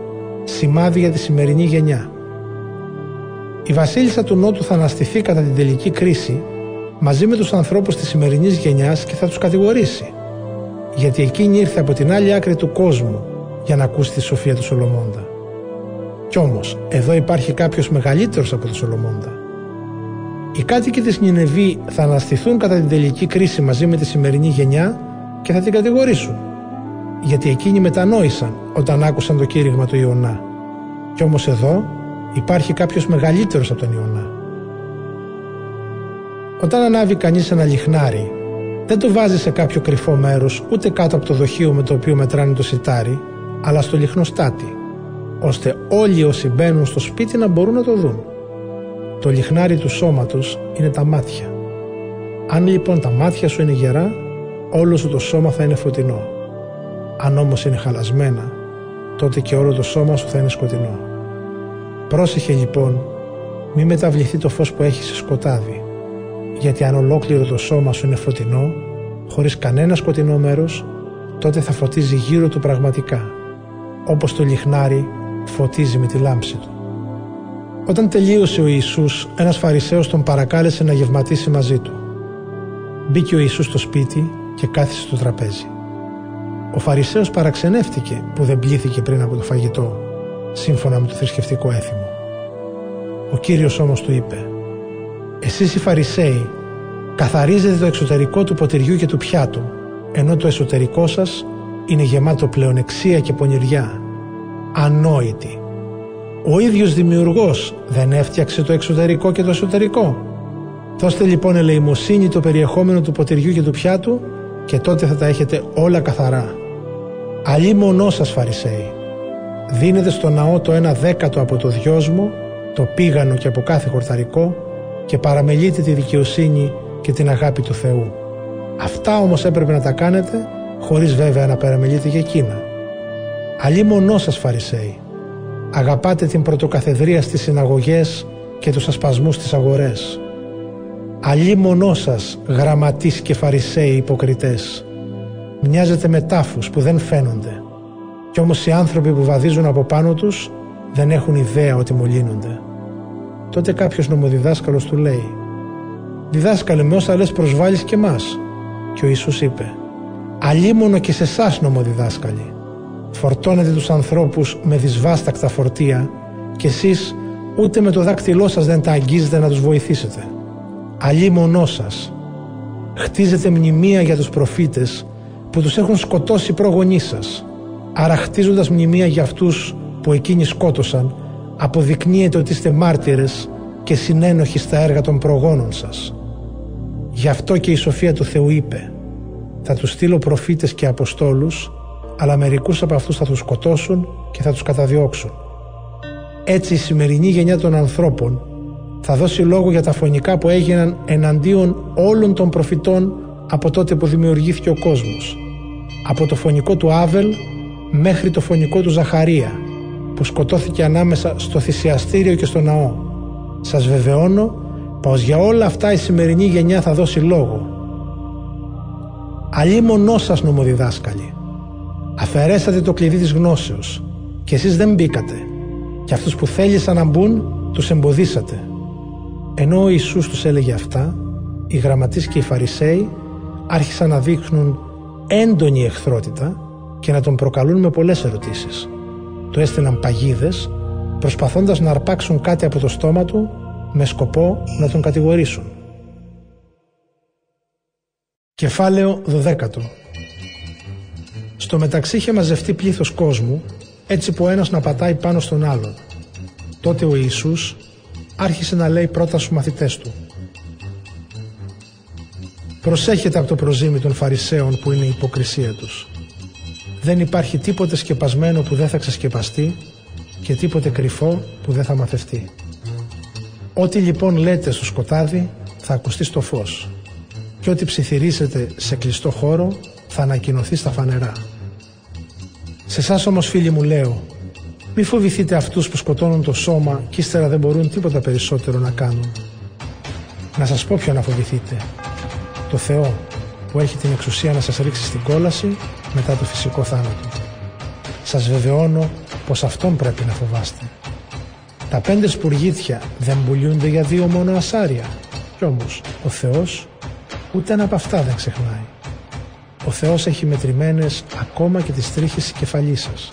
σημάδι για τη σημερινή γενιά. Η βασίλισσα του Νότου θα αναστηθεί κατά την τελική κρίση μαζί με τους ανθρώπους της σημερινής γενιάς και θα τους κατηγορήσει γιατί εκείνη ήρθε από την άλλη άκρη του κόσμου για να ακούσει τη σοφία του Σολομώντα. Κι όμως, εδώ υπάρχει κάποιος μεγαλύτερος από τον Σολομώντα. Οι κάτοικοι της Νινεβή θα αναστηθούν κατά την τελική κρίση μαζί με τη σημερινή γενιά και θα την κατηγορήσουν. Γιατί εκείνοι μετανόησαν όταν άκουσαν το κήρυγμα του Ιωνά. Κι όμως εδώ υπάρχει κάποιος μεγαλύτερος από τον Ιωνά. Όταν ανάβει κανείς ένα λιχνάρι δεν το βάζει σε κάποιο κρυφό μέρος ούτε κάτω από το δοχείο με το οποίο μετράνε το σιτάρι, αλλά στο λιχνοστάτη, ώστε όλοι όσοι μπαίνουν στο σπίτι να μπορούν να το δουν. Το λιχνάρι του σώματος είναι τα μάτια. Αν λοιπόν τα μάτια σου είναι γερά, όλο σου το σώμα θα είναι φωτεινό. Αν όμως είναι χαλασμένα, τότε και όλο το σώμα σου θα είναι σκοτεινό. Πρόσεχε λοιπόν, μη μεταβληθεί το φως που έχεις σε σκοτάδι, γιατί αν ολόκληρο το σώμα σου είναι φωτεινό, χωρίς κανένα σκοτεινό μέρος, τότε θα φωτίζει γύρω του πραγματικά, όπως το λιχνάρι φωτίζει με τη λάμψη του. Όταν τελείωσε ο Ιησούς, ένας Φαρισαίος τον παρακάλεσε να γευματίσει μαζί του. Μπήκε ο Ιησούς στο σπίτι και κάθισε στο τραπέζι. Ο Φαρισαίος παραξενεύτηκε που δεν πλήθηκε πριν από το φαγητό, σύμφωνα με το θρησκευτικό έθιμο. Ο Κύριος όμως του είπε εσείς οι Φαρισαίοι καθαρίζετε το εξωτερικό του ποτηριού και του πιάτου, ενώ το εσωτερικό σας είναι γεμάτο πλεονεξία και πονηριά. Ανόητοι. Ο ίδιος δημιουργός δεν έφτιαξε το εξωτερικό και το εσωτερικό. Δώστε λοιπόν ελεημοσύνη το περιεχόμενο του ποτηριού και του πιάτου και τότε θα τα έχετε όλα καθαρά. Αλλή μονός σας Φαρισαίοι. Δίνετε στο ναό το ένα δέκατο από το δυόσμο, το πήγανο και από κάθε χορταρικό και παραμελείτε τη δικαιοσύνη και την αγάπη του Θεού. Αυτά όμως έπρεπε να τα κάνετε χωρίς βέβαια να παραμελείτε για εκείνα. Αλλή μονός σας Φαρισαίοι. Αγαπάτε την πρωτοκαθεδρία στις συναγωγές και τους ασπασμούς στις αγορές. Αλλή μονός σας, γραμματείς και φαρισαίοι υποκριτές. Μοιάζετε με τάφους που δεν φαίνονται. Κι όμως οι άνθρωποι που βαδίζουν από πάνω τους δεν έχουν ιδέα ότι μολύνονται. Τότε κάποιος νομοδιδάσκαλος του λέει «Διδάσκαλε με όσα λες προσβάλλεις και μας». Και ο Ιησούς είπε «Αλίμονο και σε εσάς νομοδιδάσκαλοι. Φορτώνετε τους ανθρώπους με δυσβάστακτα φορτία και εσείς ούτε με το δάκτυλό σας δεν τα αγγίζετε να τους βοηθήσετε. Αλίμονό σας. Χτίζετε μνημεία για τους προφήτες που τους έχουν σκοτώσει οι πρόγονοί σας. Άρα χτίζοντας μνημεία για αυτούς που εκείνοι σκότωσαν αποδεικνύεται ότι είστε μάρτυρες και συνένοχοι στα έργα των προγόνων σας. Γι' αυτό και η σοφία του Θεού είπε «Θα τους στείλω προφήτες και αποστόλους, αλλά μερικούς από αυτούς θα τους σκοτώσουν και θα τους καταδιώξουν. Έτσι η σημερινή γενιά των ανθρώπων θα δώσει λόγο για τα φωνικά που έγιναν εναντίον όλων των προφητών από τότε που δημιουργήθηκε ο κόσμος. Από το φωνικό του Άβελ μέχρι το φωνικό του Ζαχαρία που σκοτώθηκε ανάμεσα στο θυσιαστήριο και στο ναό. Σας βεβαιώνω πως για όλα αυτά η σημερινή γενιά θα δώσει λόγο. Μονό σας νομοδιδάσκαλοι. Αφαιρέσατε το κλειδί της γνώσεως και εσείς δεν μπήκατε και αυτούς που θέλησαν να μπουν τους εμποδίσατε. Ενώ ο Ιησούς τους έλεγε αυτά, οι γραμματείς και οι Φαρισαίοι άρχισαν να δείχνουν έντονη εχθρότητα και να τον προκαλούν με πολλές ερωτήσεις. Του έστειλαν παγίδες προσπαθώντας να αρπάξουν κάτι από το στόμα του με σκοπό να τον κατηγορήσουν. Κεφάλαιο 12 Στο μεταξύ είχε μαζευτεί πλήθος κόσμου έτσι που ένας να πατάει πάνω στον άλλον. Τότε ο Ιησούς άρχισε να λέει πρώτα στους μαθητές του Προσέχετε από το προζήμι των Φαρισαίων που είναι η υποκρισία τους. Δεν υπάρχει τίποτε σκεπασμένο που δεν θα ξεσκεπαστεί και τίποτε κρυφό που δεν θα μαθευτεί. Ό,τι λοιπόν λέτε στο σκοτάδι θα ακουστεί στο φως και ό,τι ψιθυρίσετε σε κλειστό χώρο θα ανακοινωθεί στα φανερά. Σε εσάς όμως φίλοι μου λέω μη φοβηθείτε αυτούς που σκοτώνουν το σώμα και ύστερα δεν μπορούν τίποτα περισσότερο να κάνουν. Να σας πω ποιο να φοβηθείτε. Το Θεό που έχει την εξουσία να σας ρίξει στην κόλαση μετά το φυσικό θάνατο. Σας βεβαιώνω πως αυτόν πρέπει να φοβάστε. Τα πέντε σπουργίτια δεν πουλιούνται για δύο μόνο ασάρια. Κι όμως ο Θεός ούτε ένα από αυτά δεν ξεχνάει. Ο Θεός έχει μετρημένες ακόμα και τις τρίχες της κεφαλής σας.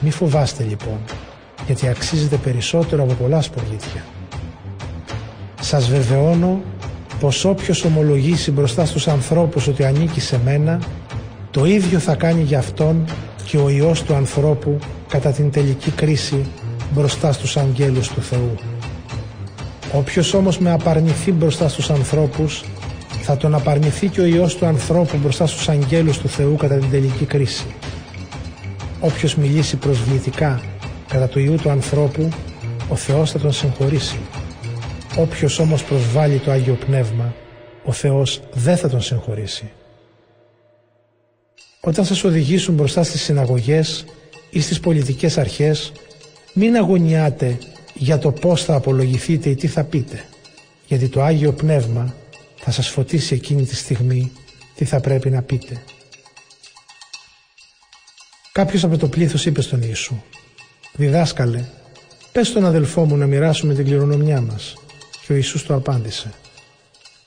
Μη φοβάστε λοιπόν, γιατί αξίζετε περισσότερο από πολλά σπουργίτια. Σας βεβαιώνω πως όποιος ομολογήσει μπροστά στους ανθρώπους ότι ανήκει σε μένα, το ίδιο θα κάνει για αυτόν και ο Υιός του ανθρώπου κατά την τελική κρίση μπροστά στους αγγέλους του Θεού. Όποιος όμως με απαρνηθεί μπροστά στους ανθρώπους, θα τον απαρνηθεί και ο Υιός του ανθρώπου μπροστά στους αγγέλους του Θεού κατά την τελική κρίση. Όποιος μιλήσει προσβλητικά κατά του Υιού του ανθρώπου, ο Θεός θα τον συγχωρήσει. Όποιος όμως προσβάλλει το Άγιο Πνεύμα, ο Θεός δεν θα τον συγχωρήσει. Όταν σας οδηγήσουν μπροστά στις συναγωγές ή στις πολιτικές αρχές, μην αγωνιάτε για το πώς θα απολογηθείτε ή τι θα πείτε, γιατί το Άγιο Πνεύμα θα σας φωτίσει εκείνη τη στιγμή τι θα πρέπει να πείτε. Κάποιος από το πλήθος είπε στον Ιησού «Διδάσκαλε, πες στον αδελφό μου να μοιράσουμε την κληρονομιά μας». Και ο Ιησούς του απάντησε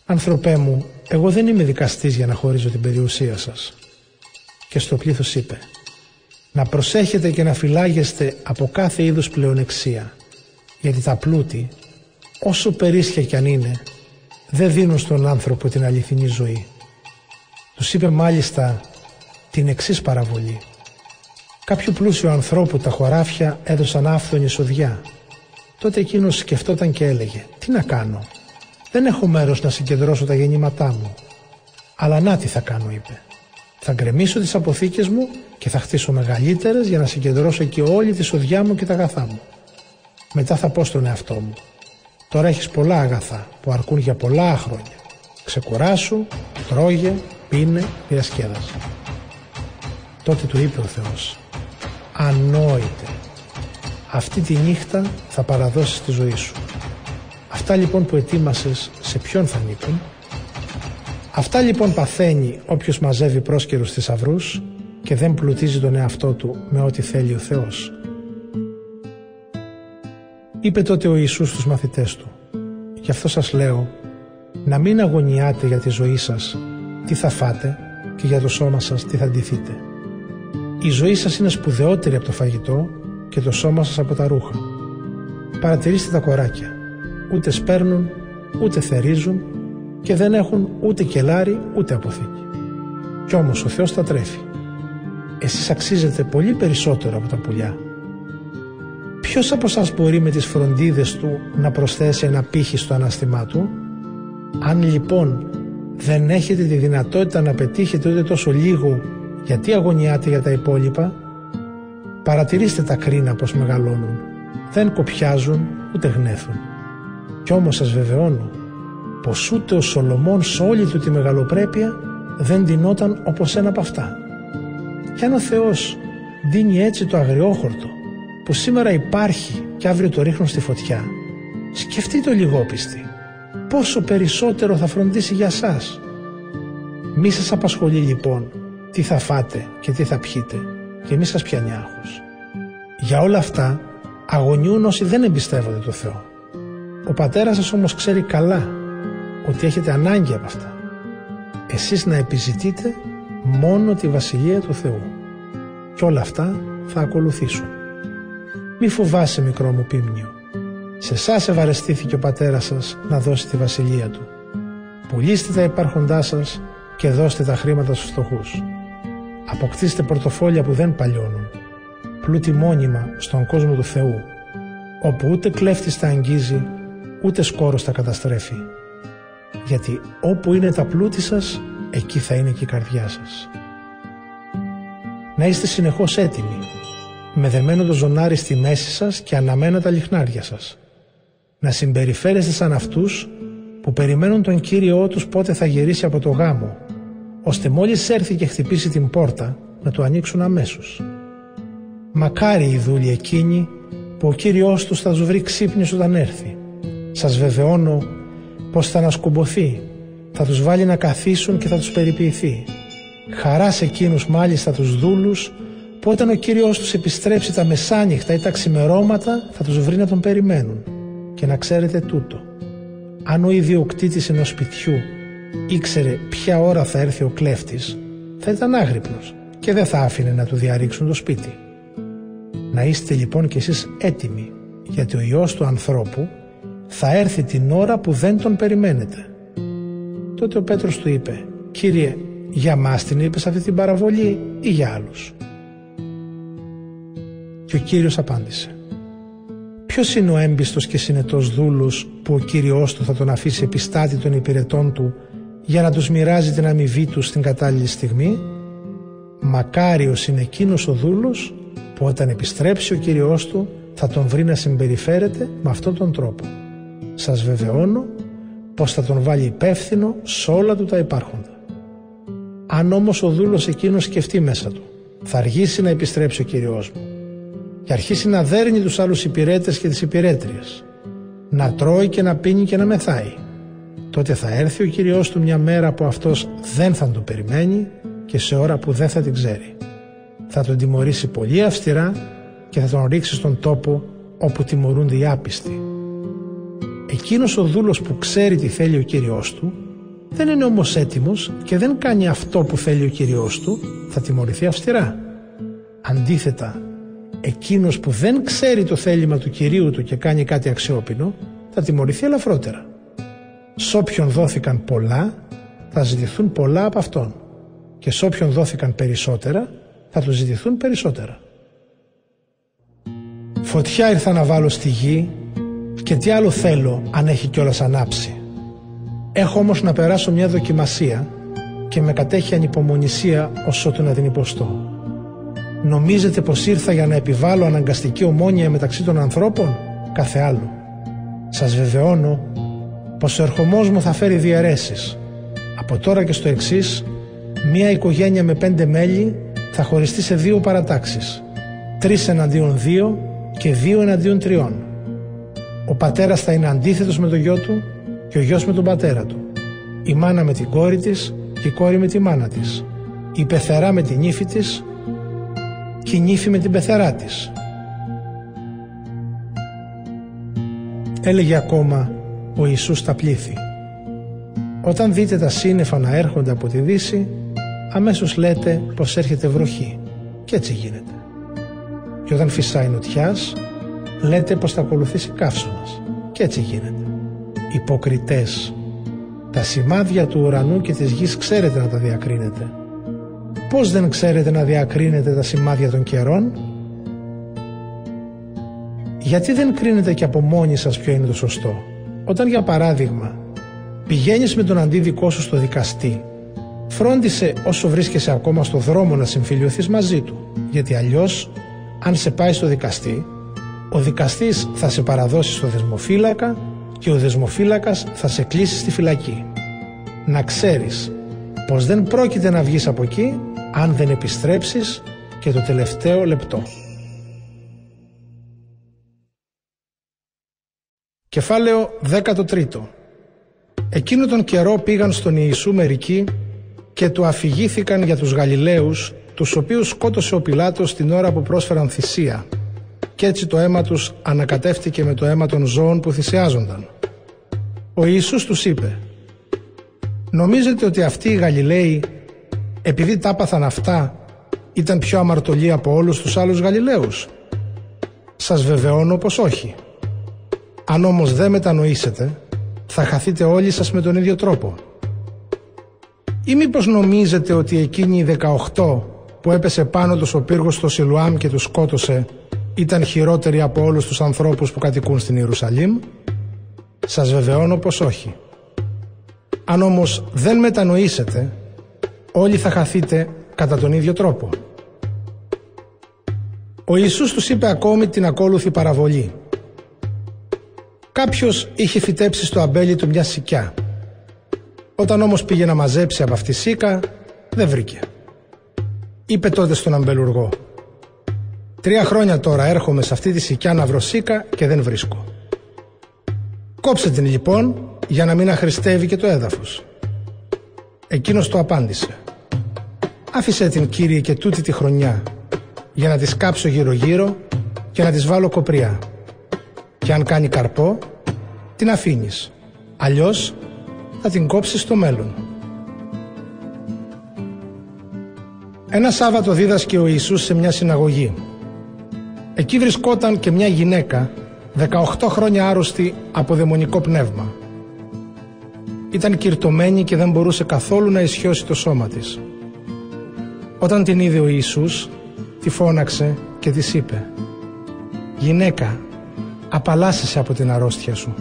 «Ανθρωπέ μου, εγώ δεν είμαι δικαστής για να χωρίζω την περιουσία σας». Και στο πλήθος είπε «Να προσέχετε και να φυλάγεστε από κάθε είδους πλεονεξία, γιατί τα πλούτη, όσο περίσσια κι αν είναι, δεν δίνουν στον άνθρωπο την αληθινή ζωή». Τους είπε μάλιστα την εξής παραβολή Κάποιου πλούσιου ανθρώπου τα χωράφια έδωσαν άφθονη σοδιά. Τότε εκείνος σκεφτόταν και έλεγε «Τι να κάνω, δεν έχω μέρος να συγκεντρώσω τα γεννήματά μου». «Αλλά να τι θα κάνω» είπε. «Θα γκρεμίσω τις αποθήκες μου και θα χτίσω μεγαλύτερες για να συγκεντρώσω εκεί όλη τη σοδιά μου και τα αγαθά μου. Μετά θα πω στον εαυτό μου «Τώρα έχεις πολλά αγαθά που αρκούν για πολλά χρόνια. Ξεκουράσου, τρώγε, πίνε, διασκέδασε». Τότε του είπε ο Θεός ανόητε. Αυτή τη νύχτα θα παραδώσεις τη ζωή σου. Αυτά λοιπόν που ετοίμασες σε ποιον θα ανήκουν. Αυτά λοιπόν παθαίνει όποιος μαζεύει πρόσκαιρους θησαυρούς και δεν πλουτίζει τον εαυτό του με ό,τι θέλει ο Θεός. Είπε τότε ο Ιησούς στους μαθητές του «Γι' αυτό σας λέω να μην αγωνιάτε για τη ζωή σας τι θα φάτε και για το σώμα σας τι θα ντυθείτε. Η ζωή σας είναι σπουδαιότερη από το φαγητό και το σώμα σας από τα ρούχα. Παρατηρήστε τα κοράκια. Ούτε σπέρνουν, ούτε θερίζουν και δεν έχουν ούτε κελάρι ούτε αποθήκη. Κι όμως ο Θεός τα τρέφει. Εσείς αξίζετε πολύ περισσότερο από τα πουλιά. Ποιος από σας μπορεί με τις φροντίδες του να προσθέσει ένα πύχη στο αναστημά του; Αν λοιπόν δεν έχετε τη δυνατότητα να πετύχετε ούτε τόσο λίγο γιατί αγωνιάτε για τα υπόλοιπα, παρατηρήστε τα κρίνα πως μεγαλώνουν. Δεν κοπιάζουν ούτε γνέθουν. Κι όμως σας βεβαιώνω πως ούτε ο Σολομών σε όλη του τη μεγαλοπρέπεια δεν δινόταν όπως ένα από αυτά. Κι αν ο Θεός δίνει έτσι το αγριόχορτο που σήμερα υπάρχει και αύριο το ρίχνουν στη φωτιά, σκεφτείτε το λιγόπιστη πόσο περισσότερο θα φροντίσει για σας. Μη σας απασχολεί λοιπόν τι θα φάτε και τι θα πιείτε και μη σας πιάνει άγχος. Για όλα αυτά αγωνιούν όσοι δεν εμπιστεύονται το Θεό. Ο πατέρας σας όμως ξέρει καλά ότι έχετε ανάγκη από αυτά. Εσείς να επιζητείτε μόνο τη Βασιλεία του Θεού και όλα αυτά θα ακολουθήσουν. Μη φοβάσαι μικρό μου πίμνιο. Σε εσάς ευαρεστήθηκε ο πατέρας σας να δώσει τη Βασιλεία του. Πουλήστε τα υπάρχοντά σας και δώστε τα χρήματα στους φτωχούς. Αποκτήστε πορτοφόλια που δεν παλιώνουν. Πλούτη μόνιμα στον κόσμο του Θεού, όπου ούτε κλέφτης τα αγγίζει, ούτε σκόρος τα καταστρέφει. Γιατί όπου είναι τα πλούτη σας, εκεί θα είναι και η καρδιά σας. Να είστε συνεχώς έτοιμοι, με δεμένο το ζωνάρι στη μέση σας και αναμένα τα λιχνάρια σας. Να συμπεριφέρεστε σαν αυτούς που περιμένουν τον Κύριό τους πότε θα γυρίσει από το γάμο, ώστε μόλις έρθει και χτυπήσει την πόρτα να του ανοίξουν αμέσως. Μακάρι οι δούλοι εκείνοι που ο Κύριός τους θα τους βρει ξύπνιος όταν έρθει. Σας βεβαιώνω πως θα ανασκουμποθεί, θα τους βάλει να καθίσουν και θα τους περιποιηθεί. Χαράς σε εκείνους μάλιστα τους δούλους που όταν ο Κύριος τους επιστρέψει τα μεσάνυχτα ή τα ξημερώματα θα τους βρει να τον περιμένουν. Και να ξέρετε τούτο. Αν ο ιδιοκτήτης ενός σπιτιού ήξερε ποια ώρα θα έρθει ο κλέφτης, θα ήταν άγρυπνος και δεν θα άφηνε να του διαρρήξουν το σπίτι. Να είστε λοιπόν κι εσείς έτοιμοι, γιατί ο Υιός του ανθρώπου θα έρθει την ώρα που δεν τον περιμένετε. Τότε ο Πέτρος του είπε «Κύριε, για μας την είπες αυτή την παραβολή ή για άλλους» Και ο Κύριος απάντησε Ποιος είναι ο έμπιστος και συνετός δούλος που ο Κύριος του θα τον αφήσει επιστάτη των υπηρετών του για να τους μοιράζει την αμοιβή τους στην κατάλληλη στιγμή; Μακάριος είναι εκείνος ο δούλος που όταν επιστρέψει ο Κύριος του θα τον βρει να συμπεριφέρεται με αυτόν τον τρόπο. Σας βεβαιώνω πως θα τον βάλει υπεύθυνο σε όλα του τα υπάρχοντα. Αν όμως ο δούλος εκείνος σκεφτεί μέσα του, θα αργήσει να επιστρέψει ο Κύριος μου και αρχίσει να δέρνει τους άλλους υπηρέτες και τις υπηρέτριες, να τρώει και να πίνει και να μεθάει. Τότε θα έρθει ο Κύριος του μια μέρα που αυτός δεν θα τον περιμένει και σε ώρα που δεν θα την ξέρει. Θα τον τιμωρήσει πολύ αυστηρά και θα τον ρίξει στον τόπο όπου τιμωρούνται οι άπιστοι. Εκείνος ο δούλος που ξέρει τι θέλει ο Κύριος του δεν είναι όμως έτοιμος και δεν κάνει αυτό που θέλει ο Κύριος του θα τιμωρηθεί αυστηρά. Αντίθετα, εκείνος που δεν ξέρει το θέλημα του Κυρίου του και κάνει κάτι αξιόπινο θα τιμωρηθεί ελαφρότερα. Σ' όποιον δόθηκαν πολλά θα ζητηθούν πολλά από αυτόν και σ' όποιον δόθηκαν περισσότερα θα του ζητηθούν περισσότερα. Φωτιά ήρθα να βάλω στη γη και τι άλλο θέλω αν έχει κιόλας ανάψει. Έχω όμως να περάσω μια δοκιμασία και με κατέχει ανυπομονησία ως ότου να την υποστώ. Νομίζετε πως ήρθα για να επιβάλλω αναγκαστική ομόνια μεταξύ των ανθρώπων, κάθε άλλο. Σας βεβαιώνω πως ο ερχομός μου θα φέρει διαιρέσεις. Από τώρα και στο εξής, μία οικογένεια με πέντε μέλη θα χωριστεί σε δύο παρατάξεις. Τρεις εναντίον δύο και δύο εναντίον τριών. Ο πατέρας θα είναι αντίθετος με το γιο του και ο γιος με τον πατέρα του. Η μάνα με την κόρη της και η κόρη με τη μάνα της. Η πεθερά με την ύφη της και η νύφη με την πεθερά της. Έλεγε ακόμα ο Ιησούς στα πλήθη. Όταν δείτε τα σύννεφα να έρχονται από τη δύση, αμέσως λέτε πως έρχεται βροχή. Και έτσι γίνεται. Και όταν φυσάει νοτιάς, λέτε πως θα ακολουθήσει καύσωνας. Και έτσι γίνεται. Υποκριτές. Τα σημάδια του ουρανού και της γης ξέρετε να τα διακρίνετε. Πώς δεν ξέρετε να διακρίνετε τα σημάδια των καιρών; Γιατί δεν κρίνετε και από μόνοι σας ποιο είναι το σωστό; Όταν για παράδειγμα πηγαίνεις με τον αντίδικό σου στο δικαστή φρόντισε όσο βρίσκεσαι ακόμα στο δρόμο να συμφιλειωθείς μαζί του γιατί αλλιώς αν σε πάει στο δικαστή ο δικαστής θα σε παραδώσει στο δεσμοφύλακα και ο δεσμοφύλακας θα σε κλείσει στη φυλακή. Να ξέρεις πως δεν πρόκειται να βγεις από εκεί αν δεν επιστρέψεις και το τελευταίο λεπτό. Κεφάλαιο 13 Εκείνο τον καιρό πήγαν στον Ιησού μερικοί και του αφηγήθηκαν για τους Γαλιλαίους τους οποίους σκότωσε ο Πιλάτος την ώρα που πρόσφεραν θυσία και έτσι το αίμα τους ανακατεύτηκε με το αίμα των ζώων που θυσιάζονταν. Ο Ιησούς τους είπε «Νομίζετε ότι αυτοί οι Γαλιλαίοι επειδή τα άπαθαν αυτά ήταν πιο αμαρτωλοί από όλους τους άλλους Γαλιλαίους. Σας βεβαιώνω πως όχι. Αν όμως δεν μετανοήσετε θα χαθείτε όλοι σας με τον ίδιο τρόπο. Ή μήπως νομίζετε ότι εκείνοι οι 18 που έπεσε πάνω τους ο πύργος στο Σιλουάμ και τους σκότωσε ήταν χειρότεροι από όλους τους ανθρώπους που κατοικούν στην Ιερουσαλήμ; Σας βεβαιώνω πως όχι. Αν όμως δεν μετανοήσετε, όλοι θα χαθείτε κατά τον ίδιο τρόπο. Ο Ιησούς τους είπε ακόμη την ακόλουθη παραβολή. Κάποιος είχε φυτέψει στο αμπέλι του μια σικιά. Όταν όμως πήγε να μαζέψει από αυτή τη σίκα, δεν βρήκε. Είπε τότε στον αμπελουργό Τρία χρόνια τώρα έρχομαι σε αυτή τη σικιά να βρω σίκα και δεν βρίσκω. Κόψε την λοιπόν για να μην αχρηστεύει και το έδαφος. Εκείνος το απάντησε. Άφησε την κύριε και τούτη τη χρονιά για να της σκάψω γύρω γύρω και να της βάλω κοπριά. Και αν κάνει καρπό, την αφήνεις. Αλλιώς θα την κόψεις στο μέλλον. Ένα Σάββατο δίδασκε ο Ιησούς σε μια συναγωγή. Εκεί βρισκόταν και μια γυναίκα 18 χρόνια άρρωστη από δαιμονικό πνεύμα. Ήταν κυρτωμένη και δεν μπορούσε καθόλου να ισιώσει το σώμα της. Όταν την είδε ο Ιησούς, τη φώναξε και της είπε «Γυναίκα, απαλλάσσεσαι από την αρρώστια σου».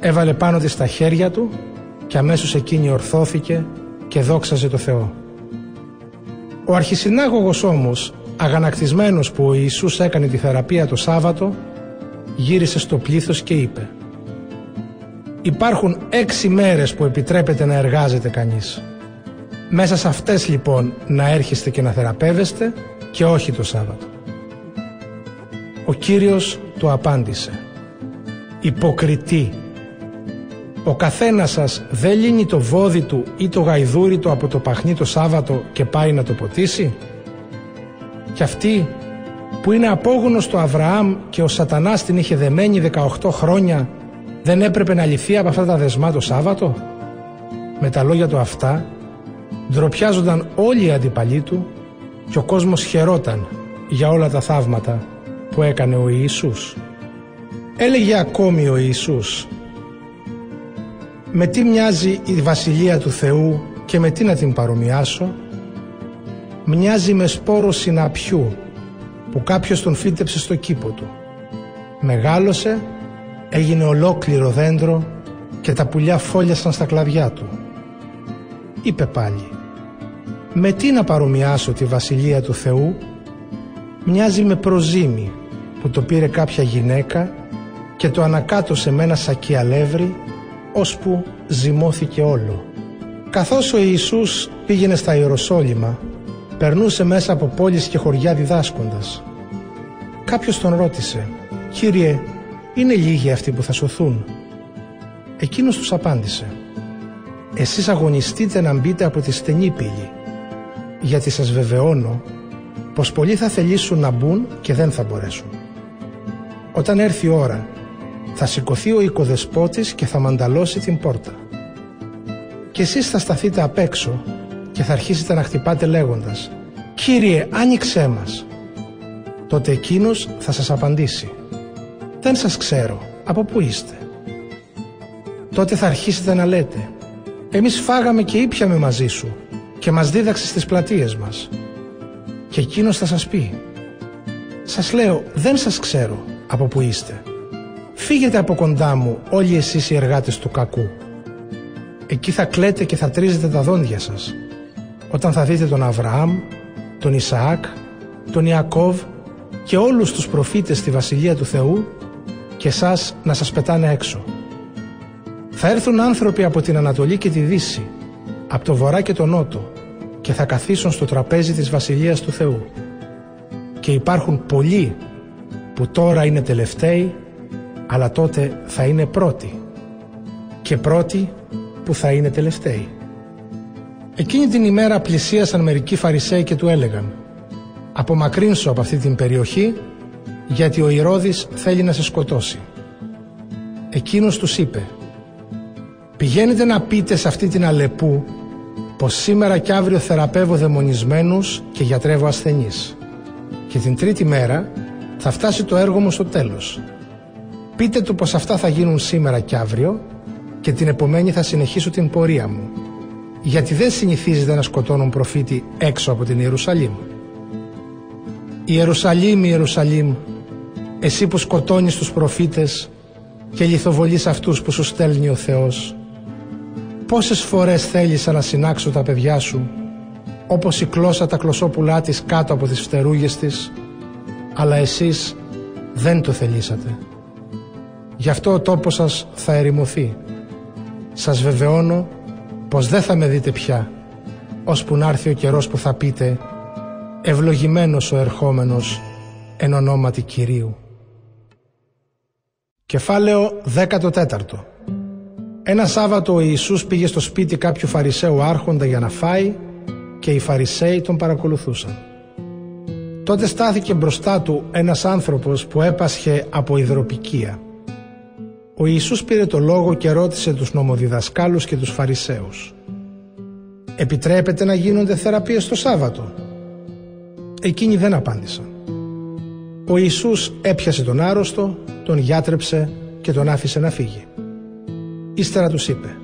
Έβαλε πάνω της τα χέρια του και αμέσως εκείνη ορθώθηκε και δόξαζε το Θεό. Ο αρχισυνάγωγος όμως, αγανακτισμένος που ο Ιησούς έκανε τη θεραπεία το Σάββατο, γύρισε στο πλήθος και είπε Υπάρχουν έξι μέρες που επιτρέπεται να εργάζεται κανείς. Μέσα σε αυτές λοιπόν να έρχεστε και να θεραπεύεστε και όχι το Σάββατο. Ο Κύριος του απάντησε «Υποκριτή, ο καθένας σας δεν λύνει το βόδι του ή το γαϊδούρι του από το παχνί το Σάββατο και πάει να το ποτίσει» και αυτή που είναι απόγονος του Αβραάμ και ο σατανάς την είχε δεμένη 18 χρόνια δεν έπρεπε να λυθεί από αυτά τα δεσμά το Σάββατο; Με τα λόγια του αυτά ντροπιάζονταν όλοι οι αντιπαλοί του και ο κόσμος χαιρόταν για όλα τα θαύματα που έκανε ο Ιησούς. Έλεγε ακόμη ο Ιησούς «Με τι μοιάζει η Βασιλεία του Θεού και με τι να την παρομοιάσω» μοιάζει με σπόρο συναπιού που κάποιος τον φύτεψε στο κήπο του. Μεγάλωσε, έγινε ολόκληρο δέντρο και τα πουλιά φόλιασαν στα κλαδιά του. Είπε πάλι «Με τι να παρομοιάσω τη βασιλεία του Θεού» μοιάζει με προζύμι που το πήρε κάποια γυναίκα και το ανακάτωσε με ένα σακί αλεύρι ώσπου ζυμώθηκε όλο. Καθώς ο Ιησούς πήγαινε στα Ιεροσόλυμα περνούσε μέσα από πόλεις και χωριά διδάσκοντας. Κάποιος τον ρώτησε «Κύριε, είναι λίγοι αυτοί που θα σωθούν; Εκείνος τους απάντησε «Εσείς αγωνιστείτε να μπείτε από τη στενή πύλη, γιατί σας βεβαιώνω πως πολλοί θα θελήσουν να μπουν και δεν θα μπορέσουν. Όταν έρθει η ώρα, θα σηκωθεί ο οικοδεσπότης και θα μανταλώσει την πόρτα. Και εσείς θα σταθείτε απ' έξω και θα αρχίσετε να χτυπάτε λέγοντας «Κύριε, άνοιξέ μας». Τότε εκείνος θα σας απαντήσει «Δεν σας ξέρω, από πού είστε». Τότε θα αρχίσετε να λέτε «Εμείς φάγαμε και ήπιαμε μαζί σου και μας δίδαξες στις πλατείες μας». Και εκείνος θα σας πει «Σας λέω, δεν σας ξέρω από πού είστε. Φύγετε από κοντά μου όλοι εσείς οι εργάτες του κακού. Εκεί θα κλαίτε και θα τρίζετε τα δόντια σας όταν θα δείτε τον Αβραάμ, τον Ισαάκ, τον Ιακώβ και όλους τους προφήτες στη Βασιλεία του Θεού και σας να σας πετάνε έξω. Θα έρθουν άνθρωποι από την Ανατολή και τη Δύση, από το Βορρά και το Νότο και θα καθίσουν στο τραπέζι της Βασιλείας του Θεού. Και υπάρχουν πολλοί που τώρα είναι τελευταίοι, αλλά τότε θα είναι πρώτοι. Και πρώτοι που θα είναι τελευταίοι. Εκείνη την ημέρα πλησίασαν μερικοί Φαρισαίοι και του έλεγαν «Απομακρύνσου από αυτή την περιοχή, γιατί ο Ηρώδης θέλει να σε σκοτώσει». Εκείνος τους είπε «Πηγαίνετε να πείτε σε αυτή την Αλεπού πως σήμερα και αύριο θεραπεύω δαιμονισμένους και γιατρεύω ασθενείς. Και την τρίτη μέρα θα φτάσει το έργο μου στο τέλος. Πείτε του πως αυτά θα γίνουν σήμερα και αύριο και την επομένη θα συνεχίσω την πορεία μου. Γιατί δεν συνηθίζεται να σκοτώνουν προφήτη έξω από την Ιερουσαλήμ. Ιερουσαλήμ, Ιερουσαλήμ, εσύ που σκοτώνεις τους προφήτες και λιθοβολείς αυτούς που σου στέλνει ο Θεός. Πόσες φορές θέλησα να συνάξω τα παιδιά σου, όπως η κλώσσα τα κλωσόπουλά της κάτω από τις φτερούγες της, αλλά εσείς δεν το θελήσατε. Γι' αυτό ο τόπος σας θα ερημωθεί. Σας βεβαιώνω πως δεν θα με δείτε πια, ώσπου να έρθει ο καιρός που θα πείτε «Ευλογημένος ο ερχόμενος εν ονόματι Κυρίου». Κεφάλαιο 14 Ένα Σάββατο ο Ιησούς πήγε στο σπίτι κάποιου Φαρισαίου άρχοντα για να φάει και οι Φαρισαίοι τον παρακολουθούσαν. Τότε στάθηκε μπροστά του ένας άνθρωπος που έπασχε από υδροπικία. Ο Ιησούς πήρε το λόγο και ρώτησε τους νομοδιδασκάλους και τους Φαρισαίους «Επιτρέπεται να γίνονται θεραπείες το Σάββατο» Εκείνοι δεν απάντησαν. Ο Ιησούς έπιασε τον άρρωστο, τον γιάτρεψε και τον άφησε να φύγει. Ύστερα τους είπε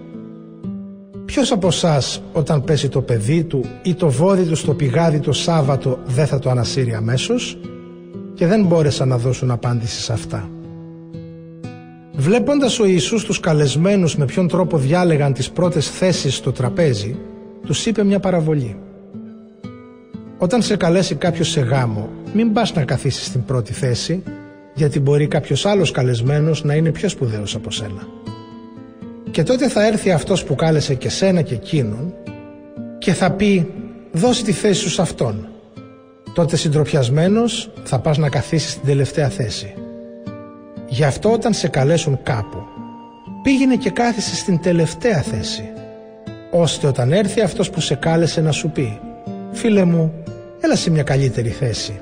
Ποιος από εσάς όταν πέσει το παιδί του ή το βόδι του στο πηγάδι το Σάββατο δεν θα το ανασύρει αμέσως και δεν μπόρεσαν να δώσουν απάντηση σε αυτά. Βλέποντας ο Ιησούς τους καλεσμένους με ποιον τρόπο διάλεγαν τις πρώτες θέσεις στο τραπέζι, τους είπε μια παραβολή. Όταν σε καλέσει κάποιος σε γάμο, μην πας να καθίσεις στην πρώτη θέση, γιατί μπορεί κάποιος άλλος καλεσμένος να είναι πιο σπουδαίος από σένα. Και τότε θα έρθει αυτός που κάλεσε και σένα και εκείνον και θα πει δώσε τη θέση σου σε αυτόν. Τότε συντροπιασμένος θα πας να καθίσεις στην τελευταία θέση. Γι' αυτό όταν σε καλέσουν κάπου πήγαινε και κάθισε στην τελευταία θέση ώστε όταν έρθει αυτός που σε κάλεσε να σου πει «Φίλε μου, έλα σε μια καλύτερη θέση».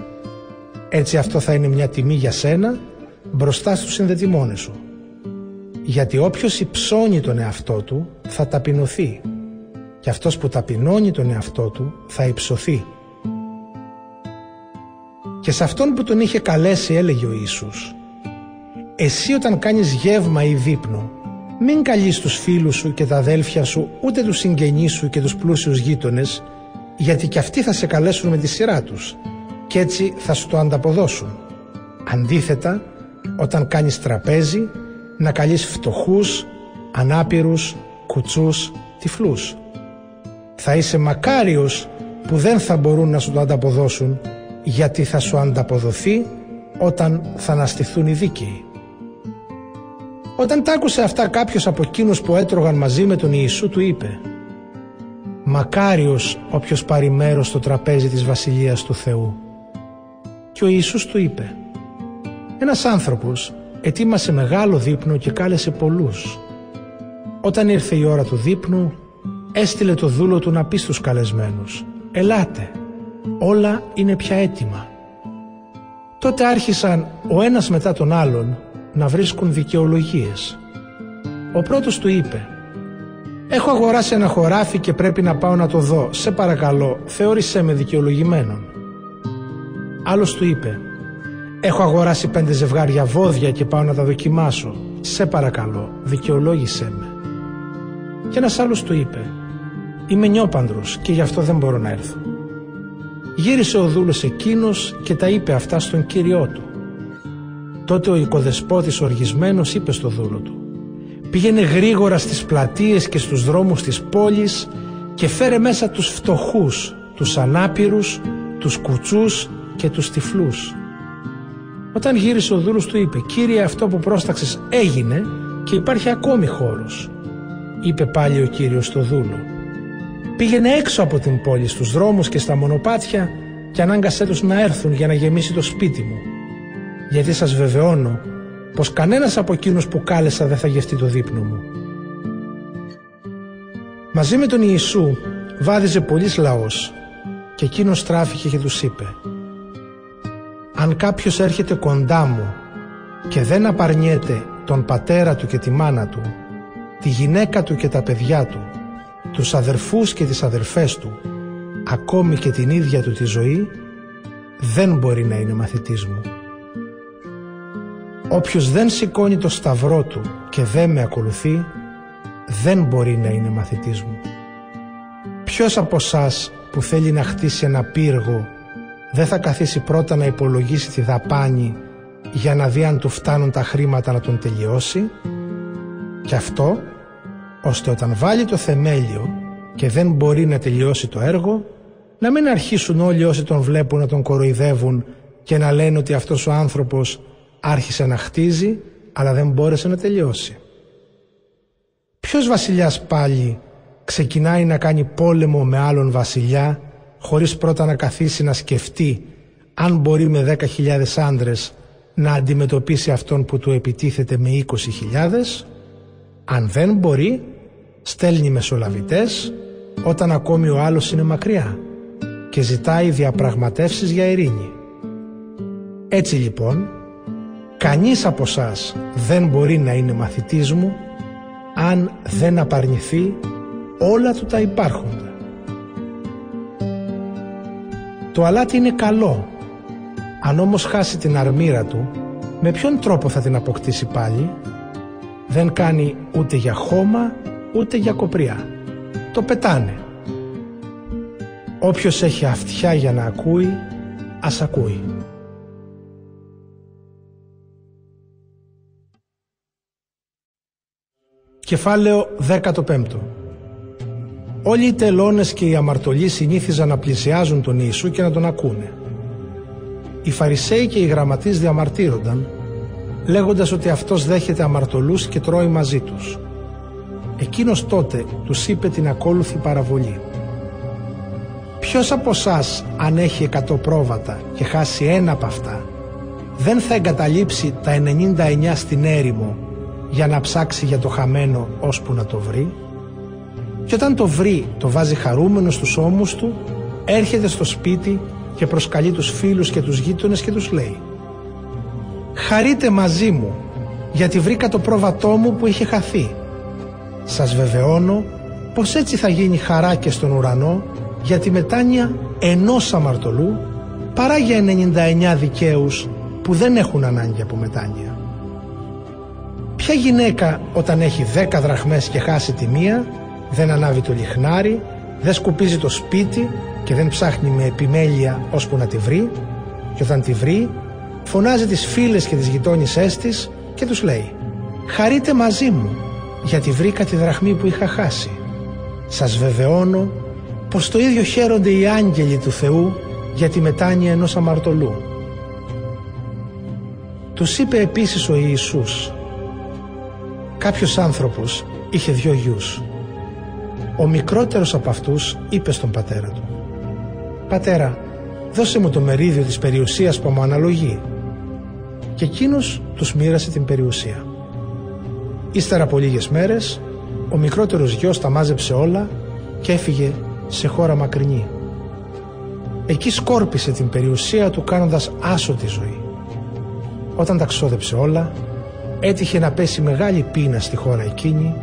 Έτσι αυτό θα είναι μια τιμή για σένα μπροστά στους συνδετημόνες σου γιατί όποιος υψώνει τον εαυτό του θα ταπεινωθεί και αυτός που ταπεινώνει τον εαυτό του θα υψωθεί. Και σε αυτόν που τον είχε καλέσει έλεγε ο Ιησούς «Εσύ όταν κάνεις γεύμα ή δείπνο, μην καλείς τους φίλους σου και τα αδέλφια σου, ούτε τους συγγενείς σου και τους πλούσιους γείτονες, γιατί και αυτοί θα σε καλέσουν με τη σειρά τους και έτσι θα σου το ανταποδώσουν. Αντίθετα, όταν κάνεις τραπέζι, να καλείς φτωχούς, ανάπηρους, κουτσούς, τυφλούς. Θα είσαι μακάριος που δεν θα μπορούν να σου το ανταποδώσουν γιατί θα σου ανταποδοθεί όταν θα αναστηθούν οι δίκαιοι. Όταν τ' άκουσε αυτά κάποιος από εκείνους που έτρωγαν μαζί με τον Ιησού του είπε «Μακάριος όποιος πάρει μέρος στο τραπέζι της Βασιλείας του Θεού». Και ο Ιησούς του είπε «Ένας άνθρωπος ετοίμασε μεγάλο δείπνο και κάλεσε πολλούς. Όταν ήρθε η ώρα του δείπνου, έστειλε το δούλο του να πει στους καλεσμένους «Ελάτε, όλα είναι πια έτοιμα». Τότε άρχισαν ο ένας μετά τον άλλον να βρίσκουν δικαιολογίες. Ο πρώτος του είπε «Έχω αγοράσει ένα χωράφι και πρέπει να πάω να το δω. Σε παρακαλώ, θεώρησέ με δικαιολογημένον». Άλλος του είπε «Έχω αγοράσει πέντε ζευγάρια βόδια και πάω να τα δοκιμάσω. Σε παρακαλώ, δικαιολόγησέ με». Και ένας άλλος του είπε «Είμαι νιόπανδρος και γι' αυτό δεν μπορώ να έρθω». Γύρισε ο δούλος εκείνος και τα είπε αυτά στον κύριό του. Τότε ο οικοδεσπότης οργισμένος είπε στο δούλο του «Πήγαινε γρήγορα στις πλατείες και στους δρόμους της πόλης και φέρε μέσα τους φτωχούς, τους ανάπηρους, τους κουτσούς και τους τυφλούς». Όταν γύρισε ο δούλος του είπε «Κύριε αυτό που πρόσταξες έγινε και υπάρχει ακόμη χώρος» είπε πάλι ο κύριος στο δούλο. Πήγαινε έξω από την πόλη στους δρόμους και στα μονοπάτια και ανάγκασέ τους να έρθουν για να γεμίσει το σπίτι μου. Γιατί σας βεβαιώνω πως κανένας από εκείνους που κάλεσα δεν θα γευτεί το δείπνο μου. Μαζί με τον Ιησού βάδιζε πολλής λαός και εκείνος στράφηκε και τους είπε «Αν κάποιος έρχεται κοντά μου και δεν απαρνιέται τον πατέρα του και τη μάνα του τη γυναίκα του και τα παιδιά του, τους αδερφούς και τις αδερφές του, ακόμη και την ίδια του τη ζωή, δεν μπορεί να είναι μαθητής μου. Όποιος δεν σηκώνει το σταυρό του και δεν με ακολουθεί, δεν μπορεί να είναι μαθητής μου. Ποιος από εσάς που θέλει να χτίσει ένα πύργο δεν θα καθίσει πρώτα να υπολογίσει τη δαπάνη για να δει αν του φτάνουν τα χρήματα να τον τελειώσει και αυτό ώστε όταν βάλει το θεμέλιο και δεν μπορεί να τελειώσει το έργο να μην αρχίσουν όλοι όσοι τον βλέπουν να τον κοροϊδεύουν και να λένε ότι αυτός ο άνθρωπος άρχισε να χτίζει αλλά δεν μπόρεσε να τελειώσει. Ποιος βασιλιάς πάλι ξεκινάει να κάνει πόλεμο με άλλον βασιλιά χωρίς πρώτα να καθίσει να σκεφτεί αν μπορεί με 10.000 άντρες να αντιμετωπίσει αυτόν που του επιτίθεται με 20.000 αν δεν μπορεί, στέλνει μεσολαβητές όταν ακόμη ο άλλος είναι μακριά και ζητάει διαπραγματεύσεις για ειρήνη. Έτσι λοιπόν, κανείς από εσά δεν μπορεί να είναι μαθητής μου αν δεν απαρνηθεί όλα του τα υπάρχοντα. Το αλάτι είναι καλό, αν όμως χάσει την αρμήρα του, με ποιον τρόπο θα την αποκτήσει πάλι; Δεν κάνει ούτε για χώμα ούτε για κοπριά. Το πετάνε. Όποιος έχει αυτιά για να ακούει, ας ακούει. Κεφάλαιο 15 Όλοι οι τελώνες και οι αμαρτωλοί συνήθιζαν να πλησιάζουν τον Ιησού και να τον ακούνε. Οι Φαρισαίοι και οι γραμματείς διαμαρτύρονταν λέγοντας ότι αυτός δέχεται αμαρτωλούς και τρώει μαζί τους. Εκείνος τότε τους είπε την ακόλουθη παραβολή. Ποιος από εσάς αν έχει εκατό πρόβατα και χάσει ένα από αυτά δεν θα εγκαταλείψει τα 99 στην έρημο για να ψάξει για το χαμένο ώσπου να το βρει; Και όταν το βρει το βάζει χαρούμενο στους ώμους του έρχεται στο σπίτι και προσκαλεί τους φίλους και τους γείτονες και τους λέει χαρείτε μαζί μου γιατί βρήκα το πρόβατό μου που είχε χαθεί. Σας βεβαιώνω πως έτσι θα γίνει χαρά και στον ουρανό για τη μετάνοια ενός αμαρτωλού παρά για 99 δικαίους που δεν έχουν ανάγκη από μετάνοια. Ποια γυναίκα όταν έχει 10 δραχμές και χάσει τη μία δεν ανάβει το λιχνάρι, δεν σκουπίζει το σπίτι και δεν ψάχνει με επιμέλεια ώσπου να τη βρει και όταν τη βρει φωνάζει τις φίλες και τις γειτόνισσές της και τους λέει «Χαρείτε μαζί μου, γιατί βρήκα τη δραχμή που είχα χάσει. Σας βεβαιώνω πως το ίδιο χαίρονται οι άγγελοι του Θεού για τη μετάνοια ενός αμαρτωλού». Τους είπε επίσης ο Ιησούς «Κάποιος άνθρωπος είχε δυο γιους. Ο μικρότερος από αυτούς είπε στον πατέρα του «Πατέρα, δώσε μου το μερίδιο της περιουσίας που μου αναλογεί». και εκείνος τους μοίρασε την περιουσία. Ύστερα από λίγες μέρες, ο μικρότερος γιος τα μάζεψε όλα και έφυγε σε χώρα μακρινή. Εκεί σκόρπισε την περιουσία του κάνοντας άσωτη ζωή. Όταν τα ξόδεψε όλα, έτυχε να πέσει μεγάλη πείνα στη χώρα εκείνη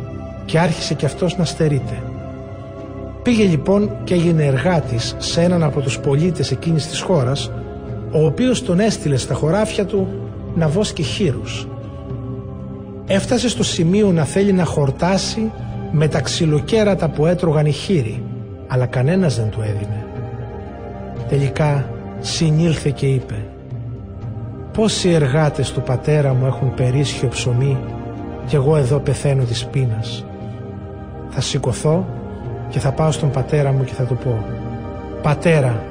και άρχισε κι αυτός να στερείται. Πήγε λοιπόν και έγινε εργάτης σε έναν από τους πολίτες εκείνης της χώρας, ο οποίος τον έστειλε στα χωράφια του να βόσκει χείρους. Έφτασε στο σημείο να θέλει να χορτάσει με τα ξυλοκέρατα που έτρωγαν οι χείροι, αλλά κανένας δεν του έδινε. Τελικά συνήλθε και είπε «Πόσοι εργάτες του πατέρα μου έχουν περίσσιο ψωμί και εγώ εδώ πεθαίνω της πείνας. Θα σηκωθώ και θα πάω στον πατέρα μου και θα του πω «Πατέρα,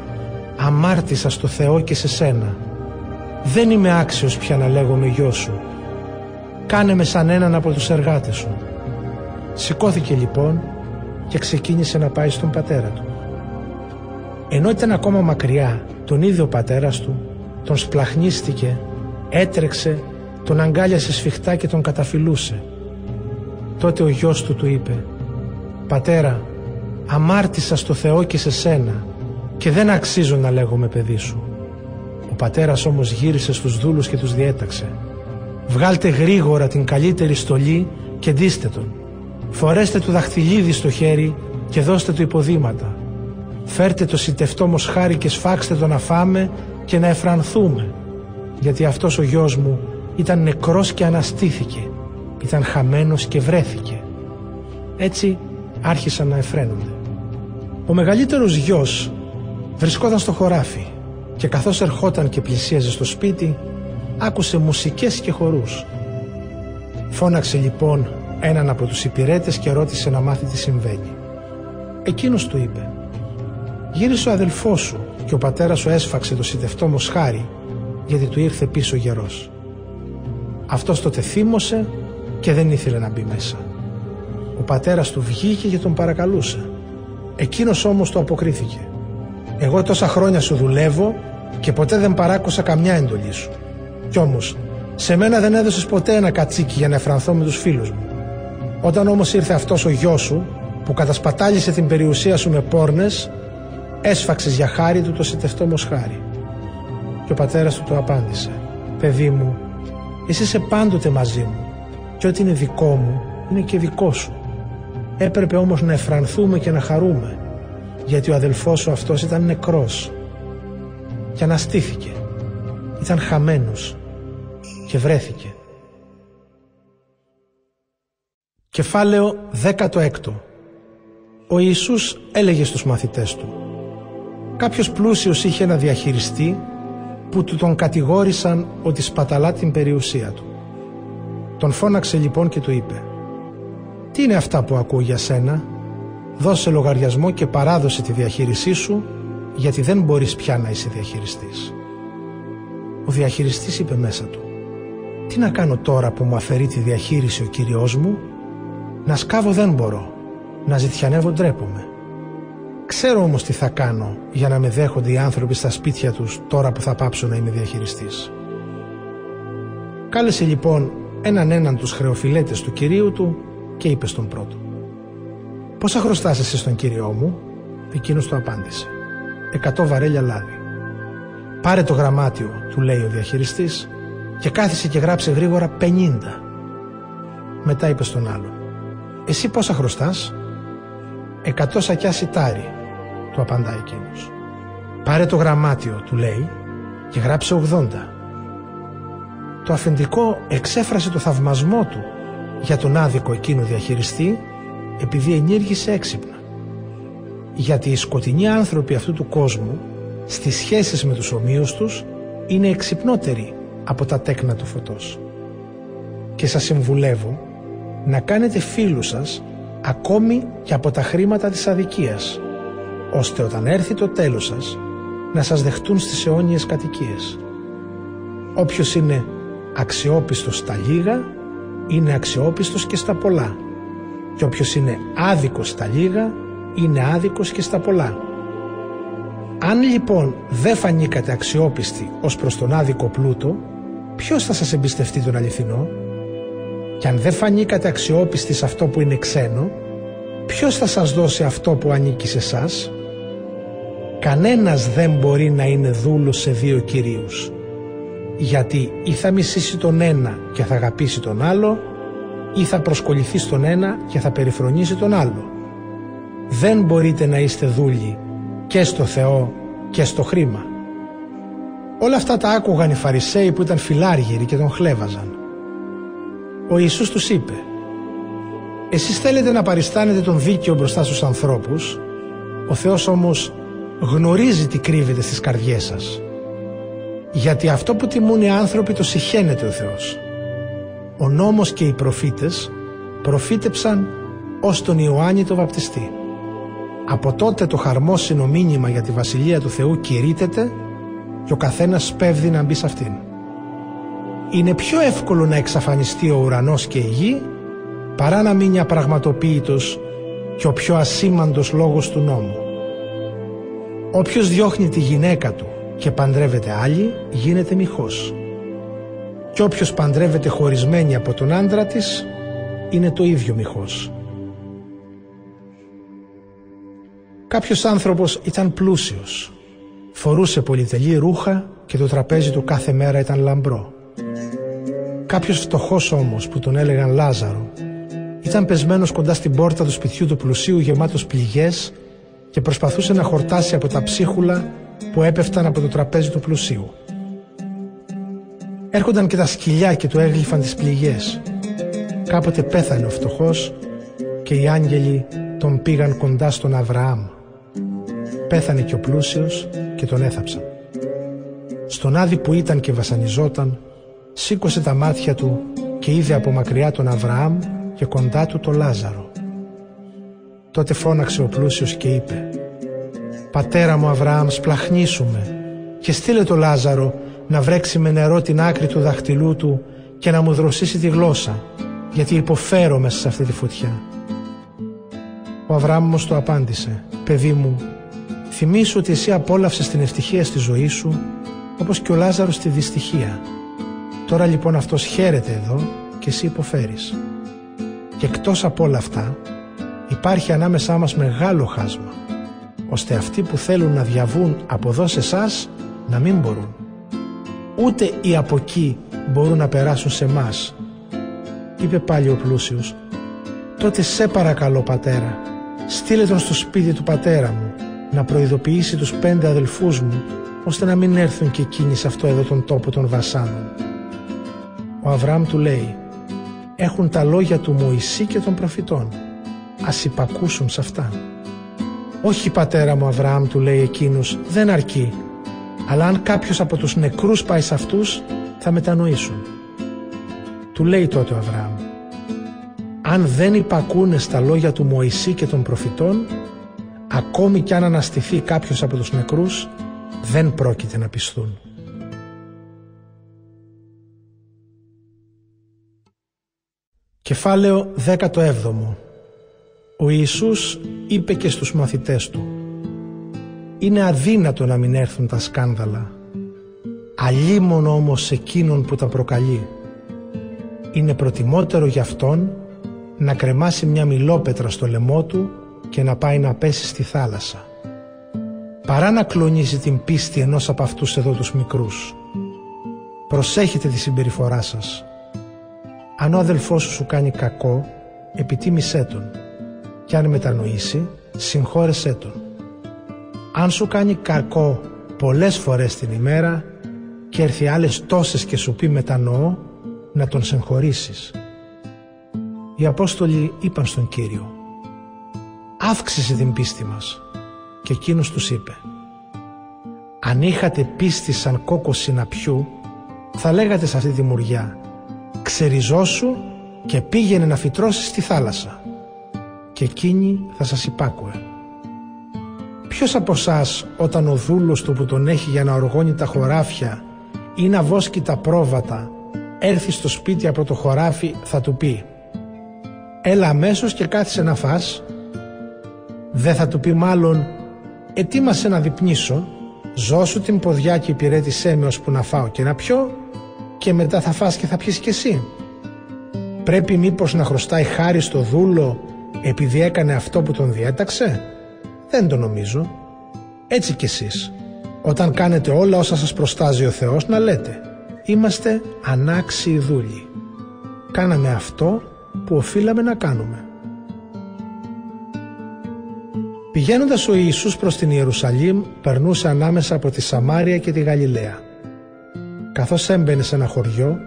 αμάρτησα στο Θεό και σε σένα. Δεν είμαι άξιος πια να λέγομαι γιο σου. Κάνε με σαν έναν από τους εργάτες σου». Σηκώθηκε λοιπόν και ξεκίνησε να πάει στον πατέρα του. Ενώ ήταν ακόμα μακριά, τον ίδιο ο πατέρας του τον σπλαχνίστηκε, έτρεξε, τον αγκάλιασε σφιχτά και τον καταφυλούσε. Τότε ο γιος του του είπε «Πατέρα, αμάρτησα στο Θεό και σε σένα και δεν αξίζω να λέγομαι παιδί σου». Ο πατέρας όμως γύρισε στους δούλους και τους διέταξε «Βγάλτε γρήγορα την καλύτερη στολή και ντύστε τον. Φορέστε του δαχτυλίδι στο χέρι και δώστε του υποδήματα. Φέρτε το σιτευτό μοσχάρι και σφάξτε το να φάμε και να εφρανθούμε. Γιατί αυτός ο γιος μου ήταν νεκρός και αναστήθηκε. Ήταν χαμένος και βρέθηκε. Έτσι άρχισαν να εφραίνονται. Ο μεγαλύτερος γιος βρισκόταν στο χωράφι και καθώς ερχόταν και πλησίαζε στο σπίτι άκουσε μουσικές και χορούς. Φώναξε λοιπόν έναν από τους υπηρέτες και ρώτησε να μάθει τι συμβαίνει. Εκείνος του είπε «Γύρισε ο αδελφός σου και ο πατέρας σου έσφαξε το σιτευτό μοσχάρι γιατί του ήρθε πίσω γερός. Αυτός τότε θύμωσε και δεν ήθελε να μπει μέσα. Ο πατέρας του βγήκε και τον παρακαλούσε. Εκείνος όμως το αποκρίθηκε. Εγώ τόσα χρόνια σου δουλεύω και ποτέ δεν παράκουσα καμιά εντολή σου. Κι όμως, σε μένα δεν έδωσες ποτέ ένα κατσίκι για να εφρανθώ με τους φίλους μου. Όταν όμως ήρθε αυτός ο γιος σου που κατασπατάλησε την περιουσία σου με πόρνες, έσφαξες για χάρη του το σιτευτό μοσχάρι. Και ο πατέρας του το απάντησε. Παιδί μου, εσύ είσαι πάντοτε μαζί μου και ό,τι είναι δικό μου είναι και δικό σου. Έπρεπε όμως να εφρανθούμε και να χαρούμε γιατί ο αδελφός σου αυτός ήταν νεκρός και αναστήθηκε. Ήταν χαμένος και βρέθηκε. Κεφάλαιο 16 Ο Ιησούς έλεγε στους μαθητές του Κάποιος πλούσιος είχε ένα διαχειριστή που του τον κατηγόρησαν ότι σπαταλά την περιουσία του. Τον φώναξε λοιπόν και του είπε «Τι είναι αυτά που ακούω για σένα, δώσε λογαριασμό και παράδοσε τη διαχείρισή σου γιατί δεν μπορείς πια να είσαι διαχειριστής». Ο διαχειριστής είπε μέσα του «Τι να κάνω τώρα που μου αφαιρεί τη διαχείριση ο Κύριός μου, να σκάβω δεν μπορώ, να ζητιανεύω ντρέπομαι. Ξέρω όμως τι θα κάνω για να με δέχονται οι άνθρωποι στα σπίτια τους τώρα που θα πάψω να είμαι διαχειριστής. Κάλεσε λοιπόν έναν έναν τους χρεοφιλέτες του κυρίου του και είπε στον πρώτο «Πόσα χρωστάς εσύ στον κύριό μου» Εκείνος του απάντησε «Εκατό βαρέλια λάδι». «Πάρε το γραμμάτιο» του λέει ο διαχειριστής και κάθισε και γράψε γρήγορα πενήντα. Μετά είπε στον άλλον «Εσύ πόσα χρωστάς» «Εκατό σακιά σιτάρι» του απαντά εκείνος. Πάρε το γραμμάτιο, του λέει, και γράψε 80. Το αφεντικό εξέφρασε το θαυμασμό του για τον άδικο εκείνο διαχειριστή επειδή ενήργησε έξυπνα. Γιατί οι σκοτεινοί άνθρωποι αυτού του κόσμου στις σχέσεις με τους ομοίους τους είναι εξυπνότεροι από τα τέκνα του φωτός. Και σας συμβουλεύω να κάνετε φίλους σας ακόμη και από τα χρήματα της αδικίας ώστε όταν έρθει το τέλος σας να σας δεχτούν στις αιώνιες κατοικίες. Όποιος είναι αξιόπιστος στα λίγα είναι αξιόπιστος και στα πολλά και όποιος είναι άδικος στα λίγα είναι άδικος και στα πολλά. Αν λοιπόν δεν φανήκατε αξιόπιστοι ως προς τον άδικο πλούτο ποιος θα σας εμπιστευτεί τον αληθινό; Και αν δεν φανήκατε αξιόπιστοι σε αυτό που είναι ξένο ποιος θα σας δώσει αυτό που ανήκει σε σας κανένας δεν μπορεί να είναι δούλος σε δύο κυρίους γιατί ή θα μισήσει τον ένα και θα αγαπήσει τον άλλο ή θα προσκοληθεί στον ένα και θα περιφρονήσει τον άλλο. Δεν μπορείτε να είστε δούλοι και στο Θεό και στο χρήμα. Όλα αυτά τα άκουγαν οι Φαρισαίοι που ήταν φιλάργυροι και τον χλέβαζαν. Ο Ιησούς τους είπε «Εσείς θέλετε να παριστάνετε τον δίκαιο μπροστά στους ανθρώπους, ο Θεός όμως γνωρίζει τι κρύβεται στις καρδιές σας. Γιατί αυτό που τιμούν οι άνθρωποι το συχαίνεται ο Θεός. Ο νόμος και οι προφήτες προφήτεψαν ως τον Ιωάννη το βαπτιστή. Από τότε το χαρμόσυνο μήνυμα για τη Βασιλεία του Θεού κηρύτεται και ο καθένας σπέβδει να μπει σε αυτήν. Είναι πιο εύκολο να εξαφανιστεί ο ουρανός και η γη παρά να μείνει απραγματοποίητος και ο πιο ασήμαντος λόγος του νόμου. Όποιος διώχνει τη γυναίκα του και παντρεύεται άλλη γίνεται μοιχός. Και όποιος παντρεύεται χωρισμένη από τον άντρα της είναι το ίδιο μοιχός. Κάποιος άνθρωπος ήταν πλούσιος. Φορούσε πολυτελή ρούχα και το τραπέζι του κάθε μέρα ήταν λαμπρό. Κάποιος φτωχός όμως που τον έλεγαν Λάζαρο ήταν πεσμένος κοντά στην πόρτα του σπιτιού του πλουσίου γεμάτος πληγές και προσπαθούσε να χορτάσει από τα ψίχουλα που έπεφταν από το τραπέζι του πλουσίου. Έρχονταν και τα σκυλιά και του έγλυφαν τις πληγές. Κάποτε πέθανε ο φτωχός και οι άγγελοι τον πήγαν κοντά στον Αβραάμ. Πέθανε και ο πλούσιος και τον έθαψαν. Στον άδει που ήταν και βασανιζόταν, σήκωσε τα μάτια του και είδε από μακριά τον Αβραάμ και κοντά του τον Λάζαρο. Τότε φώναξε ο πλούσιος και είπε «Πατέρα μου Αβραάμ σπλαχνίσουμε και στείλε το Λάζαρο να βρέξει με νερό την άκρη του δαχτυλού του και να μου δροσίσει τη γλώσσα γιατί υποφέρω μέσα σε αυτή τη φωτιά». Ο Αβραάμ όμως το απάντησε «Παιδί μου, θυμήσου ότι εσύ απόλαυσες την ευτυχία στη ζωή σου όπως και ο Λάζαρος τη δυστυχία. Τώρα λοιπόν αυτός χαίρεται εδώ και εσύ υποφέρεις. Και εκτός από όλα αυτά υπάρχει ανάμεσά μας μεγάλο χάσμα ώστε αυτοί που θέλουν να διαβούν από εδώ σε εσάς να μην μπορούν. Ούτε οι από εκεί μπορούν να περάσουν σε εμάς. Είπε πάλι ο πλούσιος «Τότε σε παρακαλώ πατέρα, στείλε τον στο σπίτι του πατέρα μου να προειδοποιήσει τους πέντε αδελφούς μου ώστε να μην έρθουν και εκείνοι σε αυτό εδώ τον τόπο των βασάνων». Ο Αβραάμ του λέει «Έχουν τα λόγια του Μωυσή και των προφητών ας υπακούσουν σε αυτά. «Όχι πατέρα μου Αβραάμ» του λέει εκείνος «δεν αρκεί, αλλά αν κάποιος από τους νεκρούς πάει σε αυτούς θα μετανοήσουν». Του λέει τότε ο Αβραάμ «Αν δεν υπακούνε στα λόγια του Μωυσή και των προφητών, ακόμη κι αν αναστηθεί κάποιος από τους νεκρούς, δεν πρόκειται να πιστούν». Κεφάλαιο 17 ο Ιησούς είπε και στους μαθητές του «Είναι αδύνατο να μην έρθουν τα σκάνδαλα, αλίμονο όμως εκείνον που τα προκαλεί. Είναι προτιμότερο για αυτόν να κρεμάσει μια μιλόπετρα στο λαιμό του και να πάει να πέσει στη θάλασσα, παρά να κλονίζει την πίστη ενός από αυτούς εδώ τους μικρούς. Προσέχετε τη συμπεριφορά σας. Αν ο αδελφός σου σου κάνει κακό, επιτίμησέ τον και αν μετανοήσει, συγχώρεσέ τον. Αν σου κάνει κακό πολλές φορές την ημέρα και έρθει άλλες τόσες και σου πει μετανοώ, να τον συγχωρήσεις. Οι Απόστολοι είπαν στον Κύριο «Αύξησε την πίστη μας» και εκείνος τους είπε «Αν είχατε πίστη σαν κόκο συναπιού, θα λέγατε σε αυτή τη μουριά «Ξεριζώσου και πήγαινε να φυτρώσεις στη θάλασσα» και εκείνη θα σας υπάκουε. Ποιος από εσάς όταν ο δούλος του που τον έχει για να οργώνει τα χωράφια ή να βόσκει τα πρόβατα έρθει στο σπίτι από το χωράφι θα του πει «Έλα αμέσως και κάθισε να φας». Δεν θα του πει μάλλον «Ετοίμασε να διπνήσω, ζώσου την ποδιά και υπηρέτησέ με ώσπου να φάω και να πιω» και μετά θα φας και θα πιεις κι εσύ. Πρέπει μήπως να χρωστάει χάρη στο δούλο επειδή έκανε αυτό που τον διέταξε; Δεν το νομίζω. Έτσι κι εσείς. Όταν κάνετε όλα όσα σας προστάζει ο Θεός να λέτε «Είμαστε ανάξιοι δούλοι». Κάναμε αυτό που οφείλαμε να κάνουμε. Πηγαίνοντας ο Ιησούς προς την Ιερουσαλήμ περνούσε ανάμεσα από τη Σαμάρια και τη Γαλιλαία. Καθώς έμπαινε σε ένα χωριό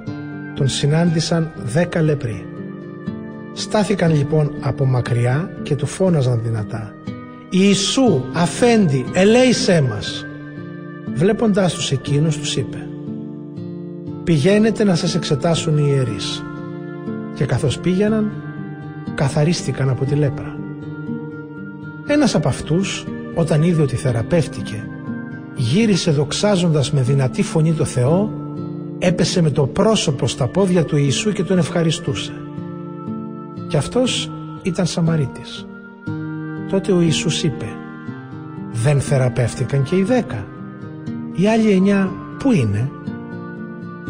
τον συνάντησαν δέκα λεπροί. Στάθηκαν λοιπόν από μακριά και του φώναζαν δυνατά «Ιησού, αφέντη, ελέησέ μας». Βλέποντάς τους εκείνους τους είπε «Πηγαίνετε να σας εξετάσουν οι ιερείς». Και καθώς πήγαιναν, καθαρίστηκαν από τη λέπρα. Ένας από αυτούς, όταν είδε ότι θεραπεύτηκε, γύρισε δοξάζοντας με δυνατή φωνή το Θεό, έπεσε με το πρόσωπο στα πόδια του Ιησού και τον ευχαριστούσε. Και αυτός ήταν Σαμαρίτης. Τότε ο Ιησούς είπε «Δεν θεραπεύτηκαν και οι δέκα. Οι άλλοι εννιά πού είναι»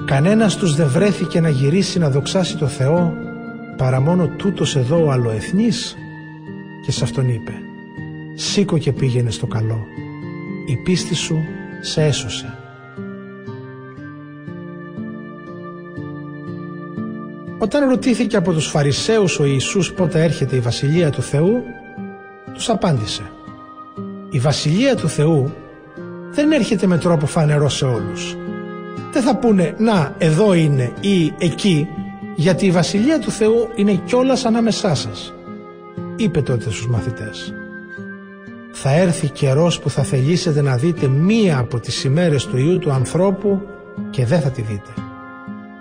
Κανένας τους δεν βρέθηκε να γυρίσει να δοξάσει το Θεό παρά μόνο τούτος εδώ ο αλλοεθνής και σε αυτόν είπε «Σήκω και πήγαινε στο καλό, η πίστη σου σε έσωσε». Όταν ρωτήθηκε από τους Φαρισαίους ο Ιησούς πότε έρχεται η Βασιλεία του Θεού, τους απάντησε «Η Βασιλεία του Θεού δεν έρχεται με τρόπο φανερό σε όλους, δεν θα πούνε «Να, εδώ είναι» ή «Εκεί», γιατί η Βασιλεία του Θεού είναι κιόλας ανάμεσά σας. Είπε τότε στους μαθητές «Θα έρθει καιρός που θα θελήσετε να δείτε μία από τις ημέρες του Ιού του ανθρώπου και δεν θα τη δείτε.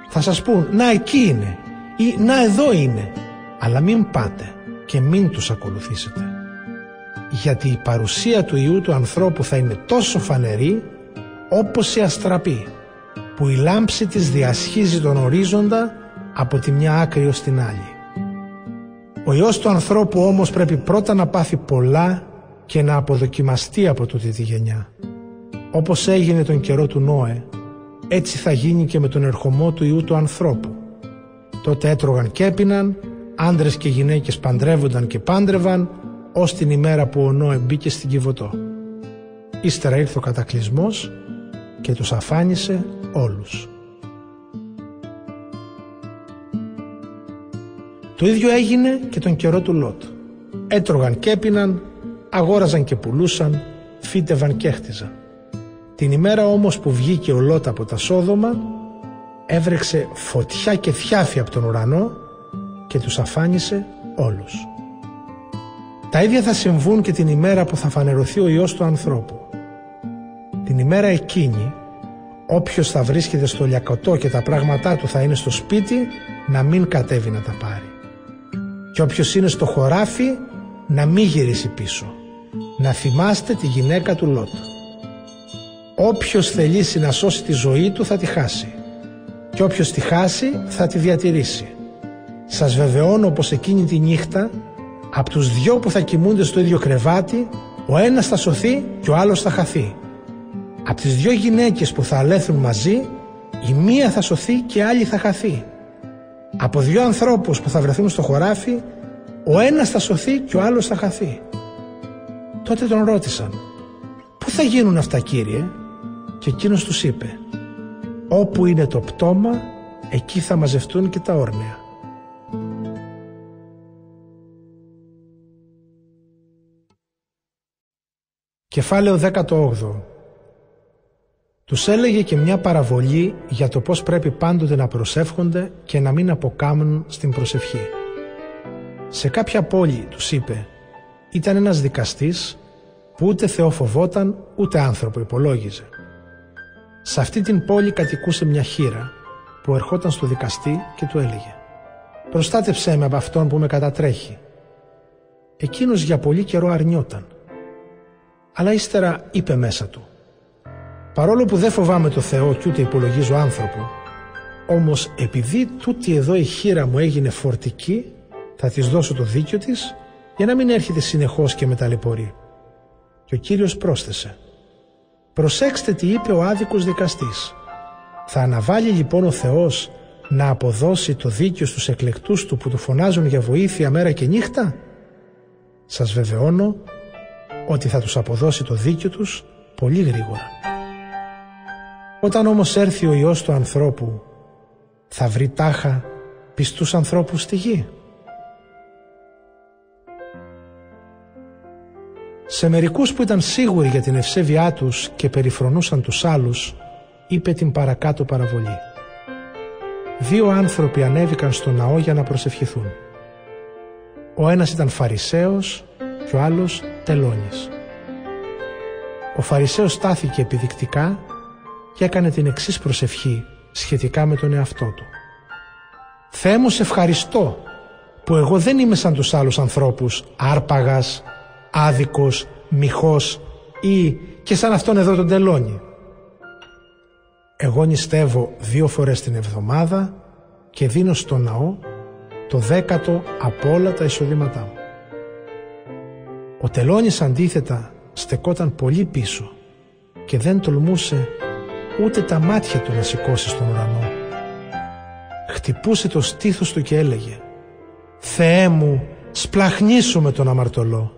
Θα σας πούν «Να, εκεί είναι» ή «Να, εδώ είναι», αλλά μην πάτε και μην τους ακολουθήσετε. Γιατί η παρουσία του Ιού του ανθρώπου θα είναι τόσο φανερή όπως η αστραπή που η λάμψη της διασχίζει τον ορίζοντα από τη μια άκρη ως την άλλη. Ο Υιός του ανθρώπου όμως πρέπει πρώτα να πάθει πολλά και να αποδοκιμαστεί από τούτη τη γενιά. Όπως έγινε τον καιρό του Νόε, έτσι θα γίνει και με τον ερχομό του Υιού του ανθρώπου. Τότε έτρωγαν και έπιναν, άντρες και γυναίκες παντρεύονταν και πάντρευαν, ως την ημέρα που ο Νόε μπήκε στην Κιβωτό. Ύστερα ήρθε ο κατακλυσμός και τους αφάνισε όλους. Το ίδιο έγινε και τον καιρό του Λότ. Έτρωγαν και έπιναν, αγόραζαν και πουλούσαν, φύτευαν και έχτιζαν. Την ημέρα όμως που βγήκε ο Λότ από τα Σόδομα, έβρεξε φωτιά και θιάφη από τον ουρανό και τους αφάνισε όλους. Τα ίδια θα συμβούν και την ημέρα που θα φανερωθεί ο Υιός του ανθρώπου. Την ημέρα εκείνη Όποιος θα βρίσκεται στο λιακωτό και τα πράγματά του θα είναι στο σπίτι, να μην κατέβει να τα πάρει. Και όποιος είναι στο χωράφι, να μην γυρίσει πίσω. Να θυμάστε τη γυναίκα του Λότ. Όποιος θελήσει να σώσει τη ζωή του θα τη χάσει. Και όποιος τη χάσει θα τη διατηρήσει. Σας βεβαιώνω πως εκείνη τη νύχτα, από τους δυο που θα κοιμούνται στο ίδιο κρεβάτι, ο ένας θα σωθεί και ο άλλος θα χαθεί. Από τις δυο γυναίκες που θα αλέθουν μαζί, η μία θα σωθεί και η άλλη θα χαθεί. Από δυο ανθρώπους που θα βρεθούν στο χωράφι, ο ένας θα σωθεί και ο άλλος θα χαθεί. Τότε τον ρώτησαν, πού θα γίνουν αυτά κύριε, και εκείνος τους είπε, όπου είναι το πτώμα, εκεί θα μαζευτούν και τα όρνεα. Κεφάλαιο 18 τους έλεγε και μια παραβολή για το πώς πρέπει πάντοτε να προσεύχονται και να μην αποκάμουν στην προσευχή. Σε κάποια πόλη, τους είπε, ήταν ένας δικαστής που ούτε Θεό φοβόταν ούτε άνθρωπο υπολόγιζε. Σε αυτή την πόλη κατοικούσε μια χείρα που ερχόταν στο δικαστή και του έλεγε «Προστάτεψέ με από αυτόν που με κατατρέχει». Εκείνος για πολύ καιρό αρνιόταν. Αλλά ύστερα είπε μέσα του Παρόλο που δεν φοβάμαι το Θεό και ούτε υπολογίζω άνθρωπο, όμως επειδή τούτη εδώ η χείρα μου έγινε φορτική, θα της δώσω το δίκιο της για να μην έρχεται συνεχώς και με ταλαιπωρεί. Και ο Κύριος πρόσθεσε «Προσέξτε τι είπε ο άδικος δικαστής. Θα αναβάλει λοιπόν ο Θεός να αποδώσει το δίκιο στους εκλεκτούς του που του φωνάζουν για βοήθεια μέρα και νύχτα; Σας βεβαιώνω ότι θα τους αποδώσει το δίκιο τους πολύ γρήγορα. Όταν όμως έρθει ο Υιός του ανθρώπου θα βρει τάχα πιστούς ανθρώπους στη γη. Σε μερικούς που ήταν σίγουροι για την ευσέβειά τους και περιφρονούσαν τους άλλους, είπε την παρακάτω παραβολή. Δύο άνθρωποι ανέβηκαν στο ναό για να προσευχηθούν. Ο ένας ήταν Φαρισαίος και ο άλλος Τελώνης. Ο Φαρισαίος στάθηκε επιδεικτικά και έκανε την εξής προσευχή σχετικά με τον εαυτό του. «Θεέ μου σε ευχαριστώ που εγώ δεν είμαι σαν τους άλλους ανθρώπους άρπαγας, άδικος, μιχός ή και σαν αυτόν εδώ τον τελώνει. Εγώ νηστεύω δύο φορές την εβδομάδα και δίνω στο ναό το δέκατο από όλα τα εισοδήματά μου. Ο τελώνης αντίθετα στεκόταν πολύ πίσω και δεν τολμούσε ούτε τα μάτια του να σηκώσει στον ουρανό. Χτυπούσε το στήθος του και έλεγε «Θεέ μου, σπλαχνίσου με τον αμαρτωλό».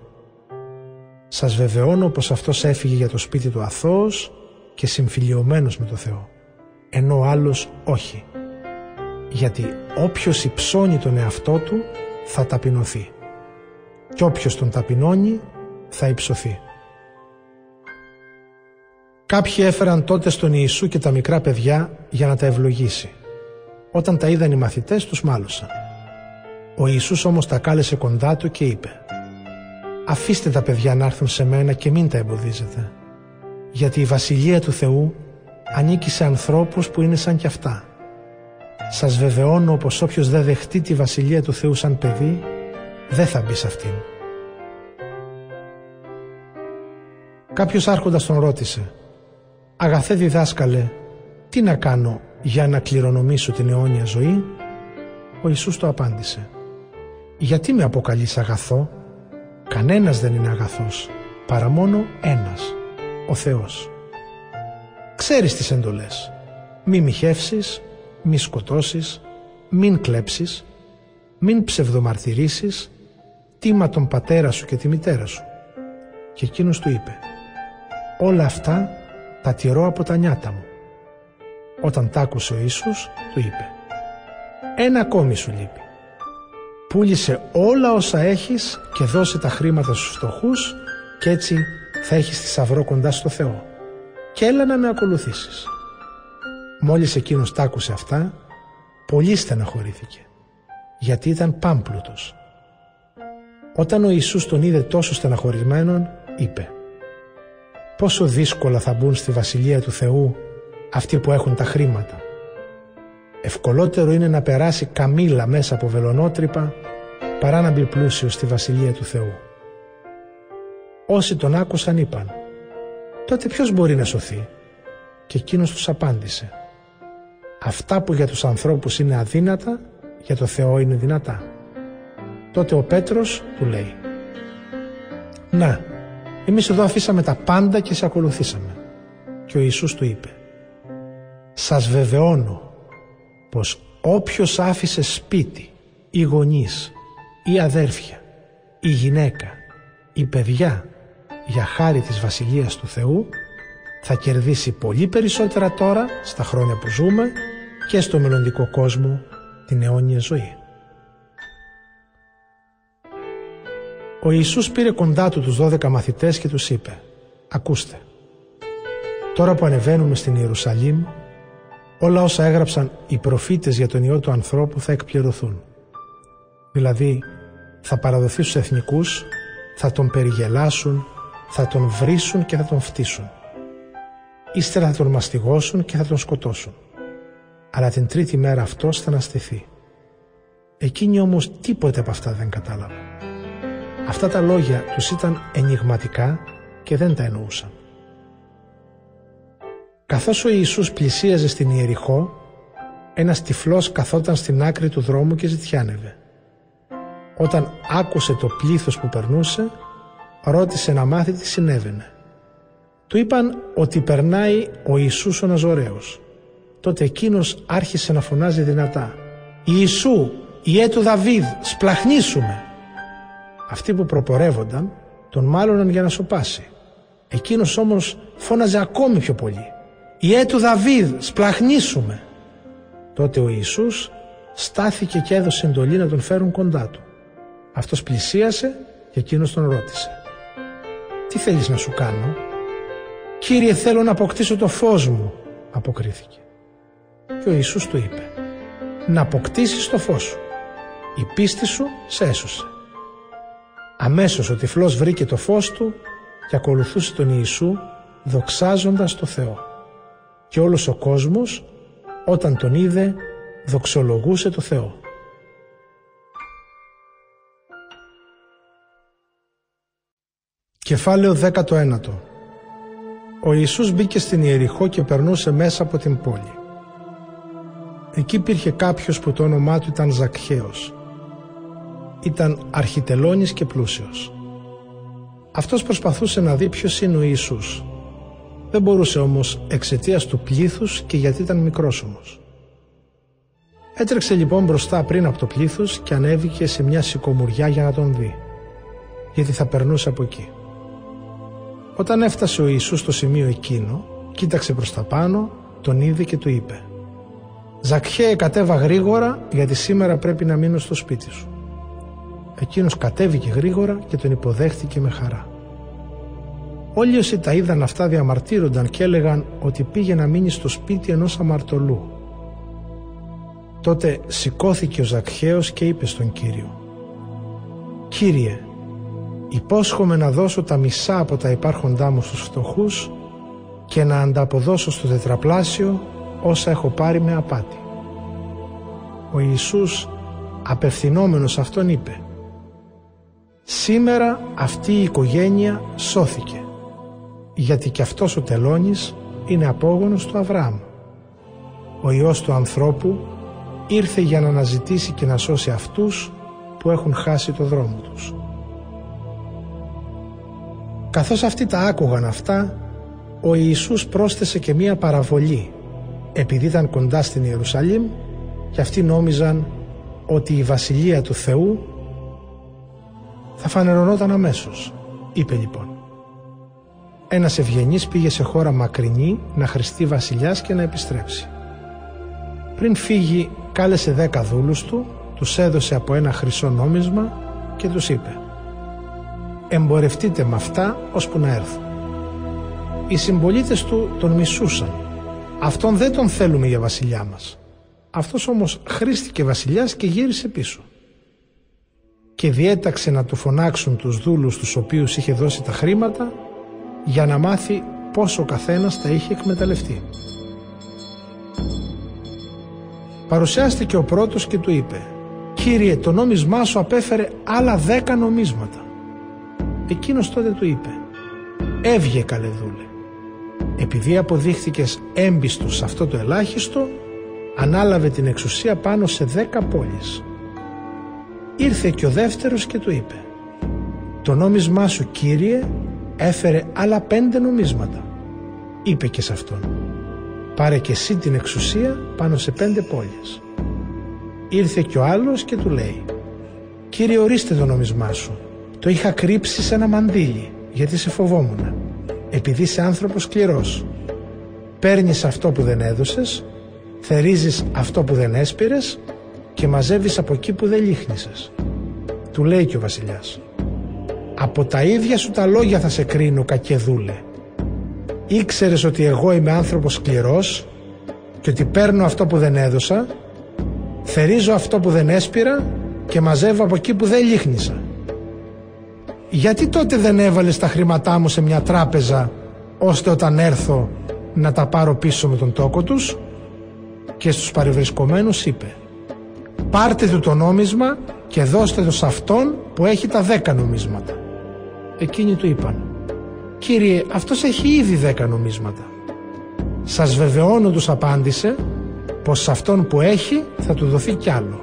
Σας βεβαιώνω πως αυτός έφυγε για το σπίτι του αθώος και συμφιλιωμένος με το Θεό, ενώ ο άλλος όχι. Γιατί όποιος υψώνει τον εαυτό του θα ταπεινωθεί και όποιος τον ταπεινώνει θα υψωθεί. Κάποιοι έφεραν τότε στον Ιησού και τα μικρά παιδιά για να τα ευλογήσει. Όταν τα είδαν οι μαθητές τους μάλωσαν. Ο Ιησούς όμως τα κάλεσε κοντά του και είπε «Αφήστε τα παιδιά να έρθουν σε μένα και μην τα εμποδίζετε, γιατί η Βασιλεία του Θεού ανήκει σε ανθρώπους που είναι σαν κι αυτά. Σας βεβαιώνω πως όποιος δεν δεχτεί τη Βασιλεία του Θεού σαν παιδί, δεν θα μπει σε αυτήν». Κάποιος άρχοντας τον ρώτησε «Αγαθέ διδάσκαλε, τι να κάνω για να κληρονομήσω την αιώνια ζωή» Ο Ιησούς το απάντησε «Γιατί με αποκαλείς αγαθό, κανένας δεν είναι αγαθός, παρά μόνο ένας, ο Θεός. Ξέρεις τις εντολές, μη μοιχεύσεις, μη σκοτώσεις, μην κλέψεις, μην ψευδομαρτυρήσεις, τίμα τον πατέρα σου και τη μητέρα σου». Και εκείνος του είπε «Όλα αυτά τα τηρώ από τα νιάτα μου». Όταν τ' άκουσε ο Ιησούς, του είπε «Ένα ακόμη σου λείπει. Πούλησε όλα όσα έχεις και δώσε τα χρήματα στους φτωχούς και έτσι θα έχεις θησαυρό κοντά στο Θεό. Και έλα να με ακολουθήσεις». Μόλις εκείνος τ' άκουσε αυτά, πολύ στεναχωρήθηκε, γιατί ήταν πάμπλουτος. Όταν ο Ιησούς τον είδε τόσο στεναχωρημένον, είπε «Πόσο δύσκολα θα μπουν στη Βασιλεία του Θεού αυτοί που έχουν τα χρήματα. Ευκολότερο είναι να περάσει καμήλα μέσα από βελονότρυπα παρά να μπει πλούσιο στη Βασιλεία του Θεού. Όσοι τον άκουσαν είπαν «Τότε ποιος μπορεί να σωθεί» και εκείνος τους απάντησε «Αυτά που για τους ανθρώπους είναι αδύνατα, για το Θεό είναι δυνατά». Τότε ο Πέτρος του λέει «Να, εμείς εδώ αφήσαμε τα πάντα και σε ακολουθήσαμε». Και ο Ιησούς του είπε σας βεβαιώνω πως όποιος άφησε σπίτι ή γονείς ή αδέρφια ή γυναίκα ή παιδιά για χάρη της Βασιλείας του Θεού θα κερδίσει πολύ περισσότερα τώρα στα χρόνια που ζούμε και στο μελλοντικό κόσμο την αιώνια ζωή. Ο Ιησούς πήρε κοντά του τους δώδεκα μαθητές και τους είπε «Ακούστε, τώρα που ανεβαίνουμε στην Ιερουσαλήμ όλα όσα έγραψαν οι προφήτες για τον Υιό του ανθρώπου θα εκπληρωθούν. Δηλαδή θα παραδοθείς στους εθνικούς, θα τον περιγελάσουν, θα τον βρίσουν και θα τον φτύσουν. Ύστερα θα τον μαστιγώσουν και θα τον σκοτώσουν. Αλλά την τρίτη μέρα αυτός θα αναστηθεί. Εκείνοι όμως τίποτε από αυτά δεν κατάλαβαν. Αυτά τα λόγια τους ήταν ενηγματικά και δεν τα εννοούσαν. Καθώς ο Ιησούς πλησίαζε στην Ιεριχώ, ένας τυφλός καθόταν στην άκρη του δρόμου και ζητιάνευε. Όταν άκουσε το πλήθος που περνούσε, ρώτησε να μάθει τι συνέβαινε. Του είπαν ότι περνάει ο Ιησούς ο Ναζωραίος τότε εκείνος άρχισε να φωνάζει δυνατά «Ιησού, Ιε του Δαβίδ, σπλαχνίσουμε!» Αυτοί που προπορεύονταν τον μάλωναν για να σοπάσει. Εκείνος όμως φώναζε ακόμη πιο πολύ «Ιε του Δαβίδ, σπλαχνίσουμε!» Τότε ο Ιησούς στάθηκε και έδωσε εντολή να τον φέρουν κοντά του. Αυτός πλησίασε και εκείνος τον ρώτησε «Τι θέλεις να σου κάνω» «Κύριε θέλω να αποκτήσω το φως μου» αποκρίθηκε. Και ο Ιησούς του είπε «Να αποκτήσεις το φως σου. Η πίστη σου σε έσωσε». Αμέσως ο τυφλός βρήκε το φως του και ακολουθούσε τον Ιησού δοξάζοντας το Θεό. Και όλος ο κόσμος όταν τον είδε δοξολογούσε το Θεό. Κεφάλαιο 19 Ο Ιησούς μπήκε στην Ιεριχώ και περνούσε μέσα από την πόλη. Εκεί υπήρχε κάποιος που το όνομά του ήταν Ζακχαίος. Ήταν αρχιτελώνης και πλούσιος. Αυτός προσπαθούσε να δει ποιος είναι ο Ιησούς. Δεν μπορούσε όμως εξαιτίας του πλήθους και γιατί ήταν μικρός όμως. Έτρεξε λοιπόν μπροστά πριν από το πλήθος και ανέβηκε σε μια σικομουριά για να τον δει, γιατί θα περνούσε από εκεί. Όταν έφτασε ο Ιησούς στο σημείο εκείνο, κοίταξε προς τα πάνω, τον είδε και του είπε «Ζακχέ, κατέβα γρήγορα, γιατί σήμερα πρέπει να μείνω στο σπίτι σου». Εκείνος κατέβηκε γρήγορα και τον υποδέχτηκε με χαρά. Όλοι όσοι τα είδαν αυτά διαμαρτύρονταν και έλεγαν ότι πήγε να μείνει στο σπίτι ενός αμαρτωλού. Τότε σηκώθηκε ο Ζακχαίος και είπε στον Κύριο «Κύριε, υπόσχομαι να δώσω τα μισά από τα υπάρχοντά μου στους φτωχούς και να ανταποδώσω στο τετραπλάσιο όσα έχω πάρει με απάτη». Ο Ιησούς απευθυνόμενος αυτόν είπε «Σήμερα αυτή η οικογένεια σώθηκε, γιατί και αυτός ο τελώνης είναι απόγονος του Αβραάμ. Ο Υιός του ανθρώπου ήρθε για να αναζητήσει και να σώσει αυτούς που έχουν χάσει το δρόμο τους. Καθώς αυτοί τα άκουγαν αυτά, ο Ιησούς πρόσθεσε και μία παραβολή, επειδή ήταν κοντά στην Ιερουσαλήμ και αυτοί νόμιζαν ότι η Βασιλεία του Θεού θα φανερωνόταν αμέσως. Είπε λοιπόν ένας ευγενής πήγε σε χώρα μακρινή να χρηστεί βασιλιάς και να επιστρέψει. Πριν φύγει κάλεσε δέκα δούλους του, τους έδωσε από ένα χρυσό νόμισμα και τους είπε «Εμπορευτείτε με αυτά ώσπου να έρθω». Οι συμπολίτες του τον μισούσαν. Αυτόν δεν τον θέλουμε για βασιλιά μας. Αυτός όμως χρήστηκε βασιλιάς και γύρισε πίσω. Και διέταξε να του φωνάξουν τους δούλους τους οποίους είχε δώσει τα χρήματα για να μάθει πόσο ο καθένας τα είχε εκμεταλλευτεί. Παρουσιάστηκε ο πρώτος και του είπε «Κύριε, το νόμισμά σου απέφερε άλλα δέκα νομίσματα». Εκείνος τότε του είπε «Έβγε καλέ δούλε. Επειδή αποδείχθηκες έμπιστος σε αυτό το ελάχιστο, ανάλαβε την εξουσία πάνω σε δέκα πόλεις. Ήρθε και ο δεύτερος και του είπε «Το νόμισμά σου, Κύριε, έφερε άλλα πέντε νομίσματα». Είπε και σε αυτόν πάρε και εσύ την εξουσία πάνω σε πέντε πόλεις. Ήρθε και ο άλλος και του λέει «Κύριε ορίστε το νομισμά σου, το είχα κρύψει σε ένα μαντίλι γιατί σε φοβόμουν, επειδή είσαι άνθρωπος σκληρός. Παίρνεις αυτό που δεν έδωσες, θερίζεις αυτό που δεν έσπηρες και μαζεύεις από εκεί που δεν λύχνησες». Του λέει και ο βασιλιάς «Από τα ίδια σου τα λόγια θα σε κρίνω κακεδούλε ήξερες ότι εγώ είμαι άνθρωπος σκληρός και ότι παίρνω αυτό που δεν έδωσα, θερίζω αυτό που δεν έσπηρα και μαζεύω από εκεί που δεν λίχνησα. Γιατί τότε δεν έβαλες τα χρήματά μου σε μια τράπεζα ώστε όταν έρθω να τα πάρω πίσω με τον τόκο τους; Και στους παρευρισκομένους είπε πάρτε του το νόμισμα και δώστε το σε αυτόν που έχει τα δέκα νομίσματα. Εκείνοι του είπαν «Κύριε, αυτός έχει ήδη δέκα νομίσματα». «Σας βεβαιώνω» τους απάντησε πως σε αυτόν που έχει θα του δοθεί κι άλλο.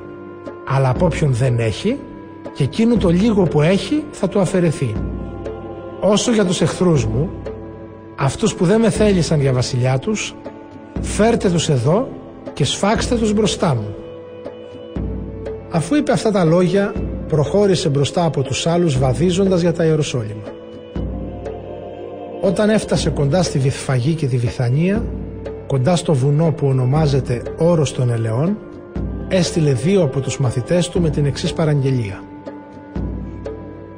Αλλά από όποιον δεν έχει και εκείνο το λίγο που έχει θα του αφαιρεθεί. Όσο για τους εχθρούς μου, αυτούς που δεν με θέλησαν για βασιλιά τους, «Φέρτε τους εδώ και σφάξτε τους μπροστά μου». Αφού είπε αυτά τα λόγια, προχώρησε μπροστά από τους άλλους βαδίζοντας για τα Ιεροσόλυμα. Όταν έφτασε κοντά στη Βυθφαγή και τη Βυθανία, κοντά στο βουνό που ονομάζεται Όρος των Ελαιών, έστειλε δύο από τους μαθητές του με την εξής παραγγελία.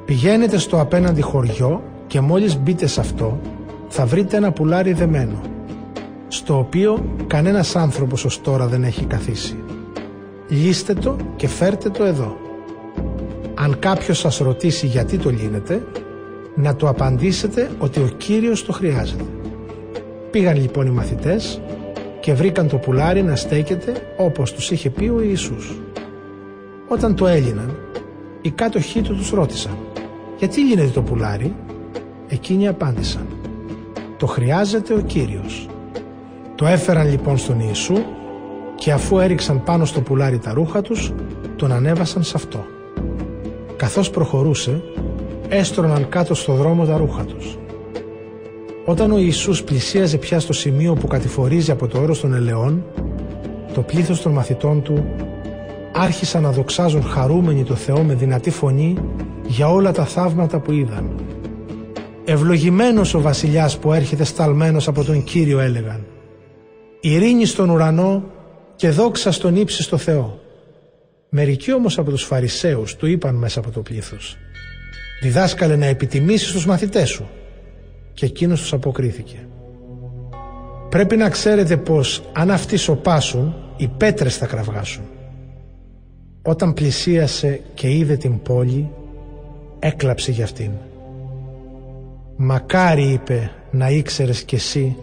Πηγαίνετε στο απέναντι χωριό και μόλις μπείτε σε αυτό θα βρείτε ένα πουλάρι δεμένο, στο οποίο κανένας άνθρωπος ως τώρα δεν έχει καθίσει. Λύστε το και φέρτε το εδώ. Αν κάποιος σας ρωτήσει γιατί το λύνετε, να του απαντήσετε ότι ο Κύριος το χρειάζεται. Πήγαν λοιπόν οι μαθητές και βρήκαν το πουλάρι να στέκεται όπως τους είχε πει ο Ιησούς. Όταν το έλυναν, οι κάτοχοί του τους ρώτησαν «Γιατί λύνεται το πουλάρι» Εκείνοι απάντησαν «Το χρειάζεται ο Κύριος». Το έφεραν λοιπόν στον Ιησού και αφού έριξαν πάνω στο πουλάρι τα ρούχα τους, τον ανέβασαν σε αυτό. Καθώς προχωρούσε, έστρωναν κάτω στο δρόμο τα ρούχα τους. Όταν ο Ιησούς πλησίαζε πια στο σημείο που κατηφορίζει από το όρος των ελαιών, το πλήθος των μαθητών του άρχισαν να δοξάζουν χαρούμενοι το Θεό με δυνατή φωνή για όλα τα θαύματα που είδαν. Ευλογημένος ο βασιλιάς που έρχεται σταλμένος από τον Κύριο έλεγαν. Ειρήνη στον ουρανό και δόξα στον ύψιστο Θεό. Μερικοί όμως από τους Φαρισαίους του είπαν μέσα από το πλήθος. Διδάσκαλε να επιτιμήσεις τους μαθητές σου. Και εκείνος τους αποκρίθηκε. Πρέπει να ξέρετε πως αν αυτοί σοπάσουν, οι πέτρες θα κραυγάσουν. Όταν πλησίασε και είδε την πόλη, έκλαψε για αυτήν. Μακάρι είπε να ήξερες κι εσύ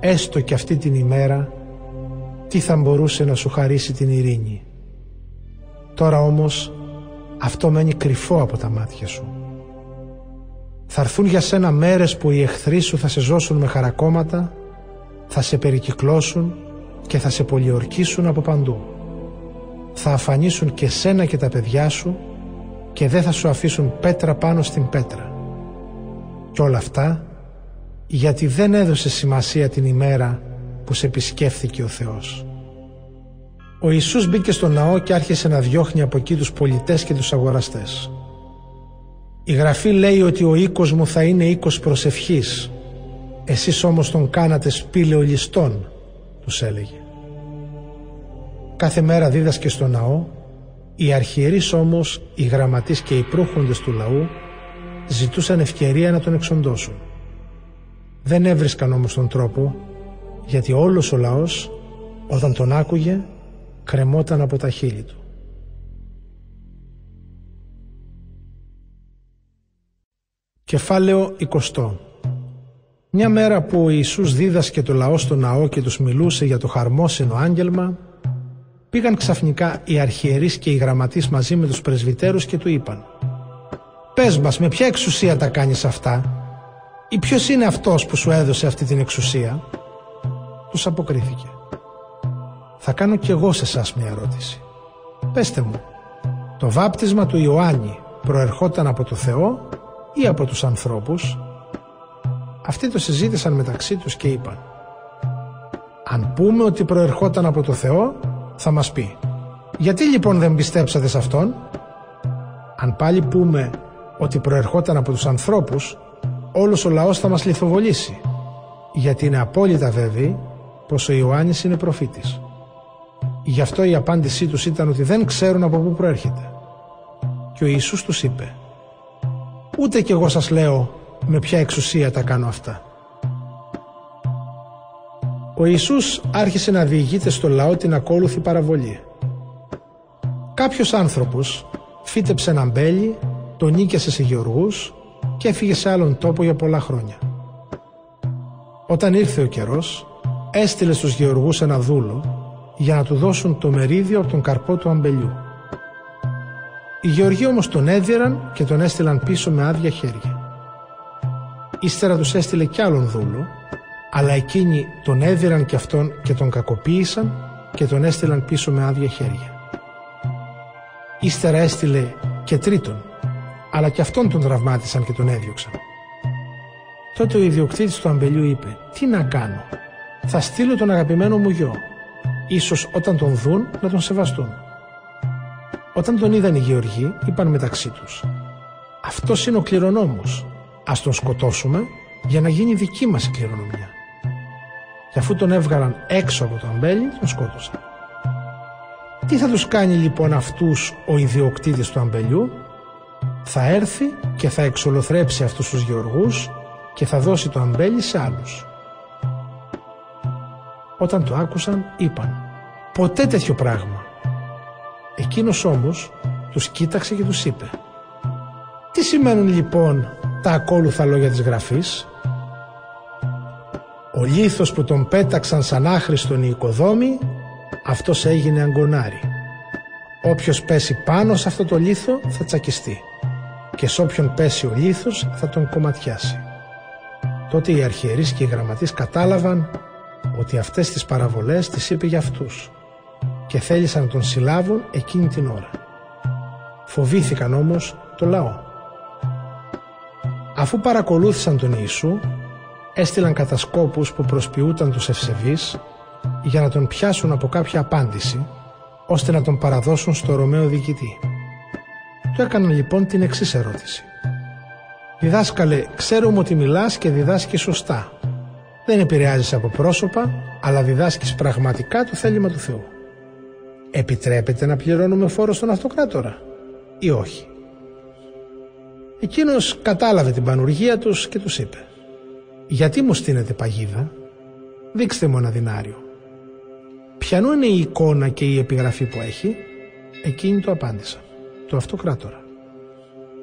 έστω κι αυτή την ημέρα τι θα μπορούσε να σου χαρίσει την ειρήνη. Τώρα όμως αυτό μένει κρυφό από τα μάτια σου. Θα έρθουν για σένα μέρες που οι εχθροί σου θα σε ζώσουν με χαρακόμματα, θα σε περικυκλώσουν και θα σε πολιορκήσουν από παντού. Θα αφανίσουν και σένα και τα παιδιά σου και δεν θα σου αφήσουν πέτρα πάνω στην πέτρα. Και όλα αυτά γιατί δεν έδωσε σημασία την ημέρα που σε επισκέφθηκε ο Θεός. Ο Ιησούς μπήκε στο ναό και άρχισε να διώχνει από εκεί τους πολιτές και τους αγοραστές. Η Γραφή λέει ότι ο οίκος μου θα είναι οίκος προσευχής. Εσείς όμως τον κάνατε σπήλαιο ληστών, τους έλεγε. Κάθε μέρα δίδασκε στο ναό, οι αρχιερείς όμως, οι γραμματείς και οι προύχοντες του λαού ζητούσαν ευκαιρία να τον εξοντώσουν. Δεν έβρισκαν όμως τον τρόπο, γιατί όλος ο λαός, όταν τον άκουγε, κρεμόταν από τα χείλη του. Κεφάλαιο 20 Μια μέρα που ο Ιησούς δίδασκε το λαό στο ναό και τους μιλούσε για το χαρμόσυνο άγγελμα, πήγαν ξαφνικά οι αρχιερείς και οι γραμματείς μαζί με τους πρεσβυτέρους και του είπαν «Πες μας, με ποια εξουσία τα κάνεις αυτά; Ή ποιος είναι αυτός που σου έδωσε αυτή την εξουσία» Τους αποκρίθηκε «Θα κάνω κι εγώ σε εσάς μια ερώτηση. Πέστε μου, το βάπτισμα του Ιωάννη προερχόταν από το Θεό ή από τους ανθρώπους» Αυτοί το συζήτησαν μεταξύ τους και είπαν «Αν πούμε ότι προερχόταν από το Θεό, θα μας πει «Γιατί λοιπόν δεν πιστέψατε σε Αυτόν» Αν πάλι πούμε ότι προερχόταν από τους ανθρώπους, όλος ο λαός θα μας λιθοβολήσει, γιατί είναι απόλυτα βέβαιοι πως ο Ιωάννης είναι προφήτης. Γι' αυτό η απάντησή τους ήταν ότι δεν ξέρουν από πού προέρχεται. Και ο Ιησούς τους είπε «Ούτε κι εγώ σας λέω με ποια εξουσία τα κάνω αυτά». Ο Ιησούς άρχισε να διηγείται στο λαό την ακόλουθη παραβολή. Κάποιος άνθρωπος φύτεψε ένα μπέλι τον νίκιασε σε γεωργούς και έφυγε σε άλλον τόπο για πολλά χρόνια. Όταν ήρθε ο καιρός, έστειλε στους γεωργούς ένα δούλο για να του δώσουν το μερίδιο από τον καρπό του αμπελιού. Οι γεωργοί όμως τον έδιεραν και τον έστειλαν πίσω με άδεια χέρια. Ύστερα τους έστειλε κι άλλον δούλο, αλλά εκείνοι τον έδιραν και αυτόν και τον κακοποίησαν και τον έστειλαν πίσω με άδεια χέρια. Ύστερα έστειλε και τρίτον, αλλά και αυτόν τον τραυμάτισαν και τον έδιωξαν. Τότε ο ιδιοκτήτης του αμπελιού είπε «Τι να κάνω, θα στείλω τον αγαπημένο μου γιο. Ίσως όταν τον δουν να τον σεβαστούν. Όταν τον είδαν οι Γεωργοί, είπαν μεταξύ τους «Αυτός είναι ο κληρονόμος. Ας τον σκοτώσουμε για να γίνει δική μας η κληρονομιά». Και αφού τον έβγαλαν έξω από το αμπέλι, τον σκότωσαν. Τι θα τους κάνει λοιπόν αυτούς ο ιδιοκτήτης του αμπελιού; Θα έρθει και θα εξολοθρέψει αυτούς τους γεωργούς και θα δώσει το αμπέλι σε άλλους. Όταν το άκουσαν είπαν «Ποτέ τέτοιο πράγμα». Εκείνος όμως τους κοίταξε και τους είπε «Τι σημαίνουν λοιπόν τα ακόλουθα λόγια της γραφής» Ο λίθος που τον πέταξαν σαν άχρηστον οι οικοδόμοι αυτός έγινε αγκονάρι. Όποιος πέσει πάνω σε αυτό το λίθο θα τσακιστεί και σ' όποιον πέσει ο λίθος θα τον κομματιάσει. Τότε οι αρχιερείς και οι γραμματείς κατάλαβαν ότι αυτές τις παραβολές τις είπε για αυτούς και θέλησαν να τον συλλάβουν εκείνη την ώρα. Φοβήθηκαν όμως το λαό. Αφού παρακολούθησαν τον Ιησού, έστειλαν κατασκόπους που προσποιούταν τους ευσεβείς για να τον πιάσουν από κάποια απάντηση ώστε να τον παραδώσουν στο Ρωμαίο διοικητή. Του έκαναν λοιπόν την εξής ερώτηση. Διδάσκαλε, ξέρουμε ότι μιλάς και διδάσκεις σωστά. Δεν επηρεάζεις από πρόσωπα, αλλά διδάσκεις πραγματικά το θέλημα του Θεού. Επιτρέπεται να πληρώνουμε φόρο στον αυτοκράτορα ή όχι; Εκείνος κατάλαβε την πανουργία τους και τους είπε «Γιατί μου στείνετε παγίδα, δείξτε μου ένα δινάριο». Ποιανού είναι η εικόνα και η επιγραφή που έχει, εκείνη το απάντησα του αυτοκράτορα.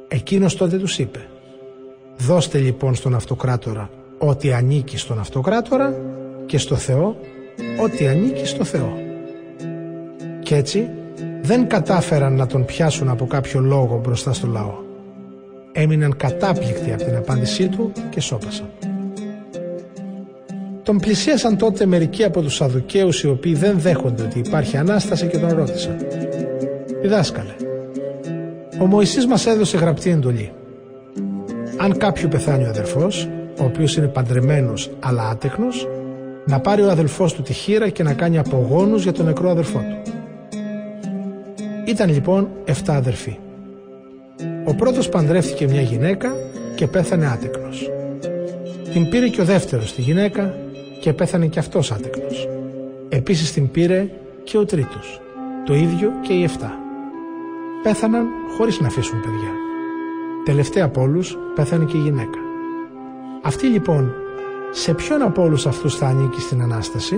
Εκείνος τότε τους είπε «Δώστε λοιπόν στον αυτοκράτορα ό,τι ανήκει στον αυτοκράτορα και στο Θεό ό,τι ανήκει στο Θεό». Και έτσι δεν κατάφεραν να τον πιάσουν από κάποιο λόγο μπροστά στο λαό. Έμειναν κατάπληκτοι από την απάντησή του και σώπασαν. Τον πλησίασαν τότε μερικοί από τους Σαδουκαίους οι οποίοι δεν δέχονται ότι υπάρχει Ανάσταση και τον ρώτησαν «Διδάσκαλε, ο Μωυσής μας έδωσε γραπτή εντολή. Αν κάποιο πεθάνει ο αδελφός, ο οποίος είναι παντρεμένος αλλά άτεχνος, να πάρει ο αδελφός του τη χείρα και να κάνει απογόνους για τον νεκρό αδελφό του. Ήταν λοιπόν 7 αδερφοί. Ο πρώτος παντρεύτηκε μια γυναίκα και πέθανε άτεκνος. Την πήρε και ο δεύτερος τη γυναίκα και πέθανε και αυτός άτεκνος. Επίσης την πήρε και ο τρίτος. Το ίδιο και οι 7 πέθαναν χωρίς να αφήσουν παιδιά. Τελευταία από όλους πέθανε και η γυναίκα. Αυτή λοιπόν σε ποιον από όλους αυτούς θα ανήκει στην Ανάσταση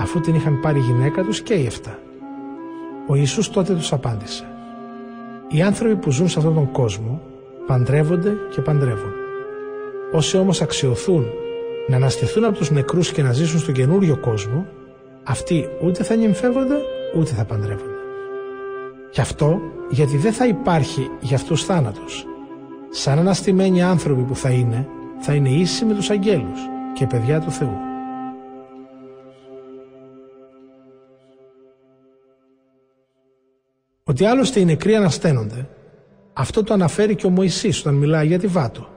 αφού την είχαν πάρει η γυναίκα τους και οι εφτά; Ο Ιησούς τότε τους απάντησε «Οι άνθρωποι που ζουν σε αυτόν τον κόσμο παντρεύονται και παντρεύουν. Όσοι όμως αξιοθούν να αναστηθούν από τους νεκρούς και να ζήσουν στον καινούριο κόσμο αυτοί ούτε θα νυμφεύονται ούτε θα παντρεύονται. Γι' αυτό γιατί δεν θα υπάρχει για αυτούς θάνατος. Σαν αναστημένοι άνθρωποι που θα είναι, θα είναι ίσοι με τους αγγέλους και παιδιά του Θεού. Ότι άλλωστε οι νεκροί ανασταίνονται, αυτό το αναφέρει και ο Μωυσής όταν μιλάει για τη Βάτο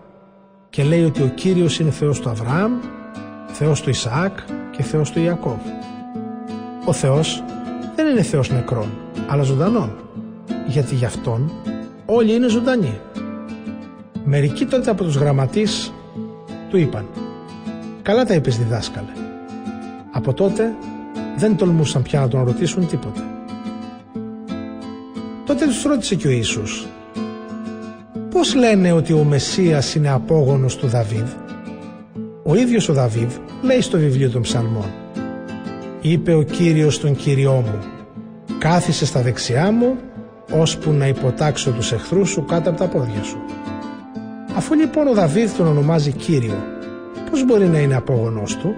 και λέει ότι ο Κύριος είναι Θεός του Αβραάμ, Θεός του Ισαάκ και Θεός του Ιακώβ. Ο Θεός δεν είναι Θεός νεκρών, αλλά ζωντανών γιατί γι' αυτόν όλοι είναι ζωντανοί. Μερικοί τότε από τους γραμματείς του είπαν «Καλά τα είπες διδάσκαλε». Από τότε δεν τολμούσαν πια να τον ρωτήσουν τίποτε. Τότε τους ρώτησε και ο Ιησούς «Πώς λένε ότι ο Μεσσίας είναι απόγονος του Δαβίδ» Ο ίδιος ο Δαβίδ λέει στο βιβλίο των ψαλμών «Είπε ο Κύριος τον Κύριό μου, κάθισε στα δεξιά μου ώσπου να υποτάξω τους εχθρούς σου κάτω από τα πόδια σου. Αφού λοιπόν ο Δαβίδ τον ονομάζει Κύριο, πώς μπορεί να είναι απόγονός του;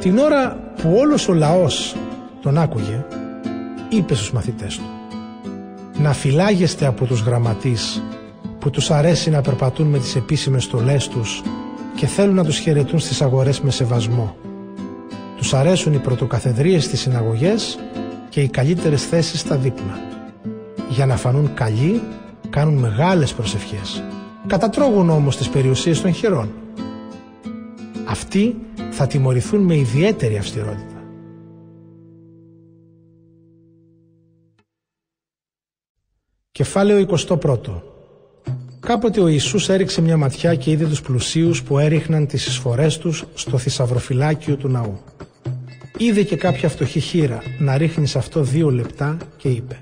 Την ώρα που όλος ο λαός τον άκουγε, είπε στους μαθητές του «Να φυλάγεστε από τους γραμματείς που τους αρέσει να περπατούν με τις επίσημες στολές τους και θέλουν να τους χαιρετούν στις αγορές με σεβασμό. Τους αρέσουν οι πρωτοκαθεδρίες στις συναγωγές και οι καλύτερες θέσεις στα δείπνα. Για να φανούν καλοί, κάνουν μεγάλες προσευχές. Κατατρώγουν όμως τις περιουσίες των χειρών. Αυτοί θα τιμωρηθούν με ιδιαίτερη αυστηρότητα. Κεφάλαιο 21 Κάποτε ο Ιησούς έριξε μια ματιά και είδε τους πλουσίους που έριχναν τις εισφορές τους στο θησαυροφυλάκιο του ναού. Είδε και κάποια φτωχή χείρα να ρίχνει σε αυτό δύο λεπτά και είπε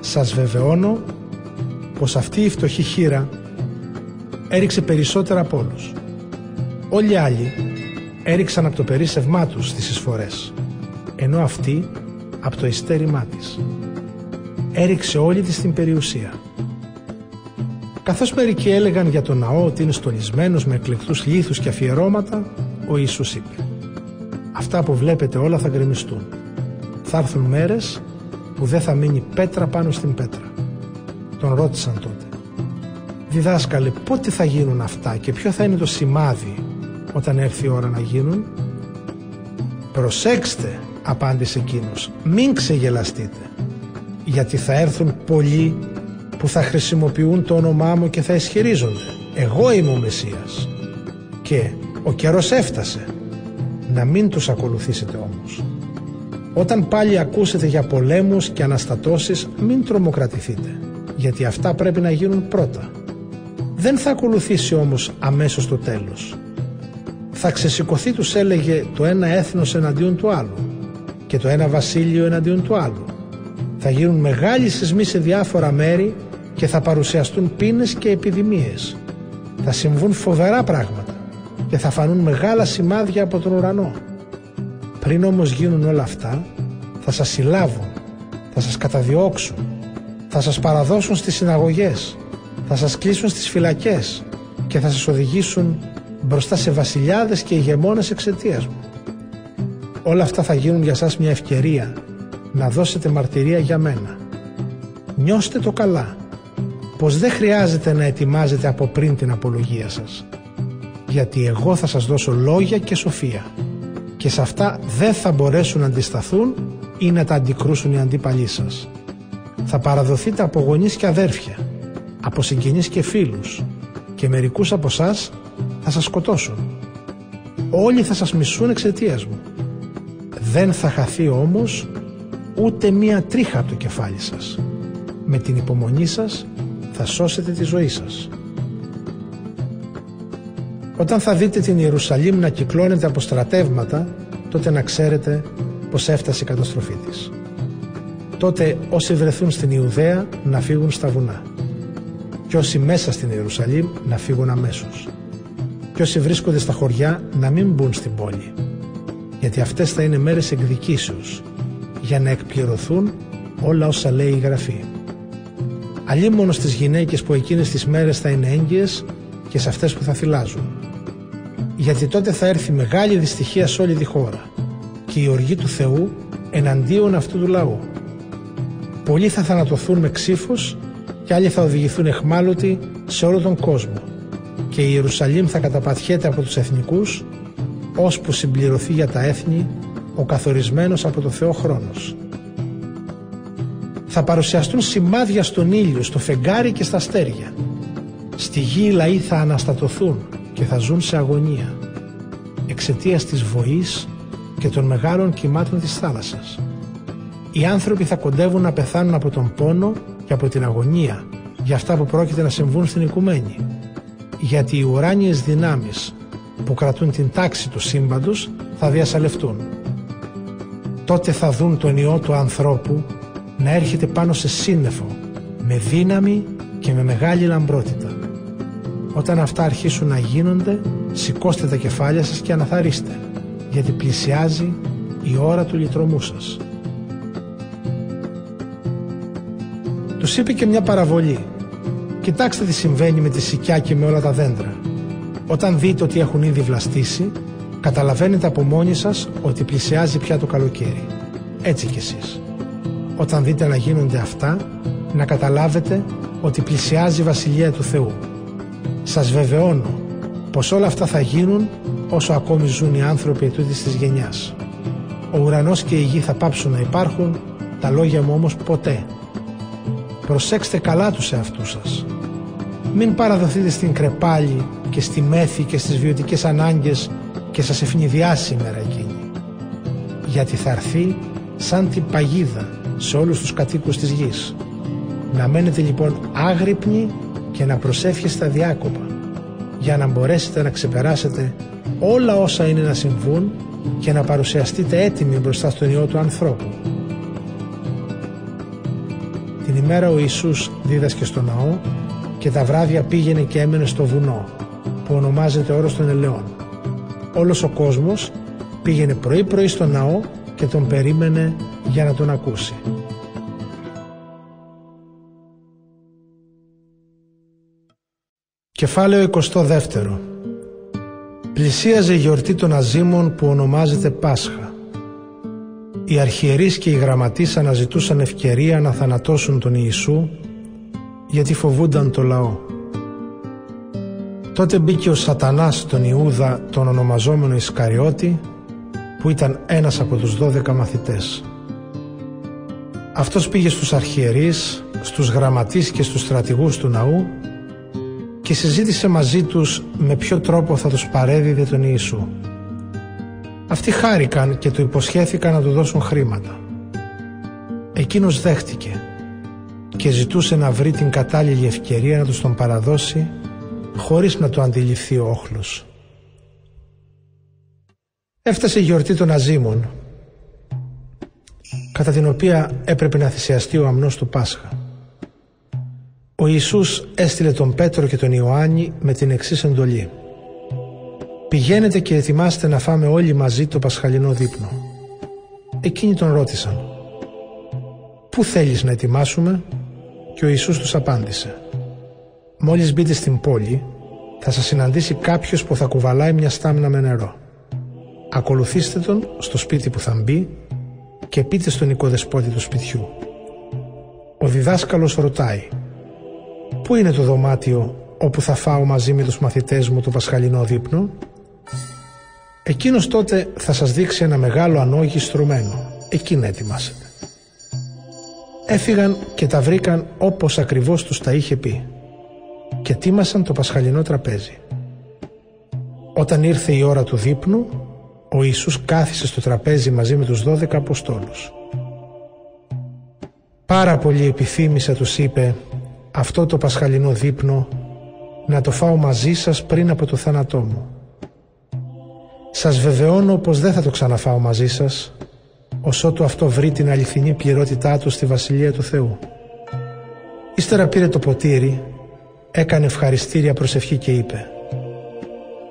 «Σας βεβαιώνω πως αυτή η φτωχή χείρα έριξε περισσότερα από όλους. Όλοι οι άλλοι έριξαν από το περίσσευμά τους τις εισφορές, ενώ αυτή από το ειστέρημά της. Έριξε όλη της την περιουσία. Καθώς μερικοί έλεγαν για τον ναό ότι είναι στολισμένος με εκλεκτούς λίθους και αφιερώματα, ο Ιησούς είπε «Αυτά που βλέπετε όλα θα γκρεμιστούν. Θα έρθουν μέρες που δεν θα μείνει πέτρα πάνω στην πέτρα». Τον ρώτησαν τότε. «Διδάσκαλε, πότε θα γίνουν αυτά και ποιο θα είναι το σημάδι όταν έρθει η ώρα να γίνουν» «Προσέξτε», απάντησε εκείνος, «μην ξεγελαστείτε, γιατί θα έρθουν πολλοί που θα χρησιμοποιούν το όνομά μου και θα ισχυρίζονται. Εγώ είμαι ο Μεσσίας. Και ο καιρός έφτασε να μην τους ακολουθήσετε όμως. Όταν πάλι ακούσετε για πολέμους και αναστατώσεις μην τρομοκρατηθείτε γιατί αυτά πρέπει να γίνουν πρώτα δεν θα ακολουθήσει όμως αμέσως το τέλος θα ξεσηκωθεί τους έλεγε το ένα έθνος εναντίον του άλλου και το ένα βασίλειο εναντίον του άλλου θα γίνουν μεγάλοι σεισμοί σε διάφορα μέρη και θα παρουσιαστούν πίνες και επιδημίες. Θα συμβούν φοβερά πράγματα και θα φανούν μεγάλα σημάδια από τον ουρανό. Πριν όμως γίνουν όλα αυτά, θα σας συλλάβουν, θα σας καταδιώξουν, θα σας παραδώσουν στις συναγωγές, θα σας κλείσουν στις φυλακές και θα σας οδηγήσουν μπροστά σε βασιλιάδες και ηγεμόνες εξαιτίας μου. Όλα αυτά θα γίνουν για σας μια ευκαιρία να δώσετε μαρτυρία για μένα. Νιώστε το καλά πως δεν χρειάζεται να ετοιμάζετε από πριν την απολογία σας. Γιατί εγώ θα σας δώσω λόγια και σοφία και σε αυτά δεν θα μπορέσουν να αντισταθούν ή να τα αντικρούσουν οι αντίπαλοι σας. Θα παραδοθείτε από γονείς και αδέρφια, από συγγενείς και φίλους και μερικούς από εσάς θα σας σκοτώσουν. Όλοι θα σας μισούν εξαιτίας μου. Δεν θα χαθεί όμως ούτε μία τρίχα από το κεφάλι σας. Με την υπομονή σας θα σώσετε τη ζωή σας. Όταν θα δείτε την Ιερουσαλήμ να κυκλώνεται από στρατεύματα, τότε να ξέρετε πως έφτασε η καταστροφή της. Τότε όσοι βρεθούν στην Ιουδαία να φύγουν στα βουνά και όσοι μέσα στην Ιερουσαλήμ να φύγουν αμέσως και όσοι βρίσκονται στα χωριά να μην μπουν στην πόλη γιατί αυτές θα είναι μέρες εκδικήσεως για να εκπληρωθούν όλα όσα λέει η Γραφή μόνο στις γυναίκες που εκείνες τις μέρες θα είναι έγκυες και σε αυτές που θα θυλάζουν. Γιατί τότε θα έρθει μεγάλη δυστυχία σε όλη τη χώρα και η οργή του Θεού εναντίον αυτού του λαού. Πολλοί θα θανατωθούν με ξύφος και άλλοι θα οδηγηθούν εχμάλωτοι σε όλο τον κόσμο και η Ιερουσαλήμ θα καταπατιέται από τους εθνικούς ώσπου συμπληρωθεί για τα έθνη ο καθορισμένος από το Θεό χρόνος θα παρουσιαστούν σημάδια στον ήλιο, στο φεγγάρι και στα αστέρια. Στη γη οι λαοί θα αναστατωθούν και θα ζουν σε αγωνία εξαιτίας της βοής και των μεγάλων κυμάτων της θάλασσας. Οι άνθρωποι θα κοντεύουν να πεθάνουν από τον πόνο και από την αγωνία για αυτά που πρόκειται να συμβούν στην οικουμένη. Γιατί οι ουράνιες δυνάμεις που κρατούν την τάξη του σύμπαντος θα διασαλευτούν. Τότε θα δουν τον Υιό του ανθρώπου να έρχεται πάνω σε σύννεφο με δύναμη και με μεγάλη λαμπρότητα. Όταν αυτά αρχίσουν να γίνονται, σηκώστε τα κεφάλια σας και αναθαρίστε, γιατί πλησιάζει η ώρα του λυτρωμού σας. Τους είπε και μια παραβολή. Κοιτάξτε τι συμβαίνει με τη σικιά και με όλα τα δέντρα. Όταν δείτε ότι έχουν ήδη βλαστήσει, καταλαβαίνετε από μόνοι σας ότι πλησιάζει πια το καλοκαίρι. Έτσι κι εσείς όταν δείτε να γίνονται αυτά, να καταλάβετε ότι πλησιάζει η Βασιλεία του Θεού. Σας βεβαιώνω πως όλα αυτά θα γίνουν όσο ακόμη ζουν οι άνθρωποι ετούτης της γενιάς. Ο ουρανός και η γη θα πάψουν να υπάρχουν, τα λόγια μου όμως ποτέ. Προσέξτε καλά τους εαυτούς σας. Μην παραδοθείτε στην κρεπάλη και στη μέθη και στις βιωτικές ανάγκες και σας ευνηδιάσει η μέρα εκείνη. Γιατί θα έρθει σαν την παγίδα σε όλους τους κατοίκους της γης. Να μένετε λοιπόν άγρυπνοι και να προσεύχεστε διάκοπα για να μπορέσετε να ξεπεράσετε όλα όσα είναι να συμβούν και να παρουσιαστείτε έτοιμοι μπροστά στον Υιό του ανθρώπου. Την ημέρα ο Ιησούς δίδασκε στο ναό και τα βράδια πήγαινε και έμενε στο βουνό που ονομάζεται όρος των ελαιών. Όλος ο κόσμος πήγαινε πρωί πρωί στο ναό και τον περίμενε για να τον ακούσει. Κεφάλαιο 22 Πλησίαζε η γιορτή των Αζήμων που ονομάζεται Πάσχα. Οι αρχιερείς και οι γραμματείς αναζητούσαν ευκαιρία να θανατώσουν τον Ιησού γιατί φοβούνταν το λαό. Τότε μπήκε ο σατανάς τον Ιούδα τον ονομαζόμενο Ισκαριώτη που ήταν ένας από τους δώδεκα μαθητές. Αυτός πήγε στους αρχιερείς, στους γραμματείς και στους στρατηγούς του ναού και συζήτησε μαζί τους με ποιο τρόπο θα τους παρέδιδε τον Ιησού. Αυτοί χάρηκαν και του υποσχέθηκαν να του δώσουν χρήματα. Εκείνος δέχτηκε και ζητούσε να βρει την κατάλληλη ευκαιρία να τους τον παραδώσει χωρίς να το αντιληφθεί ο όχλος. Έφτασε η γιορτή των Αζήμων κατά την οποία έπρεπε να θυσιαστεί ο αμνός του Πάσχα. Ο Ιησούς έστειλε τον Πέτρο και τον Ιωάννη με την εξής εντολή. «Πηγαίνετε και ετοιμάστε να φάμε όλοι μαζί το πασχαλινό δείπνο». Εκείνοι τον ρώτησαν «Πού θέλεις να ετοιμάσουμε» και ο Ιησούς τους απάντησε «Μόλις μπείτε στην πόλη θα σας συναντήσει κάποιος που θα κουβαλάει μια στάμνα με νερό. Ακολουθήστε τον στο σπίτι που θα μπει και πείτε στον οικοδεσπότη του σπιτιού. Ο διδάσκαλος ρωτάει Πού είναι το δωμάτιο όπου θα φάω μαζί με τους μαθητές μου το πασχαλινό δείπνο; Εκείνος τότε θα σας δείξει ένα μεγάλο ανόγι στρωμένο. Εκεί ετοιμάσετε. Έφυγαν και τα βρήκαν όπως ακριβώς τους τα είχε πει και τίμασαν το πασχαλινό τραπέζι. Όταν ήρθε η ώρα του δείπνου, ο Ιησούς κάθισε στο τραπέζι μαζί με τους δώδεκα Αποστόλους. Πάρα πολύ επιθύμησα τους είπε αυτό το πασχαλινό δείπνο να το φάω μαζί σας πριν από το θάνατό μου. Σας βεβαιώνω πως δεν θα το ξαναφάω μαζί σας ώσο αυτό βρει την αληθινή πληρότητά του στη Βασιλεία του Θεού. Ύστερα πήρε το ποτήρι, έκανε ευχαριστήρια προσευχή και είπε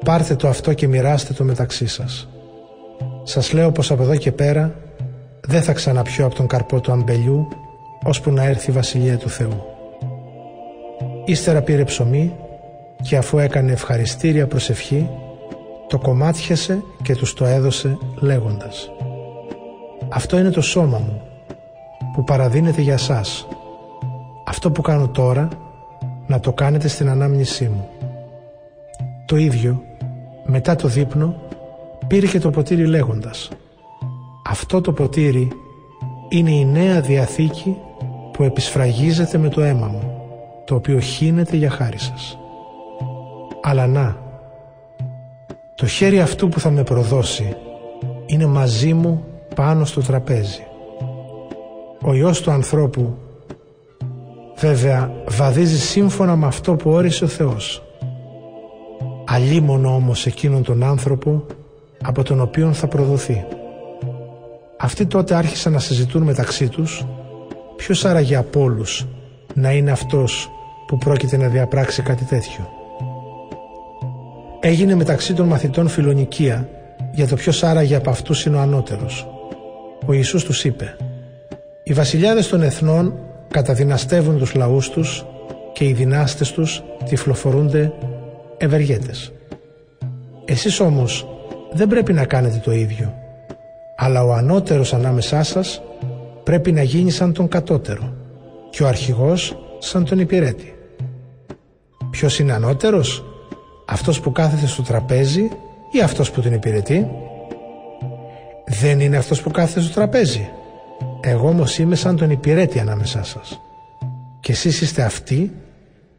«Πάρτε το αυτό και μοιράστε το μεταξύ σας. Σας λέω πως από εδώ και πέρα δεν θα ξαναπιώ από τον καρπό του αμπελιού ώσπου να έρθει η Βασιλεία του Θεού». Ύστερα πήρε ψωμί και αφού έκανε ευχαριστήρια προσευχή το κομμάτιασε και τους το έδωσε λέγοντας «Αυτό είναι το σώμα μου που παραδίνεται για σας. Αυτό που κάνω τώρα να το κάνετε στην ανάμνησή μου». Το ίδιο μετά το δείπνο πήρε και το ποτήρι λέγοντας «Αυτό το ποτήρι είναι η νέα διαθήκη που επισφραγίζεται με το αίμα μου το οποίο χύνεται για χάρη σας. Αλλά να, το χέρι αυτού που θα με προδώσει είναι μαζί μου πάνω στο τραπέζι. Ο Υιός του ανθρώπου βέβαια βαδίζει σύμφωνα με αυτό που όρισε ο Θεός. Αλίμονο όμως εκείνον τον άνθρωπο από τον οποίο θα προδοθεί. Αυτοί τότε άρχισαν να συζητούν μεταξύ τους ποιος άραγε από όλους να είναι αυτός που πρόκειται να διαπράξει κάτι τέτοιο. Έγινε μεταξύ των μαθητών φιλονικία για το ποιος άραγε από αυτούς είναι ο ανώτερος. Ο Ιησούς τους είπε «Οι βασιλιάδες των εθνών καταδυναστεύουν τους λαούς τους και οι δυνάστες τους τυφλοφορούνται ευεργέτες. Εσείς όμως δεν πρέπει να κάνετε το ίδιο, αλλά ο ανώτερος ανάμεσά σας πρέπει να γίνει σαν τον κατώτερο και ο αρχηγός σαν τον υπηρέτη. Ποιος είναι ανώτερος, αυτός που κάθεται στο τραπέζι ή αυτός που την υπηρετεί; Δεν είναι αυτός που κάθεται στο τραπέζι. Εγώ όμως είμαι σαν τον υπηρέτη ανάμεσά σας. Και εσείς είστε αυτοί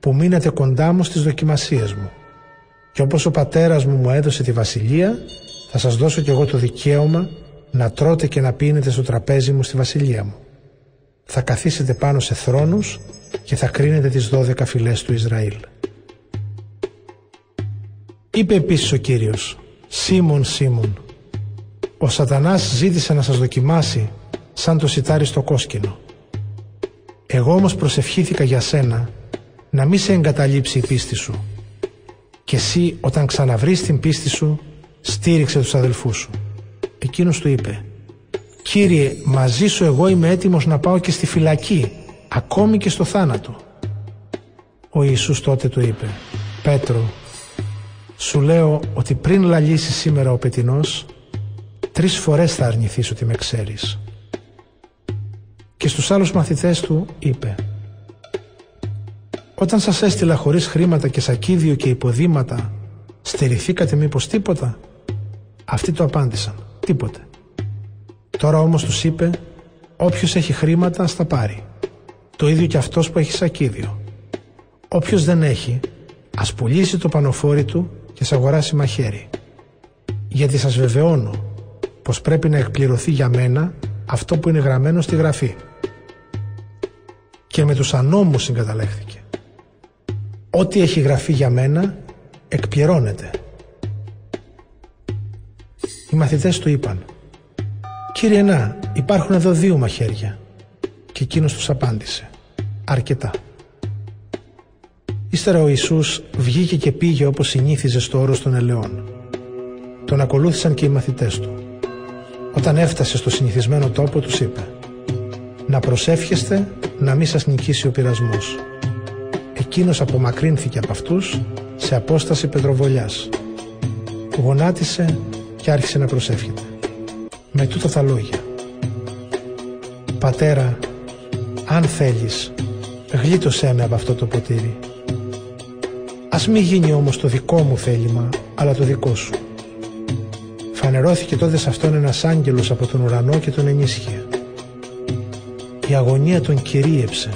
που μείνατε κοντά μου στις δοκιμασίες μου. Και όπως ο πατέρας μου μου έδωσε τη βασιλεία, θα σας δώσω κι εγώ το δικαίωμα να τρώτε και να πίνετε στο τραπέζι μου στη βασιλεία μου. Θα καθίσετε πάνω σε θρόνους και θα κρίνετε τις δώδεκα φυλές του Ισραήλ. Είπε επίσης ο Κύριος, Σίμων, Σίμων, ο σατανάς ζήτησε να σας δοκιμάσει σαν το σιτάρι στο κόσκινο. Εγώ όμως προσευχήθηκα για σένα να μην σε εγκαταλείψει η πίστη σου. Και εσύ όταν ξαναβρεις την πίστη σου στήριξε τους αδελφούς σου. Εκείνος του είπε «Κύριε, μαζί σου εγώ είμαι έτοιμος να πάω και στη φυλακή, ακόμη και στο θάνατο». Ο Ιησούς τότε του είπε «Πέτρο, σου λέω ότι πριν λαλήσεις σήμερα ο πετινός, τρεις φορές θα αρνηθείς ότι με ξέρεις». Και στους άλλους μαθητές του είπε «Όταν σας έστειλα χωρίς χρήματα και σακίδιο και υποδήματα, στερηθήκατε μήπως τίποτα» Αυτοί το απάντησαν. Τίποτε. Τώρα όμως τους είπε όποιος έχει χρήματα στα πάρει. Το ίδιο και αυτός που έχει σακίδιο. Όποιος δεν έχει ας πουλήσει το πανοφόρι του και σ' αγοράσει μαχαίρι. Γιατί σας βεβαιώνω πως πρέπει να εκπληρωθεί για μένα αυτό που είναι γραμμένο στη γραφή. Και με τους ανώμους συγκαταλέχθηκε. Ό,τι έχει γραφεί για μένα εκπληρώνεται. Οι μαθητές του είπαν «Κύριε Να, υπάρχουν εδώ δύο μαχαίρια». Και εκείνος τους απάντησε «Αρκετά». Ύστερα ο Ιησούς βγήκε και πήγε όπως συνήθιζε στο όρος των ελαιών. Τον ακολούθησαν και οι μαθητές του. Όταν έφτασε στο συνηθισμένο τόπο τους είπε «Να προσεύχεστε να μην σας νικήσει ο πειρασμός». Εκείνος απομακρύνθηκε από αυτούς σε απόσταση πετροβολιάς. Γονάτισε και άρχισε να προσεύχεται. Με τούτα τα λόγια. Πατέρα, αν θέλεις, γλίτωσέ με από αυτό το ποτήρι. Ας μη γίνει όμως το δικό μου θέλημα, αλλά το δικό σου. Φανερώθηκε τότε σε αυτόν ένας άγγελος από τον ουρανό και τον ενίσχυε. Η αγωνία τον κυρίεψε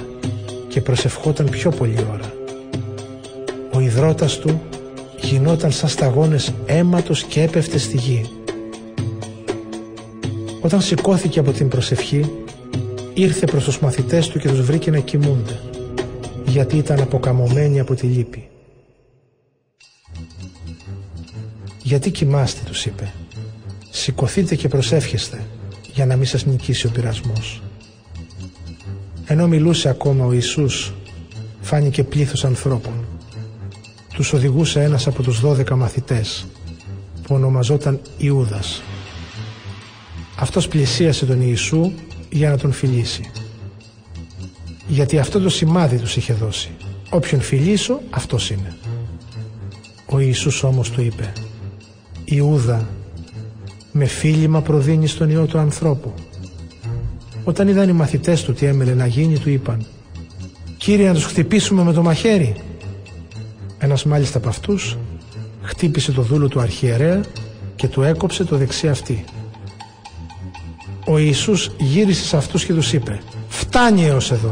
και προσευχόταν πιο πολλή ώρα. Ο υδρότας του γινόταν σαν σταγόνες αίματος και έπεφτε στη γη. Όταν σηκώθηκε από την προσευχή, ήρθε προς τους μαθητές του και τους βρήκε να κοιμούνται, γιατί ήταν αποκαμωμένοι από τη λύπη. «Γιατί κοιμάστε» τους είπε. «Σηκωθείτε και προσεύχεστε, για να μην σας νικήσει ο πειρασμός». Ενώ μιλούσε ακόμα ο Ιησούς, φάνηκε πλήθος ανθρώπων τους οδηγούσε ένας από τους δώδεκα μαθητές που ονομαζόταν Ιούδας. Αυτός πλησίασε τον Ιησού για να τον φιλήσει. Γιατί αυτό το σημάδι τους είχε δώσει. Όποιον φιλήσω αυτός είναι. Ο Ιησούς όμως του είπε «Ιούδα, με φίλημα προδίνει τον Υιό του ανθρώπου». Όταν είδαν οι μαθητές του τι έμελε να γίνει του είπαν «Κύριε να τους χτυπήσουμε με το μαχαίρι» Ένας μάλιστα από αυτούς χτύπησε το δούλο του αρχιερέα και του έκοψε το δεξί αυτή. Ο Ιησούς γύρισε σε αυτούς και τους είπε «Φτάνει έως εδώ».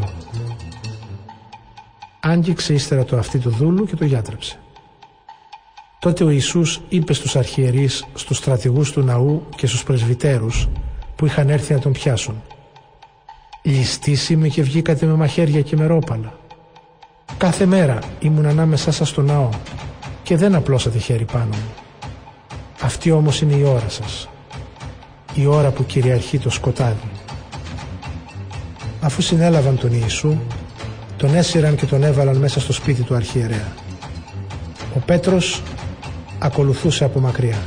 Άγγιξε ύστερα το αυτή του δούλου και το γιάτρεψε. Τότε ο Ιησούς είπε στους αρχιερείς, στους στρατηγούς του ναού και στους πρεσβυτέρους που είχαν έρθει να τον πιάσουν «Ληστήσιμοι και βγήκατε με μαχαίρια και με ρόπαλα. Κάθε μέρα ήμουν ανάμεσά σας στο ναό και δεν απλώσατε χέρι πάνω μου. Αυτή όμως είναι η ώρα σας. Η ώρα που κυριαρχεί το σκοτάδι. Αφού συνέλαβαν τον Ιησού, τον έσυραν και τον έβαλαν μέσα στο σπίτι του αρχιερέα. Ο Πέτρος ακολουθούσε από μακριά.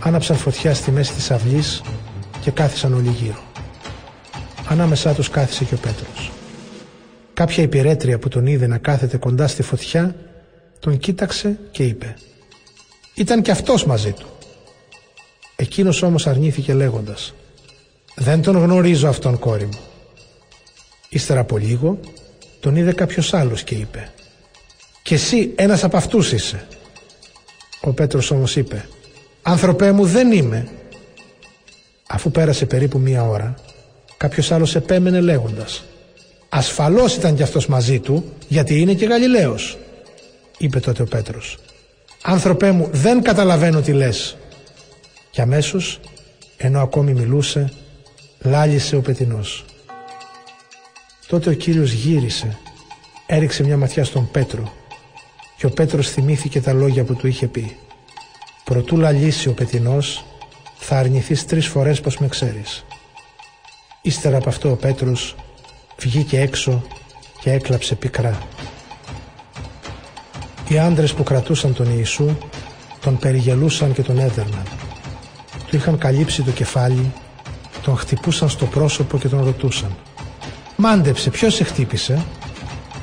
Άναψαν φωτιά στη μέση της αυλής και κάθισαν όλοι γύρω. Ανάμεσά τους κάθισε και ο Πέτρος. Κάποια υπηρέτρια που τον είδε να κάθεται κοντά στη φωτιά τον κοίταξε και είπε «Ήταν και αυτός μαζί του». Εκείνος όμως αρνήθηκε λέγοντας «Δεν τον γνωρίζω αυτόν κόρη μου». Ύστερα από λίγο τον είδε κάποιος άλλος και είπε «Και εσύ ένας από αυτούς είσαι». Ο Πέτρος όμως είπε «Άνθρωπέ μου δεν είμαι». Αφού πέρασε περίπου μία ώρα κάποιος άλλος επέμενε λέγοντας Ασφαλώς ήταν κι αυτός μαζί του, γιατί είναι και Γαλιλαίος, είπε τότε ο Πέτρος. Άνθρωπέ μου, δεν καταλαβαίνω τι λες. Και αμέσως, ενώ ακόμη μιλούσε, λάλησε ο πετινός. Τότε ο Κύριος γύρισε, έριξε μια ματιά στον Πέτρο και ο Πέτρος θυμήθηκε τα λόγια που του είχε πει. Προτού λαλήσει ο πετινός, θα αρνηθείς τρεις φορές πως με ξέρεις. Ύστερα από αυτό ο Πέτρος βγήκε έξω και έκλαψε πικρά. Οι άντρες που κρατούσαν τον Ιησού τον περιγελούσαν και τον έδερναν. Του είχαν καλύψει το κεφάλι, τον χτυπούσαν στο πρόσωπο και τον ρωτούσαν «Μάντεψε, ποιος σε χτύπησε»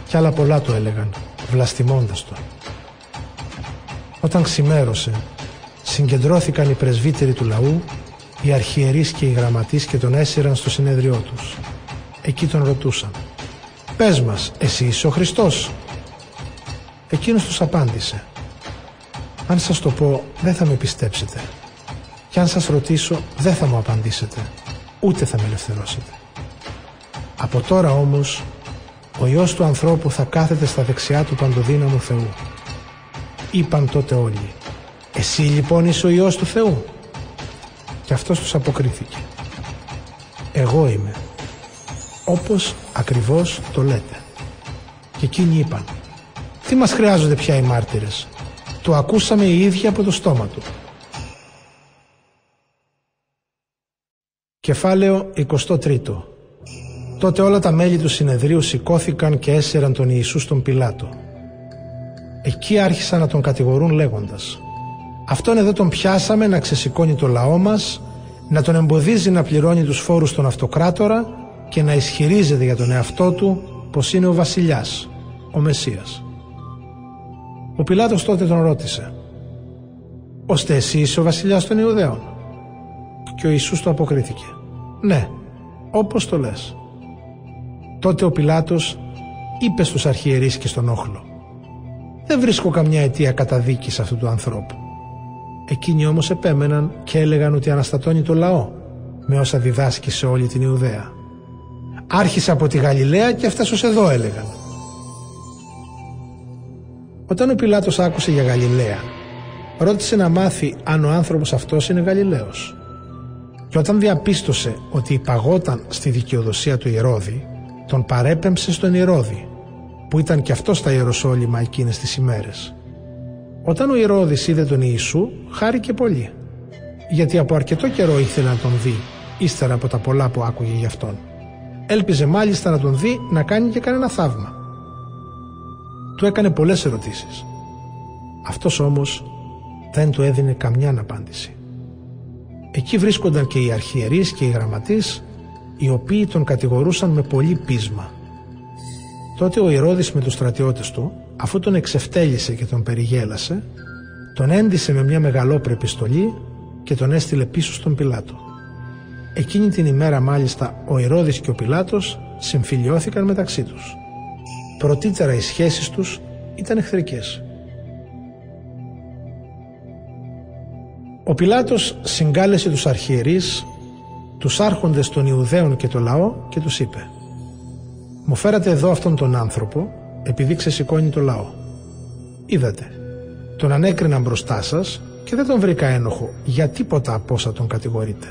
κι άλλα πολλά του έλεγαν, βλαστημώντας το. Όταν ξημέρωσε, συγκεντρώθηκαν οι πρεσβύτεροι του λαού, οι αρχιερείς και οι γραμματείς και τον έσυραν στο συνέδριό τους. Εκεί τον ρωτούσαν «Πες μας, εσύ είσαι ο Χριστός» Εκείνος τους απάντησε «Αν σας το πω δεν θα με πιστέψετε και αν σας ρωτήσω δεν θα μου απαντήσετε ούτε θα με ελευθερώσετε». Από τώρα όμως ο Υιός του ανθρώπου θα κάθεται στα δεξιά του παντοδύναμου Θεού. Είπαν τότε όλοι «Εσύ λοιπόν είσαι ο Υιός του Θεού» και αυτός τους αποκρίθηκε «Εγώ είμαι» όπως ακριβώς το λέτε. Και εκείνοι είπαν τι μας χρειάζονται πια οι μάρτυρες. Το ακούσαμε οι ίδιοι από το στόμα του. Κεφάλαιο 23 Τότε όλα τα μέλη του συνεδρίου σηκώθηκαν και έσαιραν τον Ιησούς στον Πιλάτο. Εκεί άρχισαν να τον κατηγορούν λέγοντας «Αυτόν εδώ τον πιάσαμε να ξεσηκώνει το λαό μας, να τον εμποδίζει να πληρώνει τους φόρους στον αυτοκράτορα και να ισχυρίζεται για τον εαυτό του πως είναι ο βασιλιάς, ο Μεσσίας». Ο Πιλάτος τότε τον ρώτησε «Ωστε εσύ είσαι ο βασιλιάς των Ιουδαίων» και ο Ιησούς το αποκρίθηκε «Ναι, όπως το λες». Τότε ο Πιλάτος είπε στους αρχιερείς και στον όχλο «Δεν βρίσκω καμιά αιτία καταδίκης αυτού του ανθρώπου». Εκείνοι όμως επέμεναν και έλεγαν ότι αναστατώνει το λαό με όσα διδάσκει σε όλη την Ιουδαία. Άρχισε από τη Γαλιλαία και έφτασε ως εδώ έλεγαν. Όταν ο Πιλάτος άκουσε για Γαλιλαία, ρώτησε να μάθει αν ο άνθρωπος αυτός είναι Γαλιλαίος. Και όταν διαπίστωσε ότι υπαγόταν στη δικαιοδοσία του Ηρώδη, τον παρέπεμψε στον Ηρώδη, που ήταν και αυτός στα Ιεροσόλυμα εκείνες τις ημέρες. Όταν ο Ηρώδης είδε τον Ιησού, χάρηκε πολύ, γιατί από αρκετό καιρό ήθελε να τον δει, ύστερα από τα πολλά που άκουγε γι' αυτόν. Έλπιζε μάλιστα να τον δει να κάνει και κανένα θαύμα του έκανε πολλές ερωτήσεις. Αυτός όμως δεν του έδινε καμιά απάντηση. Εκεί βρίσκονταν και οι αρχιερείς και οι γραμματείς οι οποίοι τον κατηγορούσαν με πολύ πείσμα. Τότε ο Ηρώδης με τους στρατιώτες του αφού τον εξευτέλισε και τον περιγέλασε τον έντισε με μια μεγαλόπρεπη στολή και τον έστειλε πίσω στον Πιλάτο. Εκείνη την ημέρα μάλιστα ο Ηρώδης και ο Πιλάτος συμφιλιώθηκαν μεταξύ τους πρωτήτερα οι σχέσεις τους ήταν εχθρικές. Ο Πιλάτος συγκάλεσε τους αρχιερείς, τους άρχοντες των Ιουδαίων και το λαό και τους είπε «Μου φέρατε εδώ αυτόν τον άνθρωπο επειδή ξεσηκώνει το λαό. Είδατε, τον ανέκριναν μπροστά σας και δεν τον βρήκα ένοχο για τίποτα από όσα τον κατηγορείτε.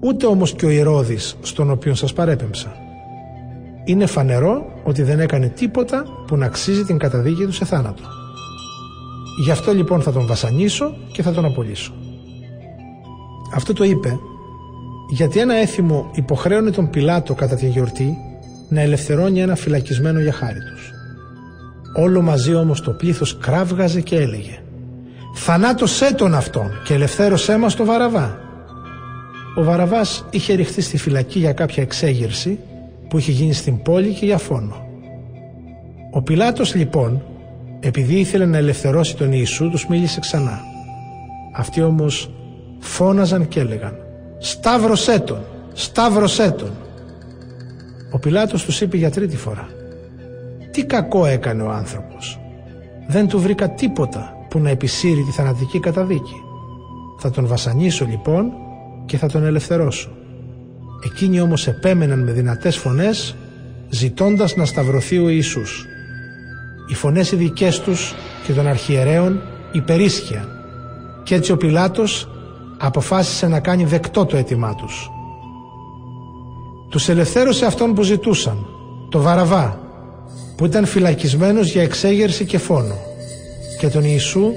Ούτε όμως και ο Ηρώδης στον οποίον σας παρέπεμψα είναι φανερό ότι δεν έκανε τίποτα που να αξίζει την καταδίκη του σε θάνατο. Γι' αυτό λοιπόν θα τον βασανίσω και θα τον απολύσω. Αυτό το είπε γιατί ένα έθιμο υποχρέωνε τον Πιλάτο κατά τη γιορτή να ελευθερώνει ένα φυλακισμένο για χάρη τους. Όλο μαζί όμως το πλήθος κράβγαζε και έλεγε «Θανάτωσέ τον αυτόν και ελευθέρωσέ μας το Βαραβά». Ο Βαραβάς είχε ρηχθεί στη φυλακή για κάποια εξέγερση που είχε γίνει στην πόλη και για φόνο. Ο Πιλάτος λοιπόν, επειδή ήθελε να ελευθερώσει τον Ιησού, τους μίλησε ξανά. Αυτοί όμως φώναζαν και έλεγαν «Σταύρωσέ τον! Σταύρωσέ τον!» Ο Πιλάτος τους είπε για τρίτη φορά «Τι κακό έκανε ο άνθρωπος! Δεν του βρήκα τίποτα που να επισύρει τη θανατική καταδίκη. Θα τον βασανίσω λοιπόν και θα τον ελευθερώσω». Εκείνοι όμως επέμεναν με δυνατές φωνές ζητώντας να σταυρωθεί ο Ιησούς. Οι φωνές οι δικές τους και των αρχιερέων υπερίσχυαν και έτσι ο Πιλάτος αποφάσισε να κάνει δεκτό το αίτημά τους. Τους ελευθέρωσε αυτόν που ζητούσαν, το Βαραβά, που ήταν φυλακισμένος για εξέγερση και φόνο και τον Ιησού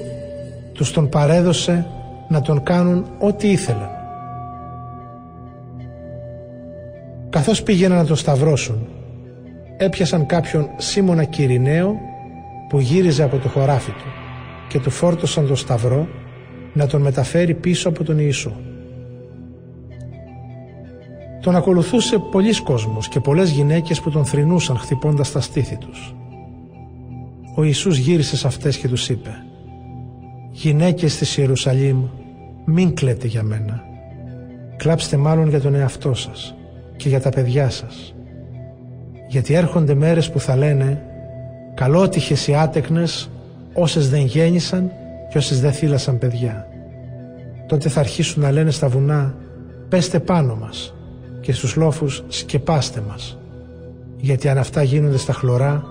τους τον παρέδωσε να τον κάνουν ό,τι ήθελαν. Καθώς πήγαιναν να τον σταυρώσουν, έπιασαν κάποιον Σίμωνα Κυριναίο που γύριζε από το χωράφι του και του φόρτωσαν το σταυρό να τον μεταφέρει πίσω από τον Ιησού. Τον ακολουθούσε πολλοί κόσμος και πολλές γυναίκες που τον θρυνούσαν χτυπώντας τα στήθη τους. Ο Ιησούς γύρισε σε αυτές και τους είπε «Γυναίκες της Ιερουσαλήμ, μην κλαίτε για μένα. Κλάψτε μάλλον για τον εαυτό σας και για τα παιδιά σας. Γιατί έρχονται μέρες που θα λένε «Καλότυχες οι άτεκνες, όσες δεν γέννησαν και όσες δεν θύλασαν παιδιά». Τότε θα αρχίσουν να λένε στα βουνά «Πέστε πάνω μας» και στους λόφους «Σκεπάστε μας». Γιατί αν αυτά γίνονται στα χλωρά,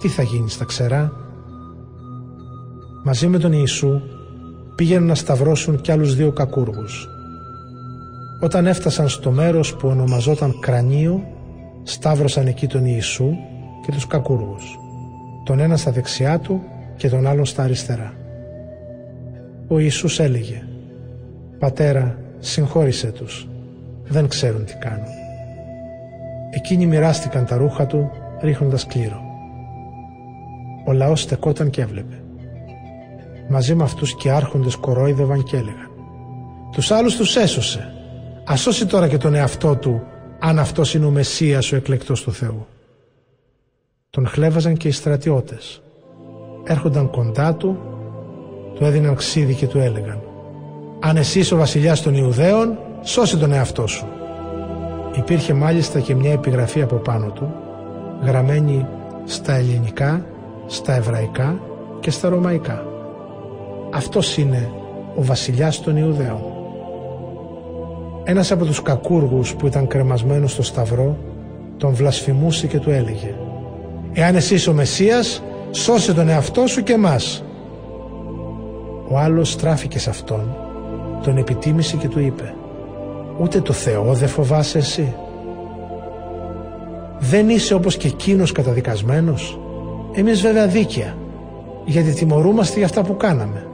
τι θα γίνει στα ξερά. Μαζί με τον Ιησού πήγαιναν να σταυρώσουν κι άλλους δύο κακούργους. Όταν έφτασαν στο μέρος που ονομαζόταν Κρανίο, σταύρωσαν εκεί τον Ιησού και τους κακούργους. Τον ένα στα δεξιά του και τον άλλον στα αριστερά. Ο Ιησούς έλεγε «Πατέρα, συγχώρησέ τους, δεν ξέρουν τι κάνουν». Εκείνοι μοιράστηκαν τα ρούχα του ρίχνοντας κλήρο. Ο λαός στεκόταν και έβλεπε. Μαζί με αυτούς και άρχοντες κορόιδευαν και έλεγαν «Τους άλλους τους έσωσε, ας σώσει τώρα και τον εαυτό του αν αυτός είναι ο Μεσσίας ο εκλεκτός του Θεού». Τον χλέβαζαν και οι στρατιώτες. Έρχονταν κοντά του, του έδιναν ξύδι και του έλεγαν «Αν εσύ ο βασιλιάς των Ιουδαίων, σώσε τον εαυτό σου». Υπήρχε μάλιστα και μια επιγραφή από πάνω του, γραμμένη στα ελληνικά, στα εβραϊκά και στα ρωμαϊκά. Αυτός είναι ο βασιλιάς των Ιουδαίων. Ένας από τους κακούργους που ήταν κρεμασμένος στο σταυρό τον βλασφημούσε και του έλεγε «Εάν εσύ είσαι ο Μεσσίας, σώσε τον εαυτό σου και εμάς». Ο άλλος στράφηκε σε αυτόν, τον επιτίμησε και του είπε «Ούτε το Θεό δεν φοβάσαι εσύ». Δεν είσαι όπως και εκείνος καταδικασμένος; Εμείς βέβαια δίκαια, γιατί τιμωρούμαστε για αυτά που κάναμε.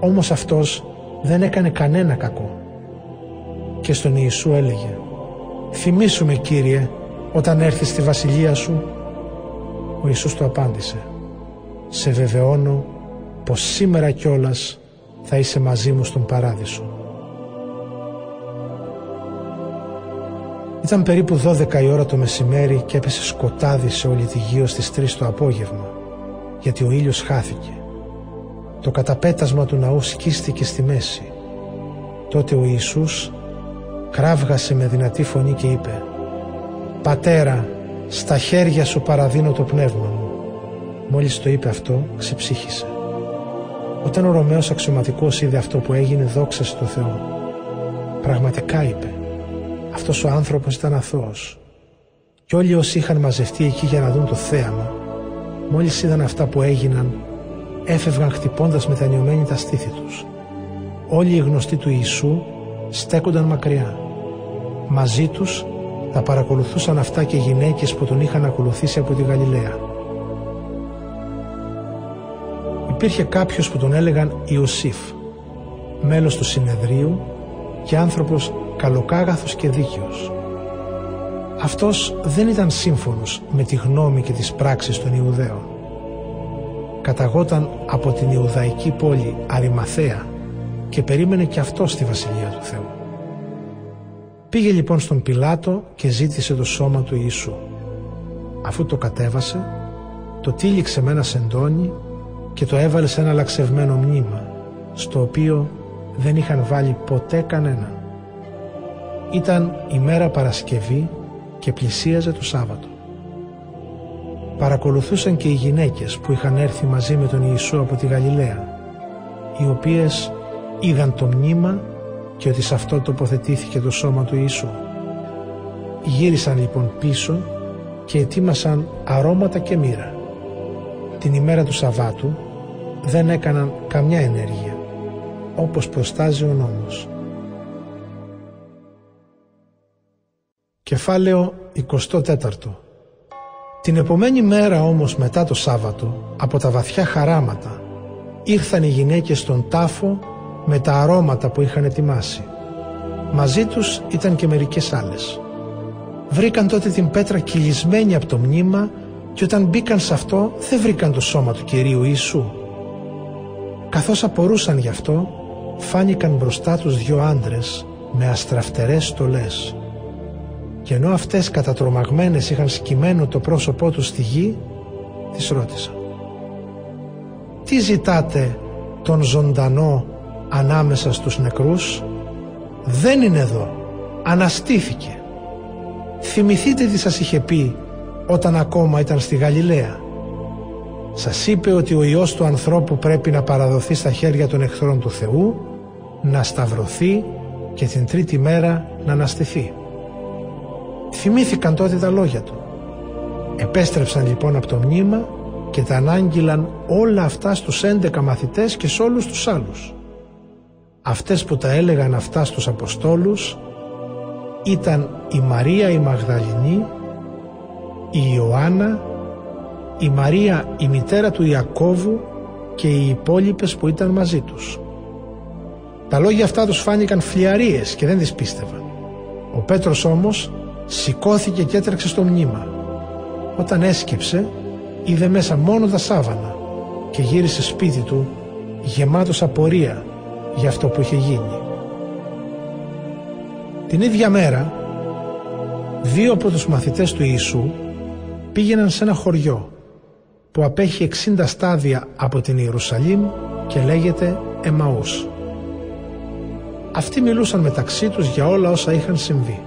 Όμως αυτός δεν έκανε κανένα κακό. Και στον Ιησού έλεγε «Θυμήσου με Κύριε όταν έρθεις στη βασιλεία σου». Ο Ιησούς του απάντησε «Σε βεβαιώνω πως σήμερα κιόλας θα είσαι μαζί μου στον παράδεισο». Ήταν περίπου 12 η ώρα το μεσημέρι και έπεσε σκοτάδι σε όλη τη γη στις 3 το απόγευμα γιατί ο ήλιος χάθηκε. Το καταπέτασμα του ναού σκίστηκε στη μέση. Τότε ο Ιησούς κράβγασε με δυνατή φωνή και είπε «Πατέρα, στα χέρια σου παραδίνω το πνεύμα μου». Μόλις το είπε αυτό, ξεψύχησε. Όταν ο Ρωμαίος αξιωματικός είδε αυτό που έγινε, δόξασε το Θεό. Πραγματικά είπε αυτός ο άνθρωπος ήταν αθώος. Και όλοι όσοι είχαν μαζευτεί εκεί για να δουν το θέαμα, μόλις είδαν αυτά που έγιναν, έφευγαν χτυπώντας μετανιωμένοι τα στήθη τους. Όλοι οι γνωστοί του Ιησού στέκονταν μακριά. Μαζί τους τα παρακολουθούσαν αυτά και γυναίκες που τον είχαν ακολουθήσει από τη Γαλιλαία. Υπήρχε κάποιος που τον έλεγαν Ιωσήφ, μέλος του συνεδρίου και άνθρωπος καλοκάγαθος και δίκαιος. Αυτός δεν ήταν σύμφωνος με τη γνώμη και τις πράξεις των Ιουδαίων. Καταγόταν από την Ιουδαϊκή πόλη Αριμαθέα και περίμενε και αυτό στη Βασιλεία του Θεού. Πήγε λοιπόν στον Πιλάτο και ζήτησε το σώμα του Ιησού. Αφού το κατέβασε, το τύλιξε με ένα σεντόνι και το έβαλε σε ένα λαξευμένο μνήμα, στο οποίο δεν είχαν βάλει ποτέ κανέναν. Ήταν η μέρα Παρασκευή και πλησίαζε το Σάββατο. Παρακολουθούσαν και οι γυναίκες που είχαν έρθει μαζί με τον Ιησού από τη Γαλιλαία, οι οποίες είδαν το μνήμα και ότι σε αυτό τοποθετήθηκε το σώμα του Ιησού. Γύρισαν λοιπόν πίσω και ετοίμασαν αρώματα και μοίρα. Την ημέρα του Σαββάτου δεν έκαναν καμιά ενέργεια, όπως προστάζει ο νόμος. Κεφάλαιο 24 Την επομένη μέρα όμως μετά το Σάββατο, από τα βαθιά χαράματα, ήρθαν οι γυναίκες στον τάφο με τα αρώματα που είχαν ετοιμάσει. Μαζί τους ήταν και μερικές άλλες. Βρήκαν τότε την πέτρα κυλισμένη από το μνήμα και όταν μπήκαν σε αυτό δεν βρήκαν το σώμα του Κυρίου Ιησού. Καθώς απορούσαν γι' αυτό, φάνηκαν μπροστά τους δυο άντρες με αστραφτερές στολές. Και ενώ αυτές κατατρομαγμένες είχαν σκυμμένο το πρόσωπό τους στη γη, τις ρώτησαν. «Τι ζητάτε τον ζωντανό ανάμεσα στους νεκρούς» «Δεν είναι εδώ, αναστήθηκε». Θυμηθείτε τι σας είχε πει όταν ακόμα ήταν στη Γαλιλαία. Σας είπε ότι ο Υιός του ανθρώπου πρέπει να παραδοθεί στα χέρια των εχθρών του Θεού, να σταυρωθεί και την τρίτη μέρα να αναστηθεί. Θυμήθηκαν τότε τα λόγια του. Επέστρεψαν λοιπόν από το μνήμα και τα ανάγγειλαν όλα αυτά στους 11 μαθητές και σε όλους τους άλλους. Αυτές που τα έλεγαν αυτά στους Αποστόλους ήταν η Μαρία η Μαγδαληνή, η Ιωάννα, η Μαρία η μητέρα του Ιακώβου και οι υπόλοιπες που ήταν μαζί τους. Τα λόγια αυτά τους φάνηκαν φλιαρίες και δεν τις πίστευαν. Ο Πέτρος όμως σηκώθηκε και έτρεξε στο μνήμα. Όταν έσκυψε είδε μέσα μόνο τα σάβανα και γύρισε σπίτι του γεμάτος απορία για αυτό που είχε γίνει. Την ίδια μέρα δύο από τους μαθητές του Ιησού πήγαιναν σε ένα χωριό που απέχει 60 στάδια από την Ιερουσαλήμ και λέγεται Εμαούς. Αυτοί μιλούσαν μεταξύ τους για όλα όσα είχαν συμβεί.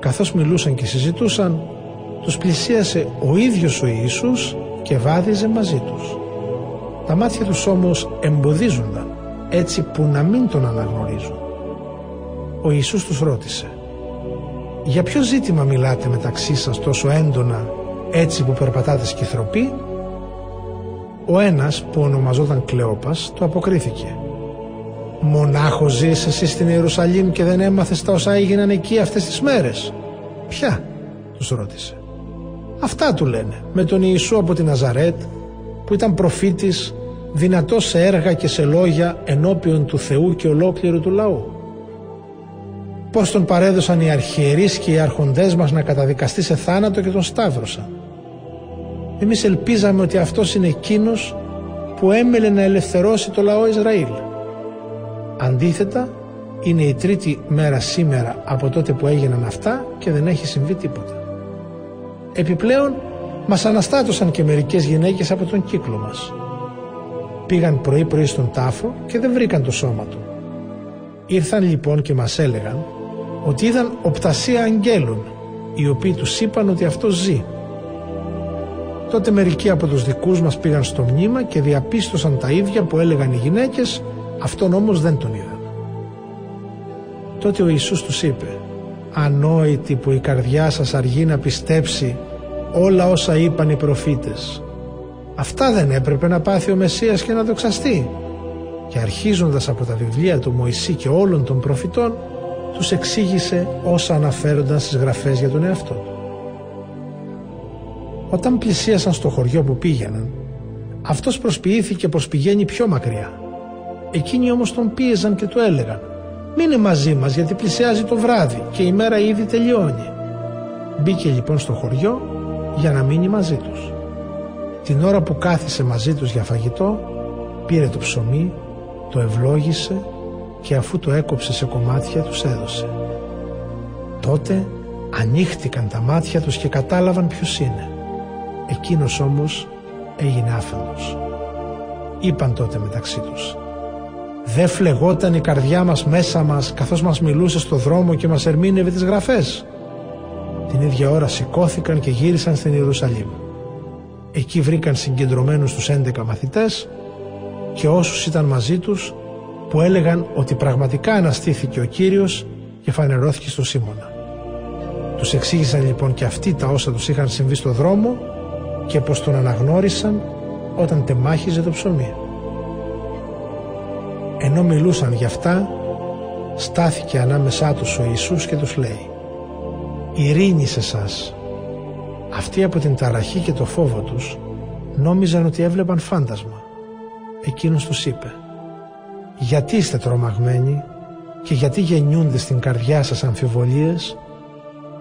Καθώς μιλούσαν και συζητούσαν, τους πλησίασε ο ίδιος ο Ιησούς και βάδιζε μαζί τους. Τα μάτια τους όμως εμποδίζονταν έτσι που να μην τον αναγνωρίζουν. Ο Ιησούς τους ρώτησε «Για ποιο ζήτημα μιλάτε μεταξύ σας τόσο έντονα έτσι που περπατάτε σκυθροπή» Ο ένας που ονομαζόταν Κλεόπας το αποκρίθηκε. «Μονάχο ζεις εσύ στην Ιερουσαλήμ και δεν έμαθες τα όσα έγιναν εκεί αυτές τις μέρες» «Ποια» τους ρώτησε. Αυτά του λένε με τον Ιησού από την Ναζαρέτ που ήταν προφήτης δυνατός σε έργα και σε λόγια ενώπιον του Θεού και ολόκληρου του λαού. Πως τον παρέδωσαν οι αρχιερείς και οι αρχοντές μας να καταδικαστεί σε θάνατο και τον σταύρωσαν. Εμείς ελπίζαμε ότι αυτός είναι εκείνος που έμελε να ελευθερώσει το λαό Ισραήλ. Αντίθετα, είναι η τρίτη μέρα σήμερα από τότε που έγιναν αυτά και δεν έχει συμβεί τίποτα. Επιπλέον, μας αναστάτωσαν και μερικές γυναίκες από τον κύκλο μας. Πήγαν πρωί-πρωί στον τάφο και δεν βρήκαν το σώμα του. Ήρθαν λοιπόν και μας έλεγαν ότι είδαν οπτασία αγγέλων οι οποίοι τους είπαν ότι αυτός ζει. Τότε μερικοί από τους δικούς μας πήγαν στο μνήμα και διαπίστωσαν τα ίδια που έλεγαν οι γυναίκες, αυτόν όμως δεν τον είδαν. Τότε ο Ιησούς τους είπε «Ανόητοι που η καρδιά σας αργεί να πιστέψει όλα όσα είπαν οι προφήτες. Αυτά δεν έπρεπε να πάθει ο Μεσσίας και να δοξαστεί». Και αρχίζοντας από τα βιβλία του Μωυσή και όλων των προφητών τους εξήγησε όσα αναφέρονταν στις γραφές για τον εαυτό του. Όταν πλησίασαν στο χωριό που πήγαιναν, αυτός προσποιήθηκε πως πηγαίνει πιο μακριά. Εκείνοι όμως τον πίεζαν και του έλεγαν «Μείνε μαζί μας γιατί πλησιάζει το βράδυ και η μέρα ήδη τελειώνει». Μπήκε λοιπόν στο χωριό για να μείνει μαζί τους. Την ώρα που κάθισε μαζί τους για φαγητό, πήρε το ψωμί, το ευλόγησε και αφού το έκοψε σε κομμάτια τους έδωσε. Τότε ανοίχτηκαν τα μάτια τους και κατάλαβαν ποιος είναι. Εκείνος όμως έγινε άφαντος. Είπαν τότε μεταξύ τους «Δεν φλεγόταν η καρδιά μας μέσα μας καθώς μας μιλούσε στο δρόμο και μας ερμήνευε τις γραφές». Την ίδια ώρα σηκώθηκαν και γύρισαν στην Ιερουσαλήμ. Εκεί βρήκαν συγκεντρωμένους τους 11 μαθητές και όσους ήταν μαζί τους που έλεγαν ότι πραγματικά αναστήθηκε ο Κύριος και φανερώθηκε στο Σίμωνα. Τους εξήγησαν λοιπόν και αυτοί τα όσα τους είχαν συμβεί στο δρόμο και πως τον αναγνώρισαν όταν τεμάχιζε το ψωμί. Ενώ μιλούσαν γι' αυτά, στάθηκε ανάμεσά τους ο Ιησούς και τους λέει «Ειρήνη σε σας». Αυτοί από την ταραχή και το φόβο τους νόμιζαν ότι έβλεπαν φάντασμα. Εκείνος τους είπε «Γιατί είστε τρομαγμένοι και γιατί γεννιούνται στην καρδιά σας αμφιβολίες;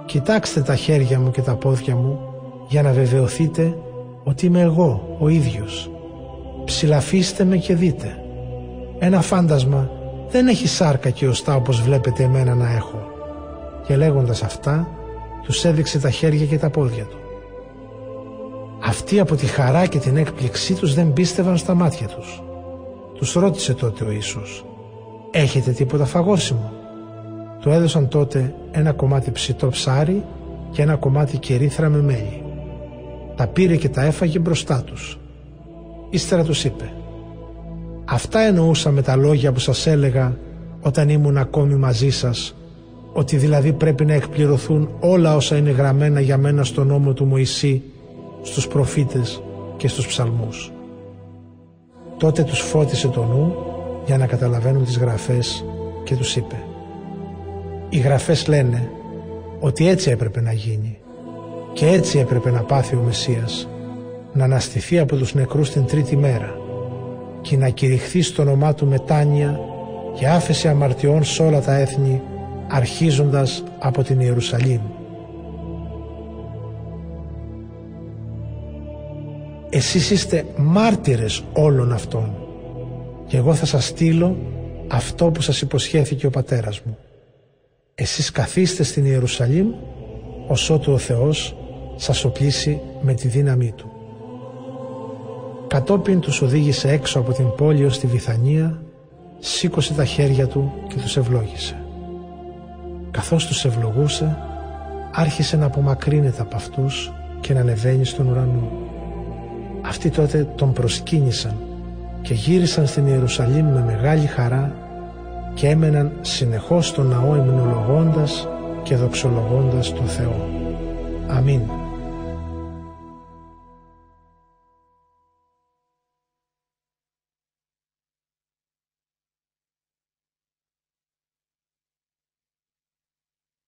Κοιτάξτε τα χέρια μου και τα πόδια μου για να βεβαιωθείτε ότι είμαι εγώ ο ίδιος. Ψηλαφίστε με και δείτε. Ένα φάντασμα δεν έχει σάρκα και οστά όπως βλέπετε εμένα να έχω. Και λέγοντας αυτά, τους έδειξε τα χέρια και τα πόδια του. Αυτοί από τη χαρά και την έκπληξή τους δεν πίστευαν στα μάτια τους. Τους ρώτησε τότε ο Ιησούς «Έχετε τίποτα φαγόσιμο» Του έδωσαν τότε ένα κομμάτι ψητό ψάρι και ένα κομμάτι κερίθρα με μέλι. Τα πήρε και τα έφαγε μπροστά τους. Ύστερα τους είπε «Αυτά εννοούσα με τα λόγια που σας έλεγα όταν ήμουν ακόμη μαζί σας, ότι δηλαδή πρέπει να εκπληρωθούν όλα όσα είναι γραμμένα για μένα στον νόμο του Μωυσή, στους προφήτες και στους ψαλμούς». Τότε τους φώτισε το νου για να καταλαβαίνουν τις γραφές και τους είπε οι γραφές λένε ότι έτσι έπρεπε να γίνει και έτσι έπρεπε να πάθει ο Μεσσίας να αναστηθεί από τους νεκρούς την τρίτη μέρα και να κηρυχθεί στο όνομά του μετάνοια και άφεση αμαρτιών σε όλα τα έθνη αρχίζοντας από την Ιερουσαλήμ. Εσείς είστε μάρτυρες όλων αυτών και εγώ θα σας στείλω αυτό που σας υποσχέθηκε ο πατέρας μου. Εσείς καθίστε στην Ιερουσαλήμ ως ότου ο Θεός σας οπλίσει με τη δύναμή Του. Κατόπιν τους οδήγησε έξω από την πόλη ως τη Βιθανία, σήκωσε τα χέρια του και τους ευλόγησε. Καθώς τους ευλογούσε, άρχισε να απομακρύνεται από αυτούς και να ανεβαίνει στον ουρανό. Αυτοί τότε τον προσκύνησαν και γύρισαν στην Ιερουσαλήμ με μεγάλη χαρά και έμεναν συνεχώς στον ναό υμνολογώντας και δοξολογώντας τον Θεό. Αμήν.